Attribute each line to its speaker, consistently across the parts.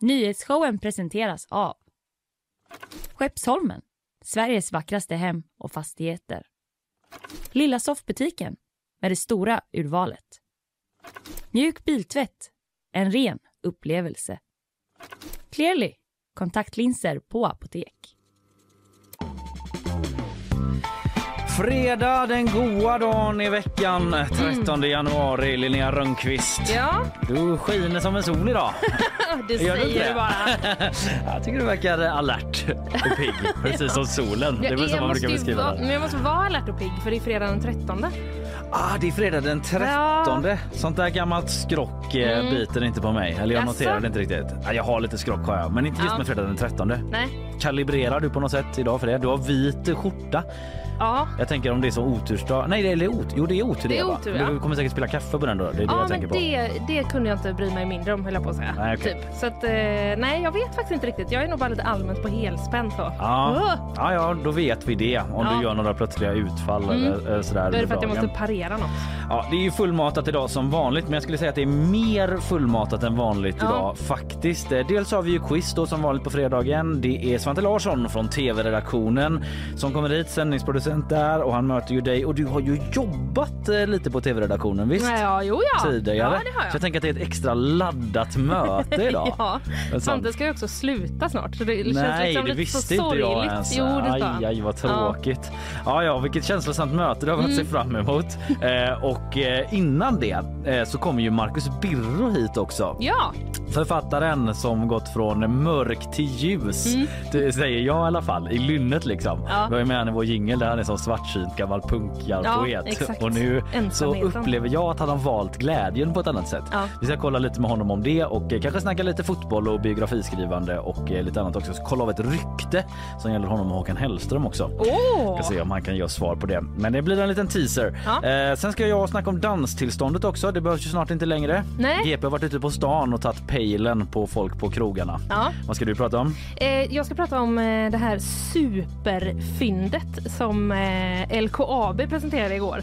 Speaker 1: Nyhetsshowen presenteras av Skeppsholmen, Sveriges vackraste hem och fastigheter. Lilla soffbutiken med det stora urvalet. Mjuk biltvätt, en ren upplevelse. Clearly, kontaktlinser på apotek.
Speaker 2: Fredag, den goa dagen i veckan, 13 januari. Linnea Rönnqvist.
Speaker 3: Ja,
Speaker 2: Du skiner som en sol idag.
Speaker 3: det
Speaker 2: Gör du
Speaker 3: säger
Speaker 2: det?
Speaker 3: du bara.
Speaker 2: Jag tycker du verkar alert och pigg, precis som solen. Det är väl så man brukar beskriva det.
Speaker 3: men jag måste vara alert och pigg för det är fredag den 13.
Speaker 2: Ah, det är fredag den 13. Sånt där gammalt skrock eh,
Speaker 3: Mm.
Speaker 2: biter inte på mig. Eller jag
Speaker 3: Jaså?
Speaker 2: noterade inte riktigt. Ah, jag har lite skrock har jag, men inte just
Speaker 3: Ja.
Speaker 2: med fredag den 13.
Speaker 3: Nej.
Speaker 2: Kalibrerar du på något sätt idag för det? Du har vit skjorta.
Speaker 3: Ja.
Speaker 2: Jag tänker om det är så otursdag. Nej, det är otur. Jo, det är otur
Speaker 3: Det är otur, ja.
Speaker 2: Du kommer säkert spela kaffe på den då. Det är det
Speaker 3: Ja,
Speaker 2: jag tänker på.
Speaker 3: det, det kunde jag inte bry mig mindre om höll jag på att säga.
Speaker 2: Nej, okej.
Speaker 3: typ. Så att, eh, nej, jag vet faktiskt inte riktigt. Jag är nog bara lite allmänt på helspänn så.
Speaker 2: Ja.
Speaker 3: Åh!
Speaker 2: ja, ja, då vet vi det. Om
Speaker 3: Ja.
Speaker 2: du gör några plötsliga utfall
Speaker 3: Mm.
Speaker 2: eller eller sådär.
Speaker 3: Då är det för att jag måste
Speaker 2: dagen.
Speaker 3: Parera något.
Speaker 2: Ja, det är ju fullmatat idag som vanligt, men jag skulle säga att det är mer fullmatat än vanligt
Speaker 3: Ja.
Speaker 2: idag faktiskt. Eh, Dels har vi ju quiz då som vanligt på fredagen. Det är Svante Larsson från tv-redaktionen som kommer hit, sändningsproducent där och han möter ju dig och du har ju jobbat eh, lite på tv-redaktionen visst?
Speaker 3: Ja, jo ja.
Speaker 2: Tidigare.
Speaker 3: Ja, det har
Speaker 2: Så
Speaker 3: jag.
Speaker 2: jag tänker att det är ett extra laddat möte idag.
Speaker 3: ja. Svante ska ju också sluta snart. Så det känns
Speaker 2: Nej,
Speaker 3: liksom
Speaker 2: det
Speaker 3: lite
Speaker 2: visste
Speaker 3: så
Speaker 2: inte jag
Speaker 3: sorgligt.
Speaker 2: ens.
Speaker 3: Jo, det
Speaker 2: aj, aj, vad
Speaker 3: Ja. Mm.
Speaker 2: tråkigt. Ja. ja, vilket känslosamt möte det har varit att se fram emot. Eh, och eh, innan det eh, så kommer ju Marcus Birro hit också.
Speaker 3: Ja,
Speaker 2: Författaren som gått från mörk till ljus. Det säger jag i alla fall, i lynnet liksom.
Speaker 3: Mm. Ja.
Speaker 2: Vi var ju med i vår jingel där han är som svartsynt gammal punkarpoet.
Speaker 3: Ja,
Speaker 2: och nu så upplever jag att han har valt glädjen på ett annat sätt.
Speaker 3: Ja.
Speaker 2: Vi ska kolla lite med honom om det och kanske snacka lite fotboll och biografiskrivande och lite annat också. Så kolla av ett rykte som gäller honom och Håkan Hellström också.
Speaker 3: åh!
Speaker 2: Ska se om han kan ge oss svar på det. Men det blir en liten teaser.
Speaker 3: Ja.
Speaker 2: Eh, sen ska jag snacka om danstillståndet också. Det behövs ju snart inte längre.
Speaker 3: Nej.
Speaker 2: GP har varit ute på stan och tagit pejlen på folk på krogarna.
Speaker 3: Ja.
Speaker 2: Vad ska du prata om?
Speaker 3: Eh, jag ska prata om eh, det här superfyndet som eh, LKAB presenterade igår.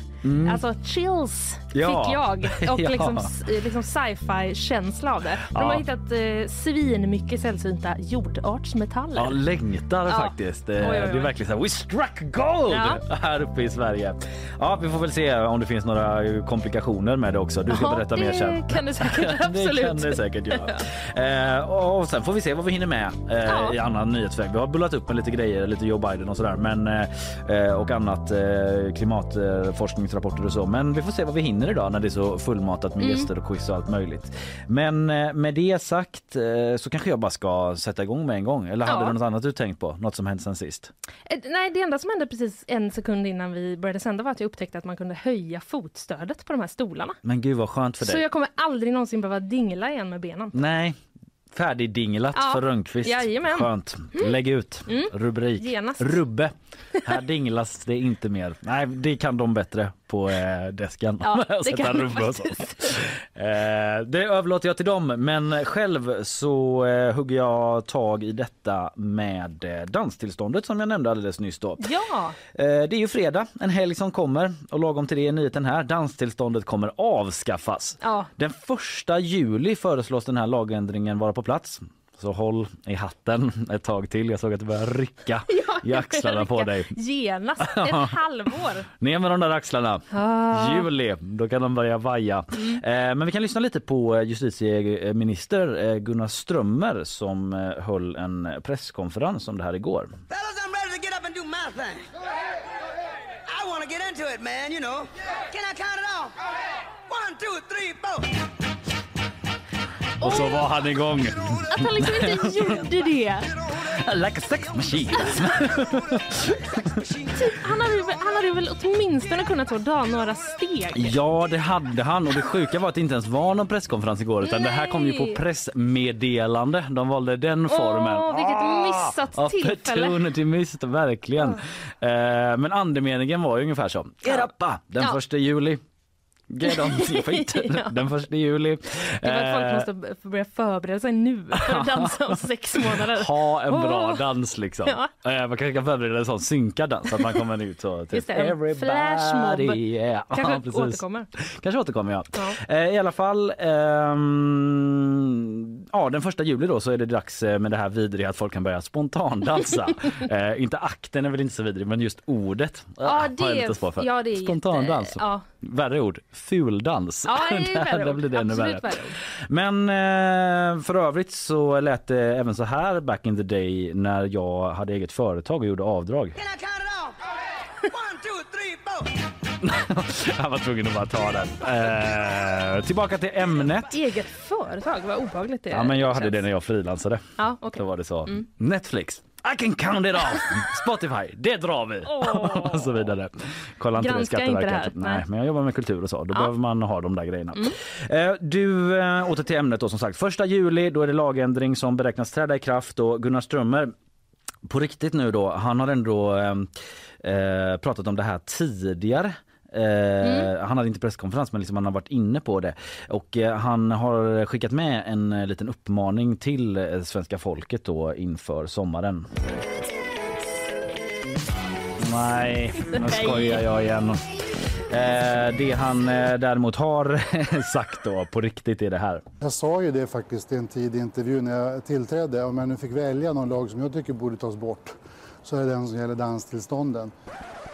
Speaker 3: Alltså chills
Speaker 2: Mm. Ja.
Speaker 3: fick jag och
Speaker 2: Ja.
Speaker 3: liksom, eh, liksom sci-fi känsla av det. De
Speaker 2: Ja.
Speaker 3: har hittat eh, svin mycket sällsynta jordartsmetaller.
Speaker 2: Ja, längtar faktiskt. Eh,
Speaker 3: Oj, oj, oj.
Speaker 2: Det är verkligen så här, we struck gold här uppe i Sverige. Ja, vi får väl se om det finns några eh, komplikationer med det också. Du ska berätta
Speaker 3: det
Speaker 2: mer sen.
Speaker 3: kan det säkert,
Speaker 2: det
Speaker 3: absolut.
Speaker 2: kan det säkert göra. eh, och sen får vi se vad vi hinner med eh, i annan nyhetsväg. Vi har bullat upp med lite grejer, lite Joe Biden och sådär, men eh, och annat eh, klimatforskningsrapporter och så. Men vi får se vad vi hinner idag när det är så fullmatat med
Speaker 3: Mm.
Speaker 2: gäster och quiz och allt möjligt. Men eh, med det sagt eh, så kanske jag bara ska sätta igång med en gång. Eller hade
Speaker 3: Ja.
Speaker 2: du något annat du tänkt på? Något som hänt sen sist?
Speaker 3: Eh, Nej, det enda som hände precis en sekund innan vi började sända var att jag upptäckte att man kunde höja fotstödet på de här stolarna.
Speaker 2: Men gud vad skönt för dig.
Speaker 3: Så jag kommer aldrig någonsin behöva dingla igen med benen.
Speaker 2: Nej, färdigdinglat
Speaker 3: Ja.
Speaker 2: för Rönnqvist.
Speaker 3: Jajamän.
Speaker 2: Skönt. Lägg ut. Rubrik.
Speaker 3: Genast.
Speaker 2: Rubbe. Här dinglas det inte mer. Nej, det kan de bättre på eh, desken.
Speaker 3: Ja, det kan
Speaker 2: och så. Eh, det överlåter jag till dem, men själv så eh, hugger jag tag i detta med eh, danstillståndet som jag nämnde alldeles nyss. Då.
Speaker 3: Ja,
Speaker 2: Eh, Det är ju fredag, en helg som kommer och lagom till det är nyheten här. Danstillståndet kommer avskaffas.
Speaker 3: ja.
Speaker 2: Den första juli föreslås den här lagändringen vara på plats. Så håll i hatten ett tag till. Jag såg att det börjar rycka i axlarna på dig.
Speaker 3: Genast, ett halvår.
Speaker 2: Ner med de där axlarna.
Speaker 3: Ah.
Speaker 2: Juli, då kan de börja vaja.
Speaker 3: Mm.
Speaker 2: Eh, men vi kan lyssna lite på eh, justitieminister eh, Gunnar Strömmer som eh, höll en presskonferens om det här igår.
Speaker 4: Fellas,
Speaker 2: Och så var han igång.
Speaker 3: Att han liksom inte gjorde det.
Speaker 2: Like a sex machine.
Speaker 3: Han hade, väl- han hade väl åtminstone kunnat ta några steg.
Speaker 2: Ja, det hade han och det sjuka var att det inte ens var någon presskonferens igår utan det här kom ju på
Speaker 3: Nej.
Speaker 2: pressmeddelande. De valde den formen.
Speaker 3: Åh, vilket missat tillfälle.
Speaker 2: Opportunity missed, verkligen. Eh, men andemeningen var ju ungefär så. Erappa, den
Speaker 3: Ja.
Speaker 2: första juli. Get on fit.
Speaker 3: Ja.
Speaker 2: Den första juli.
Speaker 3: Det var att
Speaker 2: Eh,
Speaker 3: folk måste börja förbereda sig nu för att dansa om sex månader.
Speaker 2: ha en bra
Speaker 3: Åh.
Speaker 2: dans liksom.
Speaker 3: Ja.
Speaker 2: Eh, Man kanske kan förbereda en sån synkad dans så att man kommer ut och typ
Speaker 3: Just det, en flashmob.
Speaker 2: yeah.
Speaker 3: Kanske
Speaker 2: Ja, precis.
Speaker 3: återkommer.
Speaker 2: Kanske återkommer ja.
Speaker 3: Ja.
Speaker 2: Eh, I alla fall, ehm, ja den första juli då så är det dags eh, med det här vidriga att folk kan börja spontandansa. eh, inte akten är väl inte så vidrig men just ordet ah,
Speaker 3: Ja,
Speaker 2: har jag
Speaker 3: det,
Speaker 2: för.
Speaker 3: ja, det är
Speaker 2: Spontandans.
Speaker 3: Jätte, ja.
Speaker 2: Värre ord, fuldans.
Speaker 3: Ja, det är
Speaker 2: Där-
Speaker 3: värre
Speaker 2: blir det ännu. Men eh, för övrigt så lät det även så här back in the day när jag hade eget företag och gjorde avdrag. Jag var tvungen att bara ta den. Eh, tillbaka till ämnet.
Speaker 3: Eget företag, vad obehagligt det
Speaker 2: Ja, men jag hade
Speaker 3: känns.
Speaker 2: det när jag frilansade.
Speaker 3: Ja, okej.
Speaker 2: Då var det så. Netflix. I can count it off. Spotify, det drar vi.
Speaker 3: Åh.
Speaker 2: och så vidare. Kolla inte det
Speaker 3: Granska inte det här.
Speaker 2: Nej,
Speaker 3: Nej.
Speaker 2: men jag jobbar med kultur och så. Då
Speaker 3: Ja.
Speaker 2: behöver man ha de där grejerna. Eh, du, eh, åter till ämnet då som sagt. Första juli, då är det lagändring som beräknas träda i kraft och Gunnar Strömmer på riktigt nu då, han har ändå eh, eh, pratat om det här tidigare. Eh, Han hade inte presskonferens men liksom han har varit inne på det och eh, han har skickat med en eh, liten uppmaning till svenska folket då inför sommaren. Nej, nu skojar jag igen. Eh, det han eh, däremot har sagt då på riktigt är det här.
Speaker 5: Jag sa ju det faktiskt i en tidig intervju när jag tillträdde. Om jag nu fick välja någon lag som jag tycker borde tas bort så är det den som gäller danstillstånden.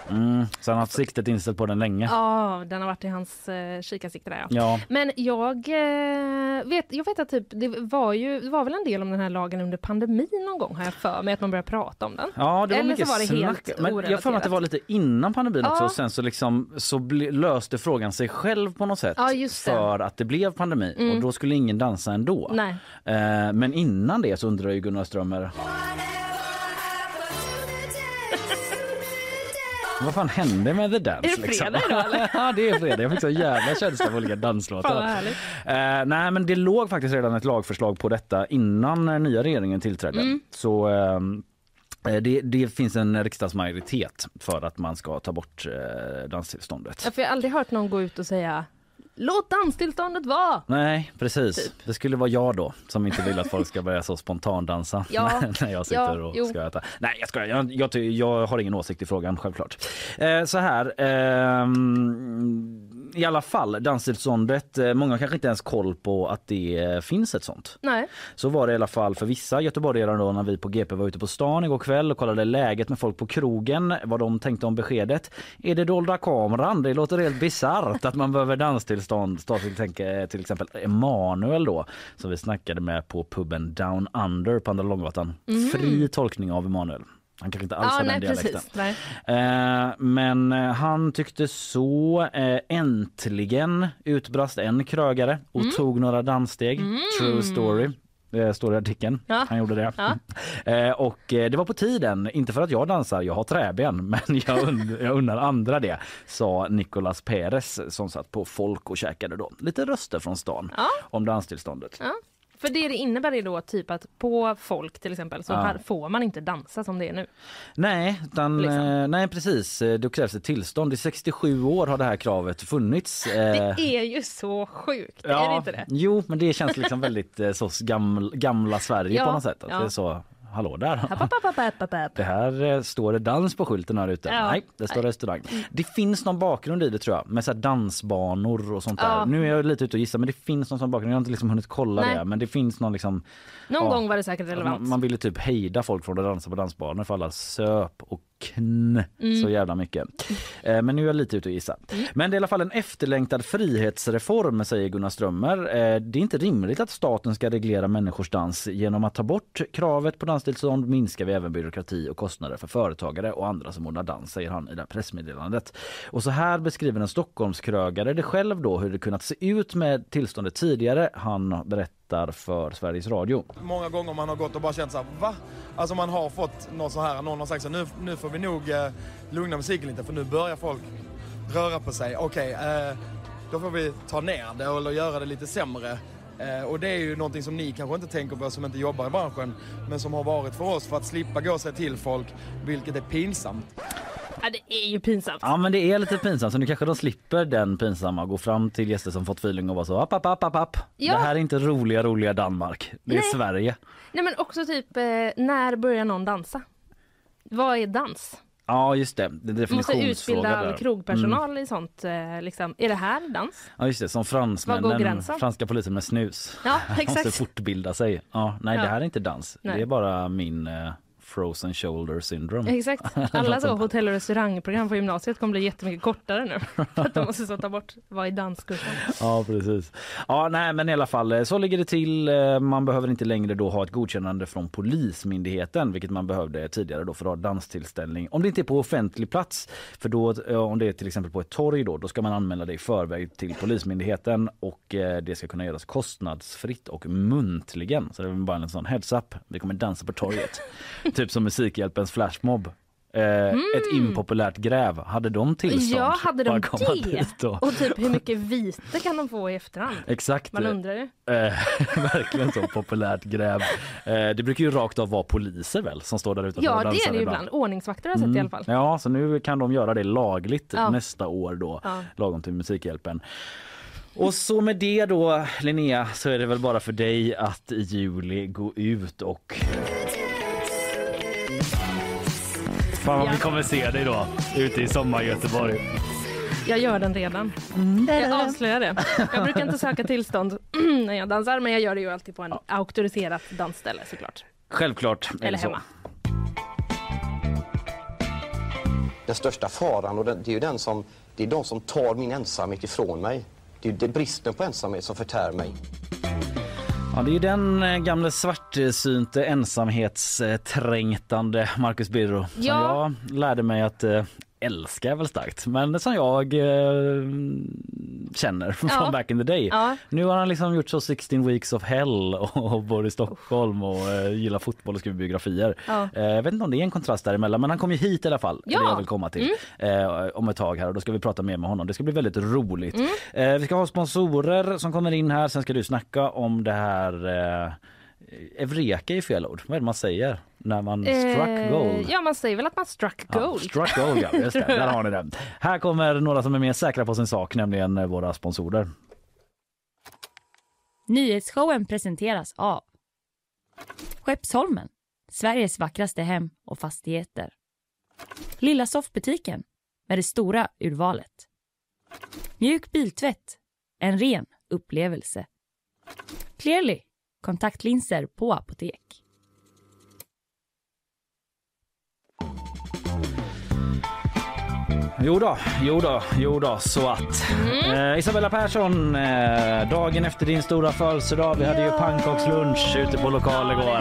Speaker 2: Mm, så han har haft siktet inställt på den länge.
Speaker 3: Ja, den har varit i hans eh, kikarsikte där ja.
Speaker 2: Ja.
Speaker 3: Men jag eh, vet, jag vet att typ, det var ju, det var väl en del om den här lagen under pandemin någon gång har jag för mig att man började prata om den.
Speaker 2: Ja, det var
Speaker 3: Eller
Speaker 2: mycket
Speaker 3: så var det
Speaker 2: snack.
Speaker 3: helt
Speaker 2: Men jag får mig att det var lite innan pandemin också
Speaker 3: Ja.
Speaker 2: och sen så liksom så löste frågan sig själv på något sätt
Speaker 3: Ja,
Speaker 2: för att det blev pandemi
Speaker 3: Mm.
Speaker 2: och då skulle ingen dansa ändå.
Speaker 3: Nej.
Speaker 2: Eh, men innan det så undrar ju Gunnar Strömmer vad fan hände med The Dance?
Speaker 3: Är det fredag idag, eller?
Speaker 2: ja det är fredag. Jag fick så jävla känsla av olika danslåtar. Eh, nej men det låg faktiskt redan ett lagförslag på detta innan eh, nya regeringen tillträdde.
Speaker 3: Mm.
Speaker 2: Så ehm, eh, det, det finns en riksdagsmajoritet för att man ska ta bort eh, danstillståndet.
Speaker 3: Ja, för jag har aldrig hört någon gå ut och säga Låt danstillståndet vara!
Speaker 2: Nej precis.
Speaker 3: Typ.
Speaker 2: Det skulle vara jag då som inte vill att folk ska börja så spontandansa
Speaker 3: Ja.
Speaker 2: när jag sitter
Speaker 3: Ja,
Speaker 2: och
Speaker 3: jo.
Speaker 2: ska äta. Nej jag skojar, jag, jag, jag har ingen åsikt i frågan självklart. Eh, så här, ehm, i alla fall danstillståndet, eh, många kanske inte ens koll på att det eh, finns ett sånt.
Speaker 3: Nej.
Speaker 2: Så var det i alla fall för vissa göteborgare då när vi på GP var ute på stan igår kväll och kollade läget med folk på krogen, vad de tänkte om beskedet. Är det dolda kameran? Det låter helt bisarrt att man behöver danstillstånd. Ta till, tänka, till exempel Emanuel då som vi snackade med på puben Down Under på Andra Långgatan. Fri tolkning av Emanuel. Han kanske inte alls
Speaker 3: Ja,
Speaker 2: har
Speaker 3: nej
Speaker 2: den dialekten.
Speaker 3: precis.
Speaker 2: Eh, men eh, han tyckte så. Eh, äntligen utbrast en krögare och
Speaker 3: Mm.
Speaker 2: tog några danssteg. True story. Eh, står i artikeln.
Speaker 3: Ja.
Speaker 2: Han gjorde det.
Speaker 3: Ja.
Speaker 2: Eh, och eh, det var på tiden, inte för att jag dansar, jag har träben, men jag, und jag unnar andra det, sa Nicolas Perez som satt på folk och käkade då. Lite röster från stan
Speaker 3: Ja.
Speaker 2: om danstillståndet.
Speaker 3: Ja. För det det innebär är då typ att på folk till exempel så
Speaker 2: Ja.
Speaker 3: här får man inte dansa som det är nu.
Speaker 2: Nej, utan,
Speaker 3: Liksom.
Speaker 2: eh, nej precis. Eh, Då krävs ett tillstånd. I 67 år har det här kravet funnits. Eh,
Speaker 3: Det är ju så sjukt, är det inte det?
Speaker 2: Jo, men det känns liksom väldigt så gamla, gamla Sverige
Speaker 3: Ja,
Speaker 2: på något sätt. Att
Speaker 3: ja.
Speaker 2: Det är så, hallå där.
Speaker 3: App, app, app.
Speaker 2: Det här eh, står det dans på skylten här ute.
Speaker 3: Ja.
Speaker 2: Nej, det står
Speaker 3: Nej. Mm.
Speaker 2: restaurang. Det finns någon bakgrund i det tror jag med så här dansbanor och sånt
Speaker 3: Ja.
Speaker 2: där. Nu är jag lite ute och gissar men det finns någon sån bakgrund. Jag har inte liksom hunnit kolla
Speaker 3: Nej.
Speaker 2: det men det finns någon liksom
Speaker 3: Någon
Speaker 2: Ja.
Speaker 3: gång var det säkert relevant.
Speaker 2: man, man ville typ hejda folk från att dansa på dansbanor för alla söp och kn
Speaker 3: Mm.
Speaker 2: så jävla mycket. Eh, men nu är jag lite ute och gissa. Men det är i alla fall en efterlängtad frihetsreform säger Gunnar Strömmer. Eh, det är inte rimligt att staten ska reglera människors dans. Genom att ta bort kravet på danstillstånd minskar vi även byråkrati och kostnader för företagare och andra som ordnar dans säger han i det här pressmeddelandet. Och så här beskriver en Stockholmskrögare det själv då hur det kunnat se ut med tillståndet tidigare. Han berättar för Sveriges Radio.
Speaker 6: Många gånger man har gått och bara känt så här, va? Alltså man har fått något så här, någon har sagt så här, nu, nu får vi nog eh, lugna musiken lite för nu börjar folk röra på sig. Okej, okay, eh, då får vi ta ner det eller göra det lite sämre. Eh, och det är ju någonting som ni kanske inte tänker på som inte jobbar i branschen, men som har varit för oss för att slippa gå sig till folk, vilket är pinsamt.
Speaker 3: Ja, det är ju pinsamt.
Speaker 2: Ja men det är lite pinsamt så nu kanske de slipper den pinsamma gå fram till gäster som fått feeling och vara så app app app app app.
Speaker 3: Ja.
Speaker 2: Det här är inte roliga roliga Danmark. Det är
Speaker 3: Nej.
Speaker 2: Sverige.
Speaker 3: Nej men också typ, eh, när börjar någon dansa? Vad är dans?
Speaker 2: Ja just det, det är
Speaker 3: Man måste utbilda all
Speaker 2: där.
Speaker 3: krogpersonal i sånt. Eh, liksom. Är det här dans?
Speaker 2: Ja just det, som fransmännen, franska polisen med snus.
Speaker 3: Ja,
Speaker 2: Man måste
Speaker 3: exakt.
Speaker 2: fortbilda sig. Ja, nej
Speaker 3: Ja.
Speaker 2: det här är inte dans.
Speaker 3: Nej.
Speaker 2: Det är bara min eh, frozen shoulder syndrome.
Speaker 3: Exakt. Alla så hotell och restaurangprogram på gymnasiet kommer bli jättemycket kortare nu. För att de måste så ta bort vad är danskursen.
Speaker 2: Ja precis. Ja nej men i alla fall eh, så ligger det till. Eh, Man behöver inte längre då ha ett godkännande från Polismyndigheten vilket man behövde tidigare då för att ha danstillställning. Om det inte är på offentlig plats för då eh, om det är till exempel på ett torg då då ska man anmäla det i förväg till Polismyndigheten och det ska kunna göras kostnadsfritt och muntligen. Så det är bara en sån heads up. Vi kommer dansa på torget. typ som Musikhjälpens flashmob. Eh, Ett impopulärt gräv. Hade de tillstånd?
Speaker 3: Mm. Ja, hade de det?
Speaker 2: och-
Speaker 3: Och typ hur mycket vite kan de få i efterhand?
Speaker 2: Exakt.
Speaker 3: Man undrar ju.
Speaker 2: Eh, verkligen så populärt gräv. Eh, det brukar ju rakt av vara poliser väl som står där utanför
Speaker 3: Ja det är det ju ibland. Ordningsvakter har jag sett i alla fall.
Speaker 2: Ja, så nu kan de göra det lagligt
Speaker 3: Ja.
Speaker 2: nästa år då,
Speaker 3: Ja.
Speaker 2: lagom till Musikhjälpen. Och så med det då Linnea så är det väl bara för dig att i juli gå ut och Fan vad vi kommer se dig då ute i sommar Göteborg.
Speaker 3: Jag gör den redan. Jag avslöjar det. Jag brukar inte söka tillstånd när jag dansar men jag gör det ju alltid på en auktoriserat dansställe såklart.
Speaker 2: Självklart.
Speaker 3: Eller hemma.
Speaker 7: Den största faran, och det är ju den som, det är de som tar min ensamhet ifrån mig. Det är bristen på ensamhet som förtär mig.
Speaker 2: Ja, det är den eh, gamle svartsynte ensamhetsträngtande Marcus Birro som
Speaker 3: Ja.
Speaker 2: jag lärde mig att eh, älska är väl starkt men som jag eh, känner från
Speaker 3: Ja.
Speaker 2: back in the day.
Speaker 3: Ja.
Speaker 2: Nu har han liksom gjort så 16 weeks of hell och, och bor i Stockholm och eh, gillar fotboll och skriver biografier.
Speaker 3: Ja.
Speaker 2: Eh, jag vet inte om det är en kontrast däremellan men han kom ju hit i alla fall.
Speaker 3: Ja.
Speaker 2: Det jag vill komma till eh, om ett tag här och då ska vi prata mer med honom. Det ska bli väldigt roligt.
Speaker 3: Mm.
Speaker 2: Eh, vi ska ha sponsorer som kommer in här. Sen ska du snacka om det här eh, Eureka är fel ord. Vad är det man säger när man struck
Speaker 3: Eh,
Speaker 2: gold?
Speaker 3: Ja man säger väl att man struck
Speaker 2: Ja,
Speaker 3: gold.
Speaker 2: struck gold ja, just det. Där har ni det. Här kommer några som är mer säkra på sin sak, nämligen eh, våra sponsorer.
Speaker 1: Nyhetsshowen presenteras av Skeppsholmen, Sveriges vackraste hem och fastigheter. Lilla soffbutiken med det stora urvalet. Mjuk biltvätt, en ren upplevelse. Clearly, kontaktlinser på apotek.
Speaker 2: Jo då, jo då, jo då, så att.
Speaker 3: Mm.
Speaker 2: Eh, Isabella Persson, eh, dagen efter din stora födelsedag. Vi hade ju pannkakslunch ute på lokal igår.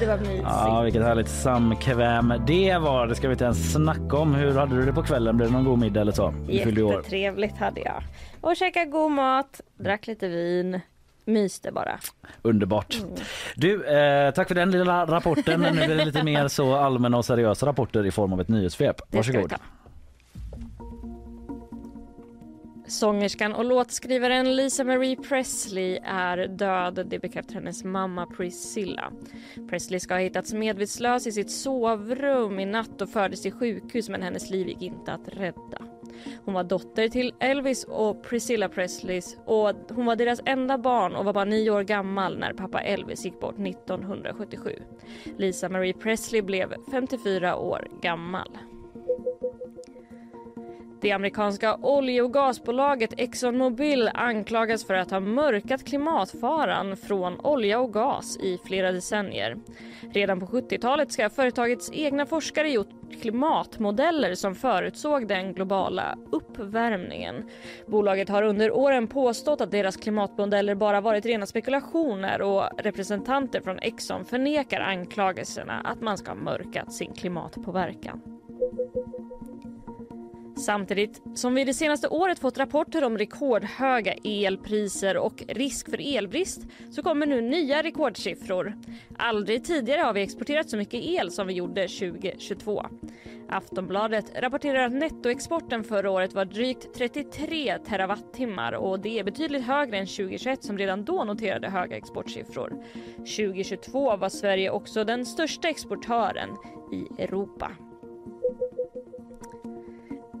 Speaker 8: Det var mysigt.
Speaker 2: Ja, vilket härligt samkväm det var. Det ska vi inte ens snacka om. Hur hade du det på kvällen? Blev det någon god middag eller så?
Speaker 8: Jättetrevligt hade jag. Och käka god mat, drack lite vin, myste bara.
Speaker 2: Underbart. Du, eh, tack för den lilla rapporten. Nu blir det lite mer så allmänna och seriösa rapporter i form av ett nyhetssvep.
Speaker 8: Det
Speaker 2: Varsågod.
Speaker 8: ta. Sångerskan och låtskrivaren Lisa Marie Presley är död. Det bekräftar hennes mamma Priscilla. Presley ska ha hittats medvetslös i sitt sovrum i natt och fördes till sjukhus men hennes liv gick inte att rädda. Hon var dotter till Elvis och Priscilla Presleys och hon var deras enda barn och var bara nio år gammal när pappa Elvis gick bort 1977. Lisa Marie Presley blev 54 år gammal. Det amerikanska olje och gasbolaget Exxon Mobil anklagas för att ha mörkat klimatfaran från olja och gas i flera decennier. Redan på 70-talet ska företagets egna forskare gjort klimatmodeller som förutsåg den globala uppvärmningen. Bolaget har under åren påstått att deras klimatmodeller bara varit rena spekulationer och representanter från Exxon förnekar anklagelserna att man ska ha mörkat sin klimatpåverkan. Samtidigt som vi det senaste året fått rapporter om rekordhöga elpriser och risk för elbrist så kommer nu nya rekordsiffror. Aldrig tidigare har vi exporterat så mycket el som vi gjorde 2022. Aftonbladet rapporterar att nettoexporten förra året var drygt 33 terawattimmar och det är betydligt högre än 2021 som redan då noterade höga exportsiffror. 2022 var Sverige också den största exportören i Europa.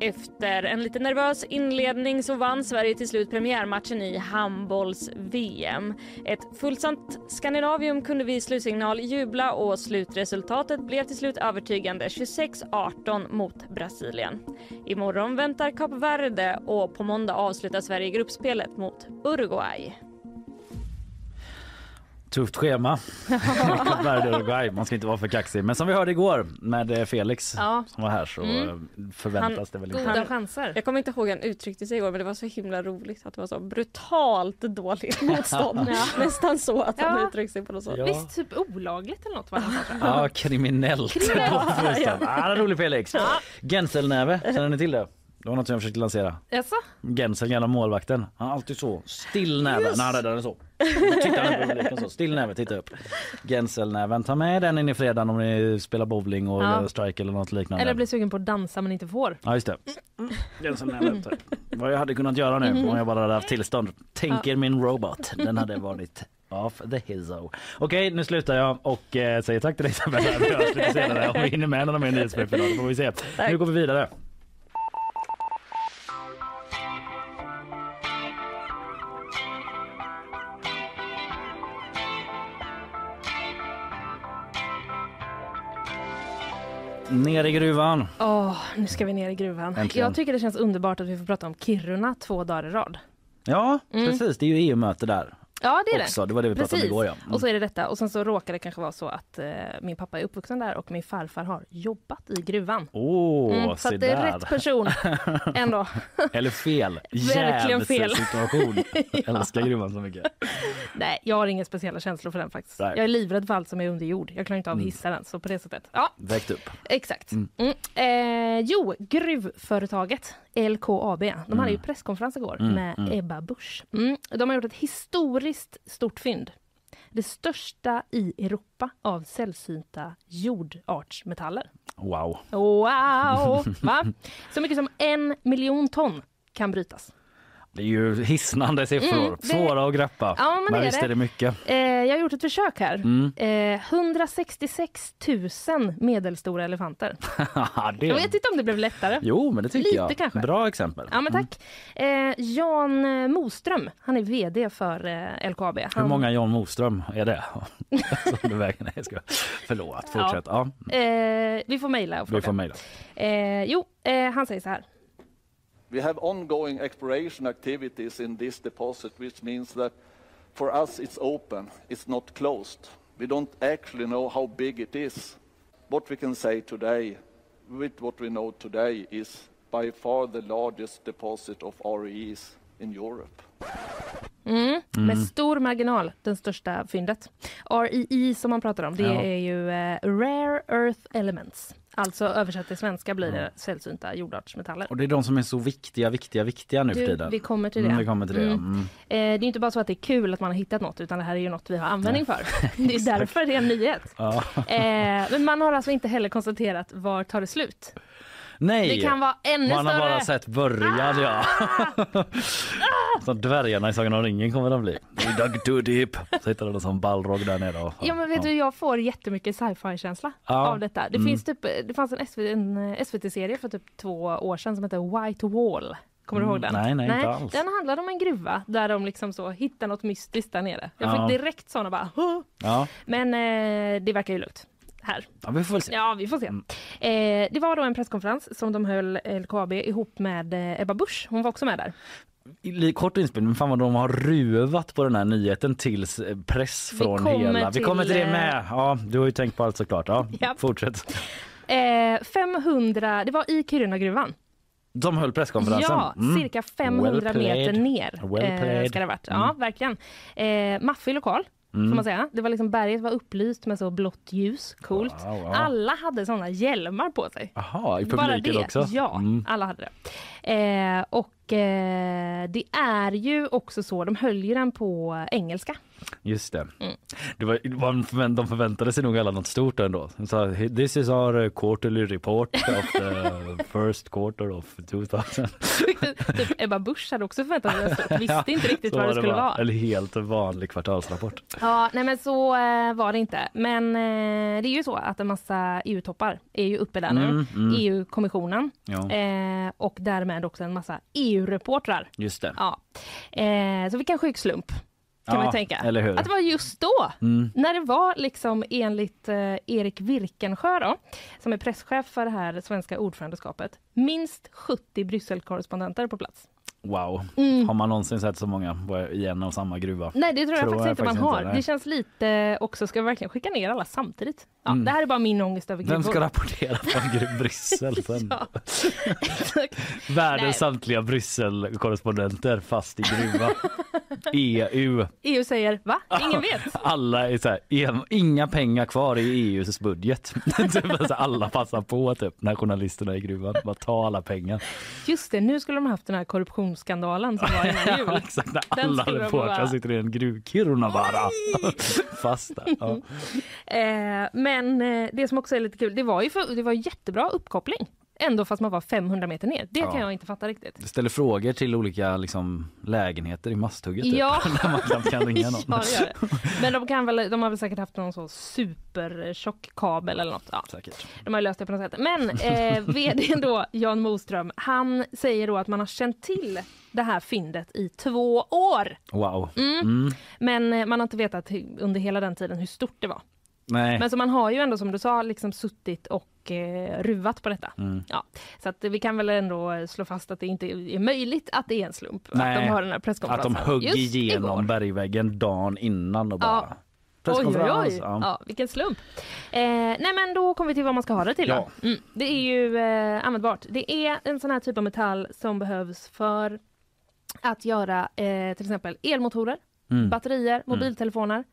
Speaker 8: Efter en lite nervös inledning så vann Sverige till slut premiärmatchen i handbolls-VM. Ett fullsatt Skandinavium kunde vid slutsignal jubla och slutresultatet blev till slut övertygande 26-18 mot Brasilien. Imorgon väntar Kap Verde och på måndag avslutar Sverige gruppspelet mot Uruguay.
Speaker 2: Tufft schema. Man ska inte vara för kaxig. Men som vi hörde igår med eh, Felix
Speaker 3: Ja.
Speaker 2: som var här så
Speaker 8: Mm.
Speaker 2: eh, förväntas det väl inte.
Speaker 3: Goda chanser.
Speaker 8: Jag kommer inte ihåg hur han uttryckte sig igår men det var så himla roligt att det var så brutalt dåligt motstånd.
Speaker 3: Ja.
Speaker 8: Nästan så att han
Speaker 3: Ja.
Speaker 8: uttryckte sig på något sätt.
Speaker 2: Ja.
Speaker 3: Visst, typ olagligt eller något var det han.
Speaker 2: Ja, kriminellt.
Speaker 3: Kriminellt.
Speaker 2: ja. rolig Felix. Genselnäve, känner ni till det? Det var något jag försökte lansera.
Speaker 3: Jaså?
Speaker 2: Gensel, gamla målvakten. Han har alltid så still näve när han räddar den så. Tittar han så. Still näve, titta upp. Genselnäven, ta med den in i fredagen om ni spelar bowling och
Speaker 3: Ja.
Speaker 2: strike eller något liknande.
Speaker 3: Eller blir sugen på att dansa men inte får.
Speaker 2: Ja just det. Genselnäven. Vad jag hade kunnat göra nu om jag bara hade haft tillstånd. Tänk er min robot. Den hade varit off the hizzo. Okej, nu slutar jag och eh, säger tack till dig Isabella. Vi hörs lite senare om vi hinner med några mer nyhetsbrev idag. Det får vi se. Nu går vi vidare. Ner i gruvan.
Speaker 3: Åh, nu ska vi ner i gruvan.
Speaker 2: Äntligen.
Speaker 3: Jag tycker det känns underbart att vi får prata om Kiruna två dagar i rad.
Speaker 2: Ja, precis. Det är ju EU-möte där
Speaker 3: Ja, det är det.
Speaker 2: också. Det var det vi pratade om
Speaker 3: Precis.
Speaker 2: igår. Ja. Mm.
Speaker 3: Och så är det detta. Och sen så råkar det kanske vara så att eh, min pappa är uppvuxen där och min farfar har jobbat i gruvan.
Speaker 2: Åh,
Speaker 3: Mm, så det är rätt person ändå.
Speaker 2: Eller fel.
Speaker 3: Verkligen fel.
Speaker 2: situation. Jag älskar gruvan så mycket.
Speaker 3: Nej, jag har inga speciella känslor för den faktiskt.
Speaker 2: Nej.
Speaker 3: Jag är livrädd för allt som är under jord. Jag klarar inte av
Speaker 2: Mm.
Speaker 3: hissar den. Så på det sättet. Ja,
Speaker 2: Väckt upp.
Speaker 3: exakt.
Speaker 2: Mm.
Speaker 3: Mm. Eh, jo, gruvföretaget LKAB. De hade ju presskonferens igår
Speaker 2: Mm,
Speaker 3: med
Speaker 2: mm.
Speaker 3: Ebba Busch. Mm. De har gjort ett historiskt stort fynd. Det största i Europa av sällsynta jordartsmetaller.
Speaker 2: Wow.
Speaker 3: Wow! Va? Så mycket som en miljon ton kan brytas.
Speaker 2: Det är ju hisnande siffror.
Speaker 3: Mm, det-
Speaker 2: Svåra att greppa.
Speaker 3: Ja, men det är
Speaker 2: visst
Speaker 3: det.
Speaker 2: är det mycket.
Speaker 3: Eh, jag har gjort ett försök här.
Speaker 2: Mm.
Speaker 3: Eh, 166 000 medelstora elefanter.
Speaker 2: det...
Speaker 3: Jag vet inte om det blev lättare.
Speaker 2: Jo, men det tycker
Speaker 3: Lite
Speaker 2: jag.
Speaker 3: kanske.
Speaker 2: Bra exempel.
Speaker 3: Ja, men tack. Eh, Jan Moström, han är VD för eh, LKAB. Han,
Speaker 2: Hur många Jan Moström är det? Som du väger? Nej, ska. Förlåt, fortsätt. Ja.
Speaker 3: Eh, vi får mejla och
Speaker 2: vi
Speaker 3: fråga.
Speaker 2: får mejla.
Speaker 3: Eh, jo, eh, han säger så här.
Speaker 9: We have ongoing exploration activities in this deposit, which means that for us it's open, it's not closed. We don't actually know how big it is. What we can say today, with what we know today, is by far the largest deposit of REEs in Europe.
Speaker 3: Mm, Med stor marginal, den största fyndet. REE som man pratar om, det
Speaker 2: Ja.
Speaker 3: är ju eh, Rare Earth Elements. Alltså översatt till svenska blir det sällsynta jordartsmetaller.
Speaker 2: Och det är de som är så viktiga, viktiga, viktiga nu för
Speaker 3: Du,
Speaker 2: tiden.
Speaker 3: vi kommer till det.
Speaker 2: Mm, vi kommer till det.
Speaker 3: Mm.
Speaker 2: Mm.
Speaker 3: Eh, det är inte bara så att det är kul att man har hittat något utan det här är ju något vi har användning för. Det är därför det är en nyhet.
Speaker 2: Ja.
Speaker 3: Eh, men man har alltså inte heller konstaterat var tar det slut.
Speaker 2: Nej,
Speaker 3: Det kan vara ännu
Speaker 2: man har
Speaker 3: större.
Speaker 2: bara sett början. Ja. Som dvärgarna i Sagan om ringen kommer de bli. We dug too deep. Så hittar de som ballrog där nere. Och,
Speaker 3: Ja men vet du, jag får jättemycket sci-fi-känsla
Speaker 2: Ja.
Speaker 3: av detta. Det,
Speaker 2: Mm.
Speaker 3: finns typ, det fanns en, SV, en eh, SVT-serie för typ två år sedan som heter White Wall. Kommer du
Speaker 2: Mm,
Speaker 3: ihåg den?
Speaker 2: nej, nej, inte alls.
Speaker 3: Den handlade om en gruva där de liksom så hittar något mystiskt där nere. Jag
Speaker 2: Ja.
Speaker 3: fick direkt såna bara?
Speaker 2: Ja.
Speaker 3: Men eh, det verkar ju lugnt här.
Speaker 2: ja, vi får se.
Speaker 3: Ja, vi får se.
Speaker 2: Mm.
Speaker 3: Eh, det var då en presskonferens som de höll LKAB ihop med eh, Ebba Busch. Hon var också med där.
Speaker 2: Kort inspelning, men fan vad de har ruvat på den här nyheten tills eh, press
Speaker 3: Vi
Speaker 2: från
Speaker 3: kommer
Speaker 2: hela. Vi kommer till det
Speaker 3: till,
Speaker 2: med. Ja, du har ju tänkt på allt såklart. Ja,
Speaker 3: Japp.
Speaker 2: fortsätt.
Speaker 3: Eh, 500, det var i Kirunagruvan.
Speaker 2: De höll presskonferensen.
Speaker 3: Ja,
Speaker 2: Mm.
Speaker 3: cirka 500
Speaker 2: Well
Speaker 3: meter ner.
Speaker 2: Well
Speaker 3: eh, ska det ha varit. Ja,
Speaker 2: Mm.
Speaker 3: verkligen. Eh, maffig lokal. Får
Speaker 2: Mm.
Speaker 3: man säga. Det var liksom berget var upplyst med så blått ljus. Coolt.
Speaker 2: Wow, wow.
Speaker 3: Alla hade såna hjälmar på sig.
Speaker 2: Jaha, i
Speaker 3: Bara
Speaker 2: publiken
Speaker 3: det.
Speaker 2: också?
Speaker 3: Ja,
Speaker 2: Mm.
Speaker 3: alla hade det. Eh, och Och eh, det är ju också så, de höll ju den på engelska.
Speaker 2: Just det.
Speaker 3: Mm.
Speaker 2: det var, de förväntade sig nog alla något stort ändå. Sa this is our quarterly report of the first quarter of 2000.
Speaker 3: typ Ebba Busch hade också förväntat sig stort, visste inte riktigt
Speaker 2: Så
Speaker 3: vad det skulle vara.
Speaker 2: En helt vanlig kvartalsrapport.
Speaker 3: Ja, nej men så eh, var det inte. Men eh, det är ju så att en massa EU-toppar är ju uppe där nu.
Speaker 2: Mm, mm.
Speaker 3: EU-kommissionen
Speaker 2: Ja,
Speaker 3: eh, och därmed också en massa EU-reportrar.
Speaker 2: just det.
Speaker 3: Ja. Så vilken sjuk slump kan
Speaker 2: Ja,
Speaker 3: man tänka. Att det var just då,
Speaker 2: Mm.
Speaker 3: när det var liksom enligt eh, Erik Virkensjö då, som är presschef för det här svenska ordförandeskapet, minst 70 Brysselkorrespondenter på plats.
Speaker 2: Wow.
Speaker 3: Mm.
Speaker 2: Har man någonsin sett så många i en och samma gruva?
Speaker 3: Nej, det tror jag
Speaker 2: Tror
Speaker 3: faktiskt
Speaker 2: jag
Speaker 3: inte man har.
Speaker 2: inte,
Speaker 3: det känns lite också, ska vi verkligen skicka ner alla samtidigt? Ja,
Speaker 2: Mm.
Speaker 3: Det här är bara min ångest över
Speaker 2: Vem ska
Speaker 3: gruvor.
Speaker 2: rapportera från Bryssel sen? Världens
Speaker 3: Nej.
Speaker 2: samtliga Brysselkorrespondenter fast i gruva. EU.
Speaker 3: EU säger va? Ingen vet.
Speaker 2: Alla är så här, inga pengar kvar i EUs budget. Typ alla passar på typ när journalisterna är i gruvan. Bara ta alla pengar.
Speaker 3: Just det, nu skulle de haft den här korruptionsskandalen som var innan jul.
Speaker 2: Ja, exakt, när alla reportrar sitter i en gruv. Kiruna bara. Fast där. Ja.
Speaker 3: Eh, men eh, det som också är lite kul, det var ju för, det var jättebra uppkoppling. Ändå fast man var 500 meter ner. Det
Speaker 2: Ja.
Speaker 3: kan jag inte fatta riktigt.
Speaker 2: Det ställer frågor till olika liksom, lägenheter i Masthugget. Typ,
Speaker 3: Ja.
Speaker 2: när man knappt kan ringa någon.
Speaker 3: Ja, det gör det. Men de, kan väl, de har väl säkert haft någon så supertjock kabel eller något. Ja,
Speaker 2: Säkert.
Speaker 3: de har löst det på något sätt. Men eh, vdn då, Jan Moström, han säger då att man har känt till det här fyndet i två år.
Speaker 2: Wow.
Speaker 3: Mm.
Speaker 2: Mm.
Speaker 3: Men eh, man har inte vetat under hela den tiden hur stort det var.
Speaker 2: Nej.
Speaker 3: Men så man har ju ändå som du sa liksom suttit och eh, ruvat på detta.
Speaker 2: Mm.
Speaker 3: Ja, så att vi kan väl ändå slå fast att det inte är möjligt att det är en slump
Speaker 2: Nej,
Speaker 3: att de har den här
Speaker 2: Att
Speaker 3: presskonferensen.
Speaker 2: de högg igenom
Speaker 3: igår.
Speaker 2: bergväggen dagen innan och bara
Speaker 3: Ja. Oj, oj, oj.
Speaker 2: Ja.
Speaker 3: Ja, vilken slump. Eh, nej men då kommer vi till vad man ska ha det till.
Speaker 2: Ja.
Speaker 3: Mm, det är ju eh, användbart. Det är en sån här typ av metall som behövs för att göra eh, till exempel elmotorer,
Speaker 2: Mm.
Speaker 3: batterier, mobiltelefoner.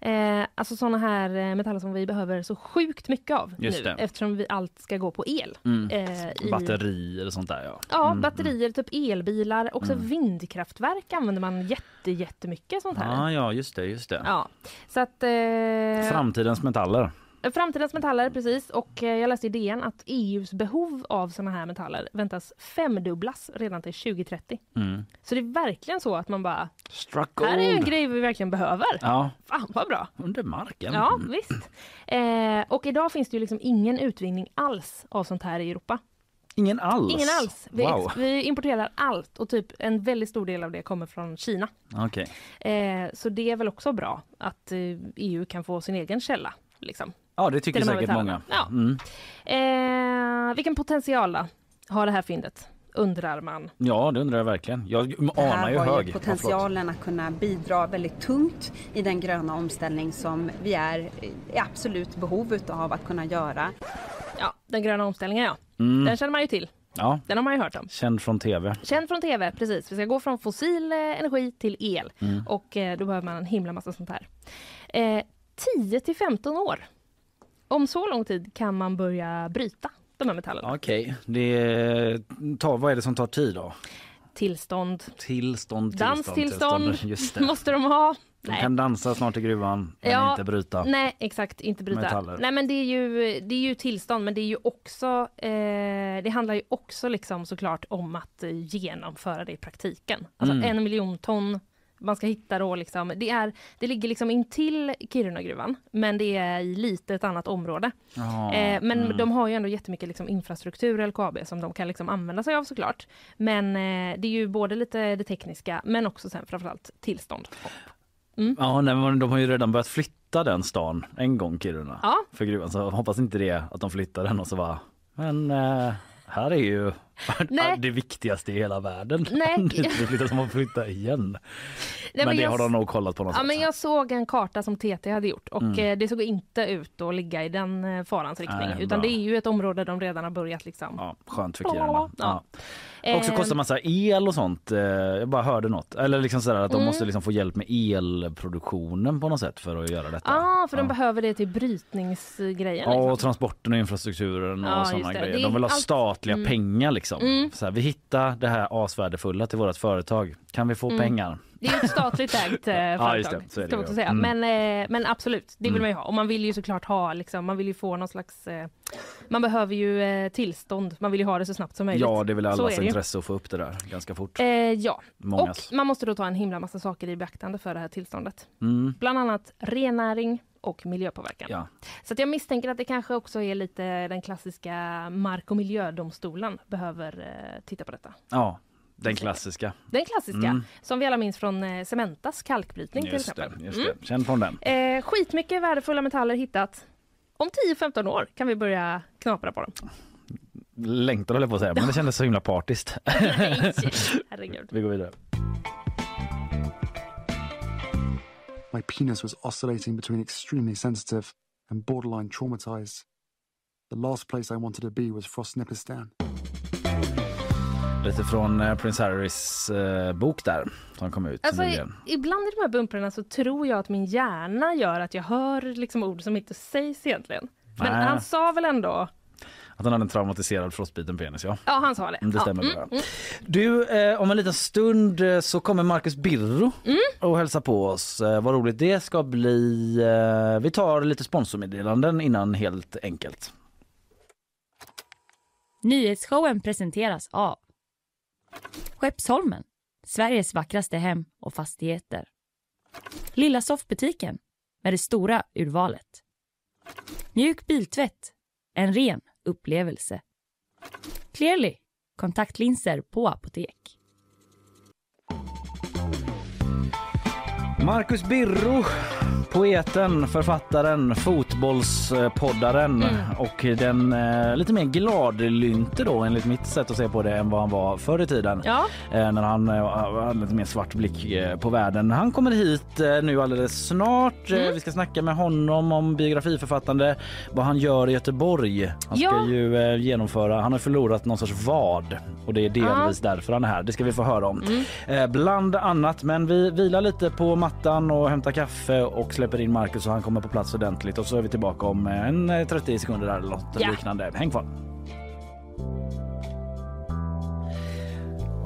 Speaker 3: Eh, alltså såna här eh, metaller som vi behöver så sjukt mycket av
Speaker 2: Just
Speaker 3: nu
Speaker 2: det.
Speaker 3: eftersom vi allt ska gå på el.
Speaker 2: Mm.
Speaker 3: Eh, i-
Speaker 2: Batterier och sånt där ja.
Speaker 3: Ja,
Speaker 2: Mm,
Speaker 3: batterier, typ elbilar, också
Speaker 2: Mm.
Speaker 3: vindkraftverk använder man jätte, jättemycket sånt här.
Speaker 2: Ja, ja, just det, just det.
Speaker 3: Ja, så att... Eh,
Speaker 2: Framtidens metaller.
Speaker 3: Framtidens metaller, precis. Och eh, jag läste i DN att EUs behov av såna här metaller väntas femdubblas redan till 2030.
Speaker 2: Mm.
Speaker 3: Så det är verkligen så att man bara,
Speaker 2: Struck
Speaker 3: här är en grej vi verkligen behöver.
Speaker 2: Ja,
Speaker 3: Fan vad bra!
Speaker 2: under marken.
Speaker 3: Ja, visst. Eh, och idag finns det ju liksom ingen utvinning alls av sånt här i Europa.
Speaker 2: Ingen alls?
Speaker 3: Ingen alls. Vi,
Speaker 2: Wow.
Speaker 3: vi importerar allt och typ en väldigt stor del av det kommer från Kina.
Speaker 2: Okej.
Speaker 3: Eh, så det är väl också bra att eh, EU kan få sin egen källa. Liksom.
Speaker 2: Ja, det tycker
Speaker 3: de
Speaker 2: säkert många.
Speaker 3: Ja.
Speaker 2: Mm.
Speaker 3: Eh, vilken potential då har det här fyndet? Undrar man.
Speaker 2: Ja, det undrar jag verkligen. Jag
Speaker 10: Det här
Speaker 2: anar ju
Speaker 10: har
Speaker 2: hög.
Speaker 10: ju potentialen att kunna bidra väldigt tungt i den gröna omställning som vi är i absolut behov av att kunna göra.
Speaker 3: Ja, den gröna omställningen ja.
Speaker 2: Mm.
Speaker 3: Den känner man ju till.
Speaker 2: Ja,
Speaker 3: Den har man ju hört om.
Speaker 2: känd från tv.
Speaker 3: Känd från tv, precis. Vi ska gå från fossil eh, energi till el.
Speaker 2: Mm.
Speaker 3: Och eh, då behöver man en himla massa sånt här. Eh, 10 till 15 år. Om så lång tid kan man börja bryta de här metallerna.
Speaker 2: Okej, det tar, vad är det som tar tid då?
Speaker 3: Tillstånd,
Speaker 2: Tillstånd, tillstånd,
Speaker 3: danstillstånd
Speaker 2: det.
Speaker 3: måste de ha.
Speaker 2: De kan dansa snart i gruvan men
Speaker 3: Ja,
Speaker 2: inte bryta.
Speaker 3: Nej, exakt. Inte bryta.
Speaker 2: Metaller.
Speaker 3: Nej, men det är, ju, det är ju tillstånd, men det är ju också... Eh, det handlar ju också liksom såklart om att eh, genomföra det i praktiken. Alltså
Speaker 2: Mm.
Speaker 3: en miljon ton man ska hitta då liksom. Det, är, det ligger liksom intill Kirunagruvan, men det är i lite ett annat område.
Speaker 2: Ja,
Speaker 3: Eh, men
Speaker 2: mm.
Speaker 3: de har ju ändå jättemycket liksom infrastruktur, LKAB, som de kan liksom använda sig av såklart. Men eh, det är ju både lite det tekniska, men också sen framförallt tillstånd.
Speaker 2: Ja, nej, men de har ju redan börjat flytta den stan en gång Kiruna
Speaker 3: Ja.
Speaker 2: för gruvan så hoppas inte det att de flyttar den och så bara men eh, här är ju
Speaker 3: Nej.
Speaker 2: det viktigaste i hela världen.
Speaker 3: Nej.
Speaker 2: det flyttar som att flytta igen.
Speaker 3: Nej,
Speaker 2: men det
Speaker 3: jag
Speaker 2: har de nog kollat på något
Speaker 3: Ja,
Speaker 2: sätt.
Speaker 3: men jag såg en karta som TT hade gjort och
Speaker 2: Mm.
Speaker 3: eh, det såg inte ut att ligga i den eh, farans riktning.
Speaker 2: Nej,
Speaker 3: utan det är ju ett område de redan har börjat liksom.
Speaker 2: Ja, skönt för Kiruna.
Speaker 3: Ja.
Speaker 2: Ja. Också kostar massa el och sånt. Eh, Jag bara hörde något. Eller liksom sådär att de
Speaker 3: Mm.
Speaker 2: måste liksom få hjälp med elproduktionen på något sätt för att göra detta.
Speaker 3: Ja, för de
Speaker 2: Ja.
Speaker 3: behöver det till brytningsgrejen.
Speaker 2: Ja,
Speaker 3: liksom.
Speaker 2: och transporten och infrastrukturen och
Speaker 3: Ja,
Speaker 2: sådana grejer.
Speaker 3: Är
Speaker 2: De vill ha
Speaker 3: allt-
Speaker 2: statliga
Speaker 3: Mm.
Speaker 2: pengar liksom liksom.
Speaker 3: Mm.
Speaker 2: Så här, vi hittar det här asvärdefulla till vårt företag. Kan vi få
Speaker 3: Mm.
Speaker 2: pengar?
Speaker 3: Det är ju ett statligt ägt eh,
Speaker 2: Ja,
Speaker 3: företag.
Speaker 2: det. Är det ju.
Speaker 3: också säga.
Speaker 2: Mm.
Speaker 3: Men, eh, men absolut, det vill
Speaker 2: Mm.
Speaker 3: man ju ha. Och man vill ju såklart ha, liksom, man vill ju få någon slags... Eh, man behöver ju eh, tillstånd. Man vill ju ha det så snabbt som möjligt.
Speaker 2: Ja, det är väl allas
Speaker 3: är det
Speaker 2: intresse att få upp det där ganska fort.
Speaker 3: Eh, ja,
Speaker 2: Mångas.
Speaker 3: och man måste då ta en himla massa saker i beaktande för det här tillståndet.
Speaker 2: Mm.
Speaker 3: Bland annat rennäring och miljöpåverkan.
Speaker 2: Ja.
Speaker 3: Så jag misstänker att det kanske också är lite den klassiska mark och miljödomstolen behöver eh, titta på detta.
Speaker 2: ja, den klassiska.
Speaker 3: Den klassiska,
Speaker 2: Mm.
Speaker 3: som vi alla minns från eh, Cementas kalkbrytning till
Speaker 2: Just det,
Speaker 3: exempel.
Speaker 2: just
Speaker 3: Mm.
Speaker 2: det. Känn från den.
Speaker 3: Eh, skitmycket värdefulla metaller hittat. Om 10-15 år kan vi börja knapra på dem.
Speaker 2: Längtar höll jag på att säga, men det kändes så himla partiskt.
Speaker 3: Nej.
Speaker 2: Vi går vidare.
Speaker 11: My penis was oscillating between extremely sensitive and borderline traumatized. The last place I wanted to be was Frostnipistan.
Speaker 2: Lite från eh, Prince Harrys eh, bok där som kom ut
Speaker 3: Alltså,
Speaker 2: nyligen.
Speaker 3: ibland i de här bumprarna så tror jag att min hjärna gör att jag hör liksom ord som inte sägs egentligen. Men han sa väl ändå...
Speaker 2: Att han hade en traumatiserad frostbiten penis, ja.
Speaker 3: Ja, han sa det.
Speaker 2: Mm, Det
Speaker 3: ja.
Speaker 2: stämmer
Speaker 3: mm,
Speaker 2: bra.
Speaker 3: mm.
Speaker 2: Du, eh, om en liten stund eh, så kommer Marcus Birro
Speaker 3: Mm.
Speaker 2: och hälsa på oss. Eh, vad roligt det ska bli. Eh, vi tar lite sponsormeddelanden innan helt enkelt.
Speaker 1: Nyhetsshowen presenteras av Skeppsholmen, Sveriges vackraste hem och fastigheter. Lilla soffbutiken med det stora urvalet. Mjuk biltvätt, en ren upplevelse. Clearly, kontaktlinser på apotek.
Speaker 2: Marcus Birro, poeten, författaren, fotbollspoddaren
Speaker 3: Mm.
Speaker 2: och den eh, lite mer gladlynte då enligt mitt sätt att se på det än vad han var förr i tiden.
Speaker 3: Ja.
Speaker 2: Eh, när han eh, hade lite mer svart blick eh, på världen. Han kommer hit eh, nu alldeles snart. Eh,
Speaker 3: Mm.
Speaker 2: Vi ska snacka med honom om biografiförfattande, vad han gör i Göteborg. Han ska
Speaker 3: Ja.
Speaker 2: ju eh, genomföra, han har förlorat någon sorts vad och det är delvis därför han är här. Det ska vi få höra om.
Speaker 3: Mm.
Speaker 2: Bland annat, men vi vilar lite på mattan och hämtar kaffe och släpper in Marcus och han kommer på plats ordentligt och så är vi tillbaka om eh, en eh, 30 sekunder där eller något
Speaker 3: Ja.
Speaker 2: liknande. Häng kvar.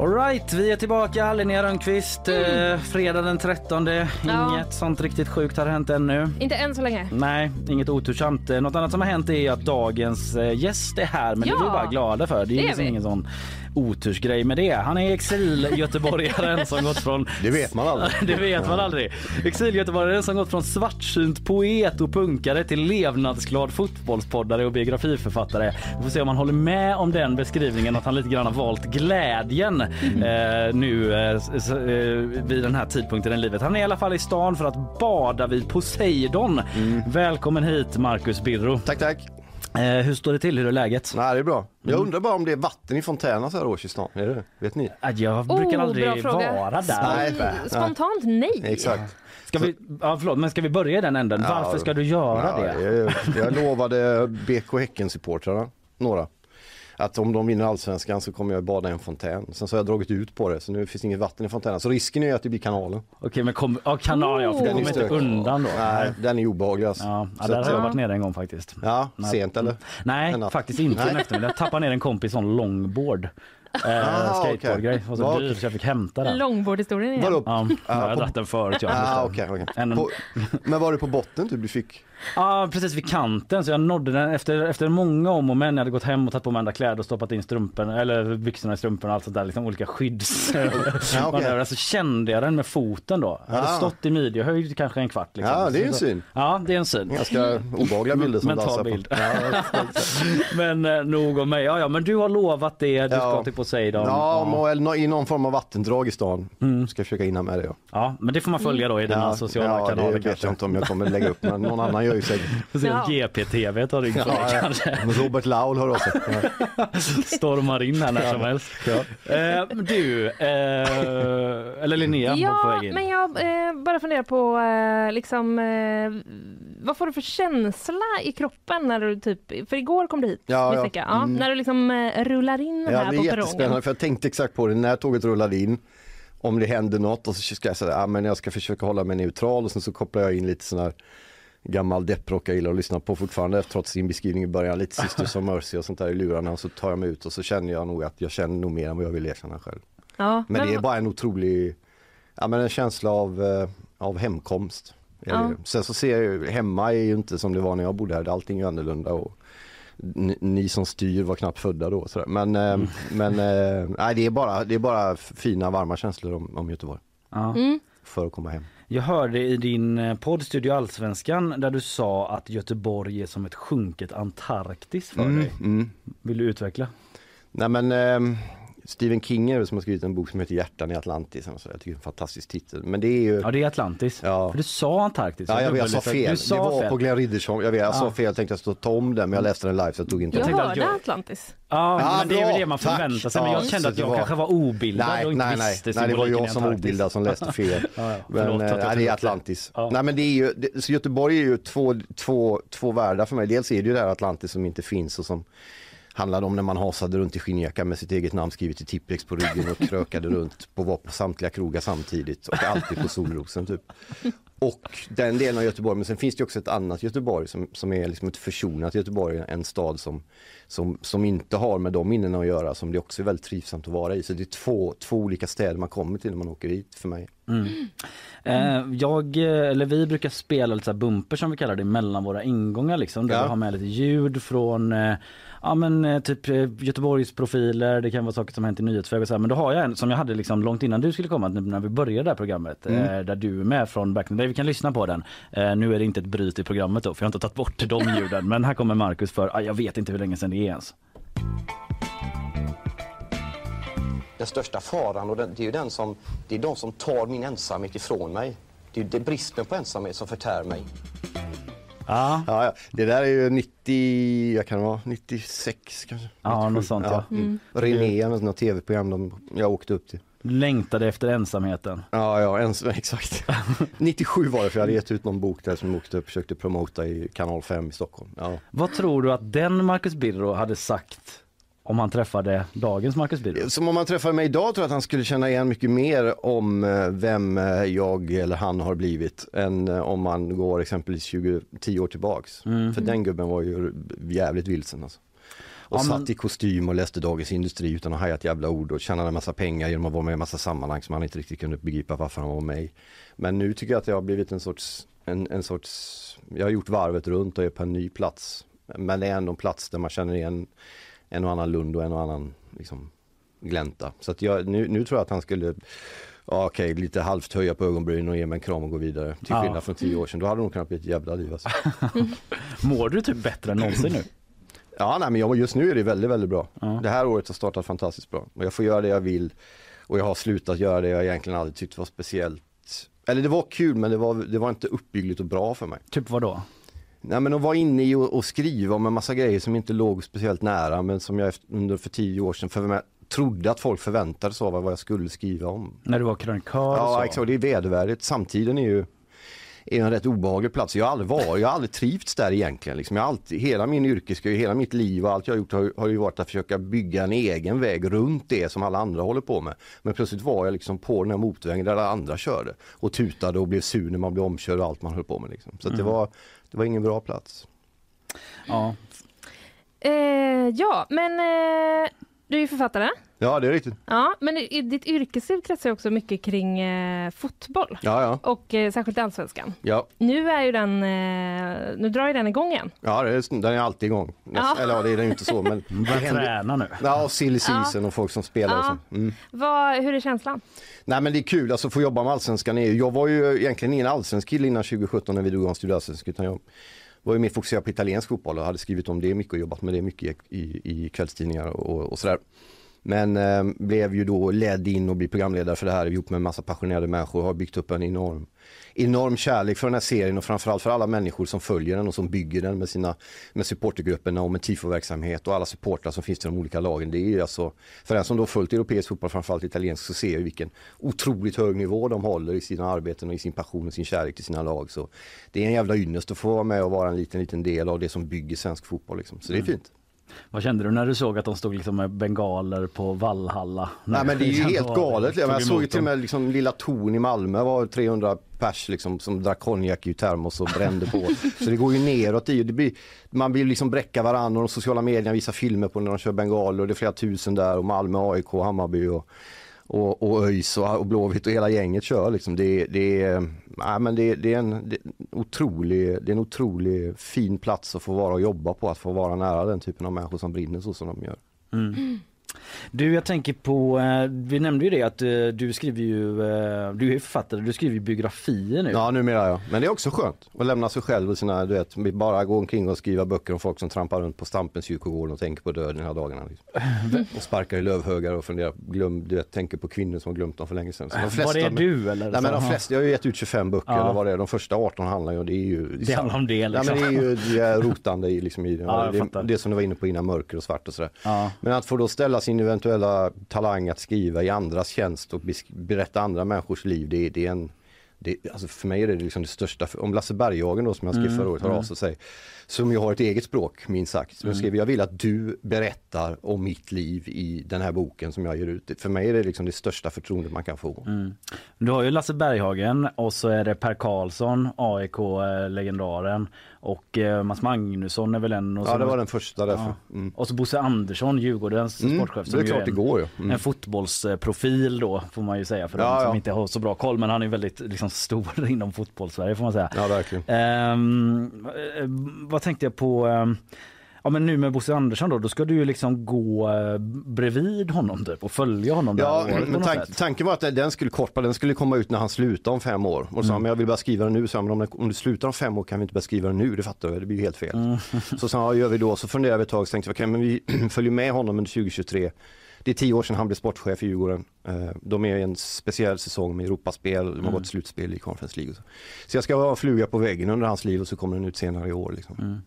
Speaker 2: Alright, vi är tillbaka. Linnea Rönnqvist. Eh, fredag den 13.
Speaker 3: Ja.
Speaker 2: Inget sånt riktigt sjukt har hänt ännu.
Speaker 3: Inte än så länge.
Speaker 2: Nej, inget otursamt. Eh, Något annat som har hänt är att dagens eh, gäst är här, men det är vi
Speaker 3: Ja.
Speaker 2: bara glada för. Det är
Speaker 3: Det är
Speaker 2: liksom ingen sån otursgrej med det. Han är exil-göteborgaren som gått från...
Speaker 12: Det vet man aldrig.
Speaker 2: det vet man aldrig. Exil-göteborgaren som gått från svartsynt poet och punkare till levnadsglad fotbollspoddare och biografiförfattare. Vi får se om han håller med om den beskrivningen att han lite grann har valt glädjen eh, nu eh, eh, vid den här tidpunkten i livet. Han är i alla fall i stan för att bada vid Poseidon. Välkommen hit Marcus Birro.
Speaker 12: Tack, tack.
Speaker 2: Eh, hur står det till? Hur är läget?
Speaker 12: Nej, det är bra. Jag
Speaker 2: Mm.
Speaker 12: undrar bara om det är vatten i fontänerna så här års i stan. Är det? Vet ni?
Speaker 2: Ah, Jag brukar
Speaker 3: Oh, bra
Speaker 2: aldrig
Speaker 3: fråga.
Speaker 2: vara där.
Speaker 12: Nej.
Speaker 3: Spon- Spontant nej.
Speaker 12: Exakt.
Speaker 2: Ska vi, ja, förlåt, men ska vi börja i den änden?
Speaker 12: Ja.
Speaker 2: Varför ska du göra
Speaker 12: Ja,
Speaker 2: det?
Speaker 12: Jag, jag lovade BK Häcken-supportrarna, några, att om de vinner allsvenskan så kommer jag bada i en fontän. Sen så har jag dragit ut på det så nu finns det inget vatten i fontänen. Så risken är att det blir kanalen.
Speaker 2: Okej, men kom, ja, kanal, ja, för du
Speaker 12: Den är
Speaker 2: kommer inte undan då.
Speaker 12: Nej, den är obehaglig alltså.
Speaker 2: Ja, där
Speaker 12: att-
Speaker 2: har jag varit nere en gång faktiskt.
Speaker 12: Ja,
Speaker 2: Nej.
Speaker 12: sent eller?
Speaker 2: Nej,
Speaker 12: En natt.
Speaker 2: faktiskt inte en
Speaker 12: Nej.
Speaker 2: eftermiddag. Jag tappade ner en kompis sån longboard. Eh,
Speaker 12: Ah,
Speaker 2: skateboardgrej.
Speaker 12: okej.
Speaker 2: var så dyr så jag fick hämta den.
Speaker 3: Långbordhistorien igen.
Speaker 12: Vadå?
Speaker 2: Ja, jag har
Speaker 12: på-
Speaker 2: dratt den förut. Ja,
Speaker 12: Ah, okej.
Speaker 2: En-
Speaker 12: På- Men var det på botten typ du fick?
Speaker 2: Ja, precis vid kanten så jag nådde den efter, efter många om och men. Jag hade gått hem och tagit på mig andra kläder och stoppat in strumporna eller byxorna i strumporna och allt sånt där. Liksom olika skydds...
Speaker 12: Ja, okej.
Speaker 2: Så kände jag den med foten då. Jag hade
Speaker 12: Ah.
Speaker 2: stått i midjehöjd kanske en kvart. Liksom.
Speaker 12: Ja, det är en syn.
Speaker 2: Ja, det är en syn.
Speaker 12: Ganska obehagliga bilder som
Speaker 2: Mental bild.
Speaker 12: Ja,
Speaker 2: Men eh, nog om mig. Ja, ja, men du har lovat det. Du ska
Speaker 12: Ja.
Speaker 2: till Poseidon.
Speaker 12: ja, eller nå- i någon form av vattendrag i stan. Ska jag försöka hinna med det. Ja.
Speaker 2: ja, men det får man följa då i dina
Speaker 12: Ja,
Speaker 2: sociala
Speaker 12: ja,
Speaker 2: kanaler
Speaker 12: det vet jag inte om jag kommer lägga upp, men någon annan gör ju säkert.
Speaker 3: Ja.
Speaker 2: GP-TV tar dig
Speaker 12: Ja,
Speaker 2: kanske.
Speaker 12: Robert Laul har också. Ja.
Speaker 2: Stormar in här när som helst. Eh, du, eh, eller Linnea var på
Speaker 3: Ja,
Speaker 2: väg in.
Speaker 3: men jag eh, bara funderar på eh, liksom eh, vad får du för känsla i kroppen när du typ, för igår kom du hit
Speaker 12: Ja, ja.
Speaker 3: ja.
Speaker 12: Mm.
Speaker 3: När du liksom eh, rullar in
Speaker 12: Ja,
Speaker 3: här
Speaker 12: det
Speaker 3: på perrongen.
Speaker 12: jättespännande för jag tänkte exakt på det när tåget rullade in. Om det händer något och så ska jag säga, ja men jag ska försöka hålla mig neutral och sen så kopplar jag in lite här gammal depprock jag gillar att lyssna på fortfarande trots sin beskrivning i början, lite Sisters of Mercy och sånt där i lurarna och så tar jag mig ut och så känner jag nog att jag känner nog mer än vad jag vill erkänna själv.
Speaker 3: Ja,
Speaker 12: Men det är bara en otrolig, ja men en känsla av, eh, av hemkomst.
Speaker 3: Ja.
Speaker 12: Sen så ser jag ju, hemma är ju inte som det var när jag bodde här, allting är annorlunda och ni, ni som styr var knappt födda då. Sådär. Men, eh, men eh, nej, det, är bara, det är bara fina varma känslor om, om Göteborg.
Speaker 2: Ja.
Speaker 3: Mm.
Speaker 12: För att komma hem.
Speaker 2: Jag hörde i din eh, podd Studio Allsvenskan där du sa att Göteborg är som ett sjunket Antarktis för
Speaker 12: Mm,
Speaker 2: dig.
Speaker 12: mm.
Speaker 2: Vill du utveckla?
Speaker 12: Nej men ehm, Stephen King är det som har skrivit en bok som heter Hjärtan i Atlantis. och Så jag tycker det är en fantastisk titel. Men det är ju...
Speaker 2: Ja det är Atlantis.
Speaker 12: Ja.
Speaker 2: För du sa Antarktis.
Speaker 12: Ja, jag, vet, jag sa fel.
Speaker 2: Du sa
Speaker 12: det var
Speaker 2: fel.
Speaker 12: på Glenn Riddersholm. Jag vet, jag sa
Speaker 2: Ja.
Speaker 12: fel. Jag tänkte jag stå ta om den men jag läste den live så jag tog inte
Speaker 3: Jag
Speaker 2: att
Speaker 3: hörde
Speaker 2: jag-
Speaker 3: Atlantis.
Speaker 2: Ja,
Speaker 12: Ja,
Speaker 2: men det är väl det man
Speaker 12: Tack.
Speaker 2: förväntar sig. Men
Speaker 12: Ja,
Speaker 2: jag kände att jag
Speaker 12: var-
Speaker 2: kanske var obildad
Speaker 12: Nej,
Speaker 2: och inte
Speaker 12: nej, nej.
Speaker 2: visste
Speaker 12: nej, det var jag som var obildad som läste fel.
Speaker 2: Ja, ja.
Speaker 12: Men
Speaker 2: Förlåt att jag
Speaker 12: nej, det är. Atlantis.
Speaker 2: Ja.
Speaker 12: Nej men det är ju, det, så Göteborg är ju två, två, två världar för mig. Dels är det ju det här Atlantis som inte finns och som handlade om när man hasade runt i skinnjacka med sitt eget namn skrivet i Tippex på ryggen och krökade runt på, var på samtliga krogar samtidigt och alltid på Solrosen typ. Och den delen av Göteborg, men sen finns det också ett annat Göteborg som, som är liksom ett försonat Göteborg, en stad som, som, som inte har med de minnena att göra, som det också är väldigt trivsamt att vara i. Så det är två, två olika städer man kommer till när man åker hit för mig.
Speaker 2: Eh, jag, eh, eller vi brukar spela lite så bumper som vi kallar det mellan våra ingångar liksom. Där
Speaker 12: Ja.
Speaker 2: vi har med lite ljud från eh, ja men eh, typ eh, Göteborgs profiler, det kan vara saker som hänt i nyhetsväg och så här. Men då har jag en som jag hade liksom långt innan du skulle komma när- när vi började det här programmet.
Speaker 12: Mm.
Speaker 2: Eh, där du är med från back in the day. Vi kan lyssna på den. Eh, nu är det inte ett bryt i programmet då för jag har inte tagit bort de ljuden. men här kommer Marcus för, ah, jag vet inte hur länge sedan det är ens.
Speaker 7: Den största faran, och den, det är ju den som, det är de som tar min ensamhet ifrån mig. Det är, det är bristen på ensamhet som förtär mig.
Speaker 2: Ja,
Speaker 12: Ja, ja. Det där är ju 90, jag kan det vara, 96 kanske?
Speaker 2: Ja,
Speaker 12: 97.
Speaker 2: något sånt, ja.
Speaker 12: Mm. René, något tv-program de, jag åkte upp till.
Speaker 2: Längtade efter ensamheten.
Speaker 12: Ja, ja, ens, exakt. 97 var det för jag hade gett ut någon bok där som jag åkte försökte promota i kanal 5 i Stockholm. Ja.
Speaker 2: Vad tror du att den Marcus Birro hade sagt om han träffade dagens Marcus Birro?
Speaker 12: Som om man träffade mig idag tror jag att han skulle känna igen mycket mer om eh, vem eh, jag eller han har blivit än eh, om man går exempelvis 20, 10 år tillbaks.
Speaker 2: Mm.
Speaker 12: För den gubben var ju jävligt vilsen alltså. Och
Speaker 2: Ja, men-
Speaker 12: satt i kostym och läste Dagens Industri utan att haja ett jävla ord och tjänade en massa pengar genom att vara med i en massa sammanhang som han inte riktigt kunde begripa varför han var med i. Men nu tycker jag att jag har blivit en sorts, en, en sorts, jag har gjort varvet runt och är på en ny plats. Men det är ändå en plats där man känner igen en och annan Lund och en och annan liksom, glänta. Så att jag, nu, nu tror jag att han skulle Ja, okej, lite halvt höja på ögonbrynen och ge mig en kram och gå vidare. Till
Speaker 2: Ja.
Speaker 12: skillnad från tio år sedan. Då hade nog kunnat bli ett jävla liv alltså.
Speaker 2: Mår du typ bättre än någonsin nu?
Speaker 12: Ja, nej, men jag, just nu är det väldigt, väldigt bra.
Speaker 2: Ja.
Speaker 12: Det här året har startat fantastiskt bra. Och jag får göra det jag vill. Och jag har slutat göra det jag egentligen aldrig tyckte var speciellt. Eller det var kul, men det var, det var inte uppbyggligt och bra för mig.
Speaker 2: Typ vad då?
Speaker 12: Nej men att vara inne i och, och skriva om en massa grejer som inte låg speciellt nära men som jag efter, under för tio år sedan för mig, trodde att folk förväntade sig av vad jag skulle skriva om.
Speaker 2: När du var krönikör
Speaker 12: Ja
Speaker 2: så?
Speaker 12: exakt, det är vedervärdigt. Samtiden är ju är en rätt obehaglig plats. Jag har aldrig varit, jag har aldrig trivts där egentligen. Liksom. Jag har alltid, hela min yrkesgrej, hela mitt liv och allt jag har gjort har, har ju varit att försöka bygga en egen väg runt det som alla andra håller på med. Men plötsligt var jag liksom på den här motorvägen där alla andra körde och tutade och blev sur när man blev omkörd och allt man höll på med. Liksom. Så att det,
Speaker 2: Mm.
Speaker 12: var, det var ingen bra plats.
Speaker 2: Ja.
Speaker 3: Eh, ja, men eh, du är ju författare.
Speaker 12: Ja det är riktigt.
Speaker 3: Ja, men i, ditt yrkesliv kretsar ju också mycket kring eh, fotboll.
Speaker 12: Ja ja.
Speaker 3: Och eh, särskilt allsvenskan.
Speaker 12: Ja,
Speaker 3: Nu är ju den, eh, nu drar ju den igång igen.
Speaker 12: ja det är, den är alltid igång.
Speaker 3: Ja.
Speaker 12: Eller ja, det är den ju inte så men det händer-
Speaker 2: nu.
Speaker 12: Ja, och silly season och folk som spelar. och
Speaker 3: Ja.
Speaker 12: så. Mm.
Speaker 3: Vad, hur är känslan?
Speaker 12: Nej men det är kul, alltså få jobba med Allsvenskan. Jag var ju egentligen ingen allsvensk kille innan 2017 när vi drog av Studio Allsvensk utan jag var ju mer fokuserad på italiensk fotboll och hade skrivit om det mycket och jobbat med det mycket i, i kvällstidningar och, och sådär. Men eh, blev ju då ledd in och bli programledare för det här ihop med en massa passionerade människor och har byggt upp en enorm, enorm kärlek för den här serien och framförallt för alla människor som följer den och som bygger den med sina med supportergrupperna och med tifoverksamhet och alla supportrar som finns till de olika lagen. Det är ju alltså, för den som då följt europeisk fotboll, framförallt italiensk, så ser ju vilken otroligt hög nivå de håller i sina arbeten och i sin passion och sin kärlek till sina lag. Så det är en jävla ynnest att få vara med och vara en liten, liten del av det som bygger svensk fotboll. Liksom. Så det är fint.
Speaker 2: Vad kände du när du såg att de stod liksom med bengaler på Valhalla?
Speaker 12: Nej men det är ju helt galet.
Speaker 2: Tog
Speaker 12: Jag såg ju till och med liksom, lilla Torn i Malmö var 300 pers liksom, som drack konjak i termos och brände på. Så det går ju neråt i det blir, man vill liksom bräcka varandra och de sociala medierna visar filmer på när de kör bengaler och det är flera tusen där och Malmö, AIK, Hammarby och och, och ÖIS och, och Blåvitt och hela gänget kör liksom. Det, det, är, men det, det, är en, det, otrolig, det är en otrolig fin plats att få vara och jobba på, att få vara nära den typen av människor som brinner så som de gör.
Speaker 2: Mm. Du jag tänker på, eh, vi nämnde ju det att eh, du skriver ju, eh, du är författare, du skriver ju biografier nu.
Speaker 12: Ja numera ja, men det är också skönt att lämna sig själv och sina, du vet, bara gå omkring och skriva böcker om folk som trampar runt på Stampens kyrkogård och tänker på döden den här dagarna. Liksom. Och sparkar i lövhögar och funderar, glöm, du vet, tänker på kvinnor som har glömt dem för länge sedan. Så de
Speaker 2: Var det du, eller?
Speaker 12: Nej, men de flesta, jag har ju gett ut 25 böcker,
Speaker 2: Ja.
Speaker 12: eller vad det är, de första 18 handlar ju om det är ju
Speaker 2: Det handlar om det,
Speaker 12: Ja,
Speaker 2: liksom.
Speaker 12: men det är ju det är rotande i, liksom, i
Speaker 2: Ja,
Speaker 12: det, det som du var inne på innan, mörker och svart och sådär.
Speaker 2: Ja.
Speaker 12: Men att få då ställa sin eventuella talang att skriva i andras tjänst och berätta andra människors liv, det, det är en det, alltså för mig är det liksom det största, om Lasse Berghagen då som jag skrev
Speaker 2: Mm,
Speaker 12: förra året hör
Speaker 2: mm.
Speaker 12: av sig som ju har ett eget språk minst sagt. Som
Speaker 2: Mm.
Speaker 12: skrev, jag vill att du berättar om mitt liv i den här boken som jag ger ut. För mig är det liksom det största förtroendet man kan få.
Speaker 2: Mm. Du har ju Lasse Berghagen och så är det Per Karlsson, AIK-legendaren och eh, Mats Magnusson är väl en. Och
Speaker 12: Ja
Speaker 2: så-
Speaker 12: det var den första därför.
Speaker 2: Ja.
Speaker 12: Mm.
Speaker 2: Och så Bosse Andersson, Djurgårdens
Speaker 12: Mm,
Speaker 2: sportchef.
Speaker 12: det
Speaker 2: som
Speaker 12: är
Speaker 2: ju
Speaker 12: klart
Speaker 2: en,
Speaker 12: det går ju. Mm.
Speaker 2: En fotbollsprofil då får man ju säga för
Speaker 12: Ja,
Speaker 2: de som
Speaker 12: ja.
Speaker 2: inte har så bra koll. Men han är väldigt liksom, stor inom fotbollssverige får man säga.
Speaker 12: Ja verkligen.
Speaker 2: Eh, vad tänkte jag på? ehm, Ja men nu med Bosse Andersson då, då ska du ju liksom gå eh, bredvid honom typ och följa honom
Speaker 12: Ja,
Speaker 2: på
Speaker 12: men tank, tanken var att den skulle korta, den skulle komma ut när han slutar om fem år. Och så
Speaker 2: Mm.
Speaker 12: men jag vill bara skriva den nu. Så, men om, om du slutar om fem år kan vi inte börja skriva den nu, det fattar du, det blir ju helt fel.
Speaker 2: Mm.
Speaker 12: Så sa ja, gör vi då? Så funderade vi ett tag och tänkte, okej men vi följer med honom under 2023. Det är tio år sedan han blev sportchef i Djurgården. Eh, De är i en speciell säsong med Europaspel, de har
Speaker 2: Mm.
Speaker 12: gått slutspel i Conference League. Så. så jag ska vara fluga på väggen under hans liv och så kommer den ut senare i år. Liksom.
Speaker 2: Mm.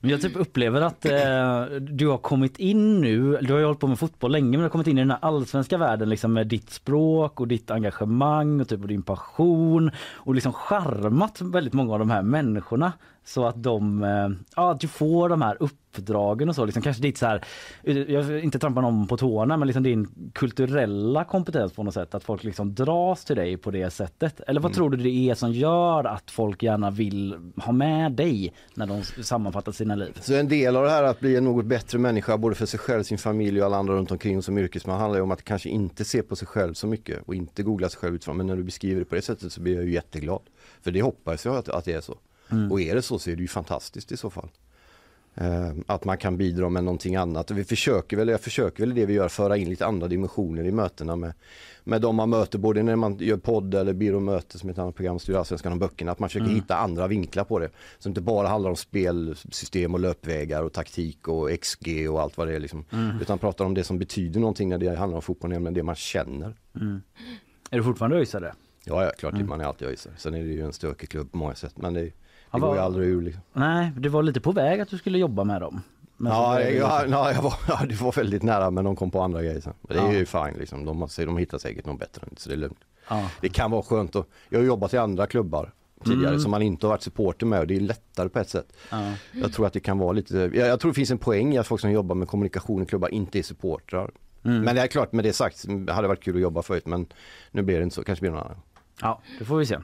Speaker 2: Men jag typ upplever att eh, du har kommit in nu, du har ju hållit på med fotboll länge men du har kommit in i den här allsvenska världen liksom med ditt språk och ditt engagemang och typ och din passion och liksom charmat väldigt många av de här människorna så att de, eh, ja att du får de här uppdragen och så liksom kanske ditt så här, jag inte trampa någon på tårna men liksom din kulturella kompetens på något sätt att folk liksom dras till dig på det sättet eller vad
Speaker 12: Mm.
Speaker 2: tror du det är som gör att folk gärna vill ha med dig när de sammanfattar sina liv?
Speaker 12: Så en del av det här att bli en något bättre människa både för sig själv, sin familj och alla andra runt omkring som yrkesman handlar ju om att kanske inte se på sig själv så mycket och inte googla sig själv utifrån. Men när du beskriver det på det sättet så blir jag ju jätteglad. För det hoppas jag att, att det är så.
Speaker 2: Mm.
Speaker 12: Och är det så så är det ju fantastiskt i så fall. Eh, att man kan bidra med någonting annat. Och vi försöker väl, jag försöker väl i det vi gör föra in lite andra dimensioner i mötena med, med de man möter både när man gör podd eller byråmöte som är ett annat program, Styr Allsvenskan och böckerna. Att man försöker
Speaker 2: Mm.
Speaker 12: hitta andra vinklar på det. Som inte bara handlar om spelsystem och löpvägar och taktik och XG och allt vad det är. Liksom.
Speaker 2: Mm.
Speaker 12: Utan pratar om det som betyder någonting när det handlar om fotboll, nämligen det man känner.
Speaker 2: Mm. Är du fortfarande öisare?
Speaker 12: Ja, ja klart
Speaker 2: Mm.
Speaker 12: man är alltid öisare. Sen är det ju en stökig klubb på många sätt. Men det, det
Speaker 2: Ja,
Speaker 12: går ju aldrig ur. Liksom.
Speaker 2: Nej, det var lite på väg att du skulle jobba med dem. Men
Speaker 12: Ja,
Speaker 2: blev det
Speaker 12: ja, ja, jag var, ja, det var väldigt nära men de kom på andra grejer sen. Men det är
Speaker 2: Ja.
Speaker 12: ju fine liksom. De, de hittar säkert någon bättre så det är lugnt.
Speaker 2: Ja.
Speaker 12: Det kan vara skönt att, jag har jobbat i andra klubbar tidigare
Speaker 2: Mm.
Speaker 12: som man inte har varit supporter med och det är lättare på ett sätt.
Speaker 2: Ja.
Speaker 12: Jag tror att det kan vara lite, jag, jag tror det finns en poäng i att folk som jobbar med kommunikation i klubbar inte är supportrar.
Speaker 2: Mm.
Speaker 12: Men det är klart med det sagt, det hade varit kul att jobba förut men nu blir det inte så, kanske blir det någon annan.
Speaker 2: Ja, det får vi se.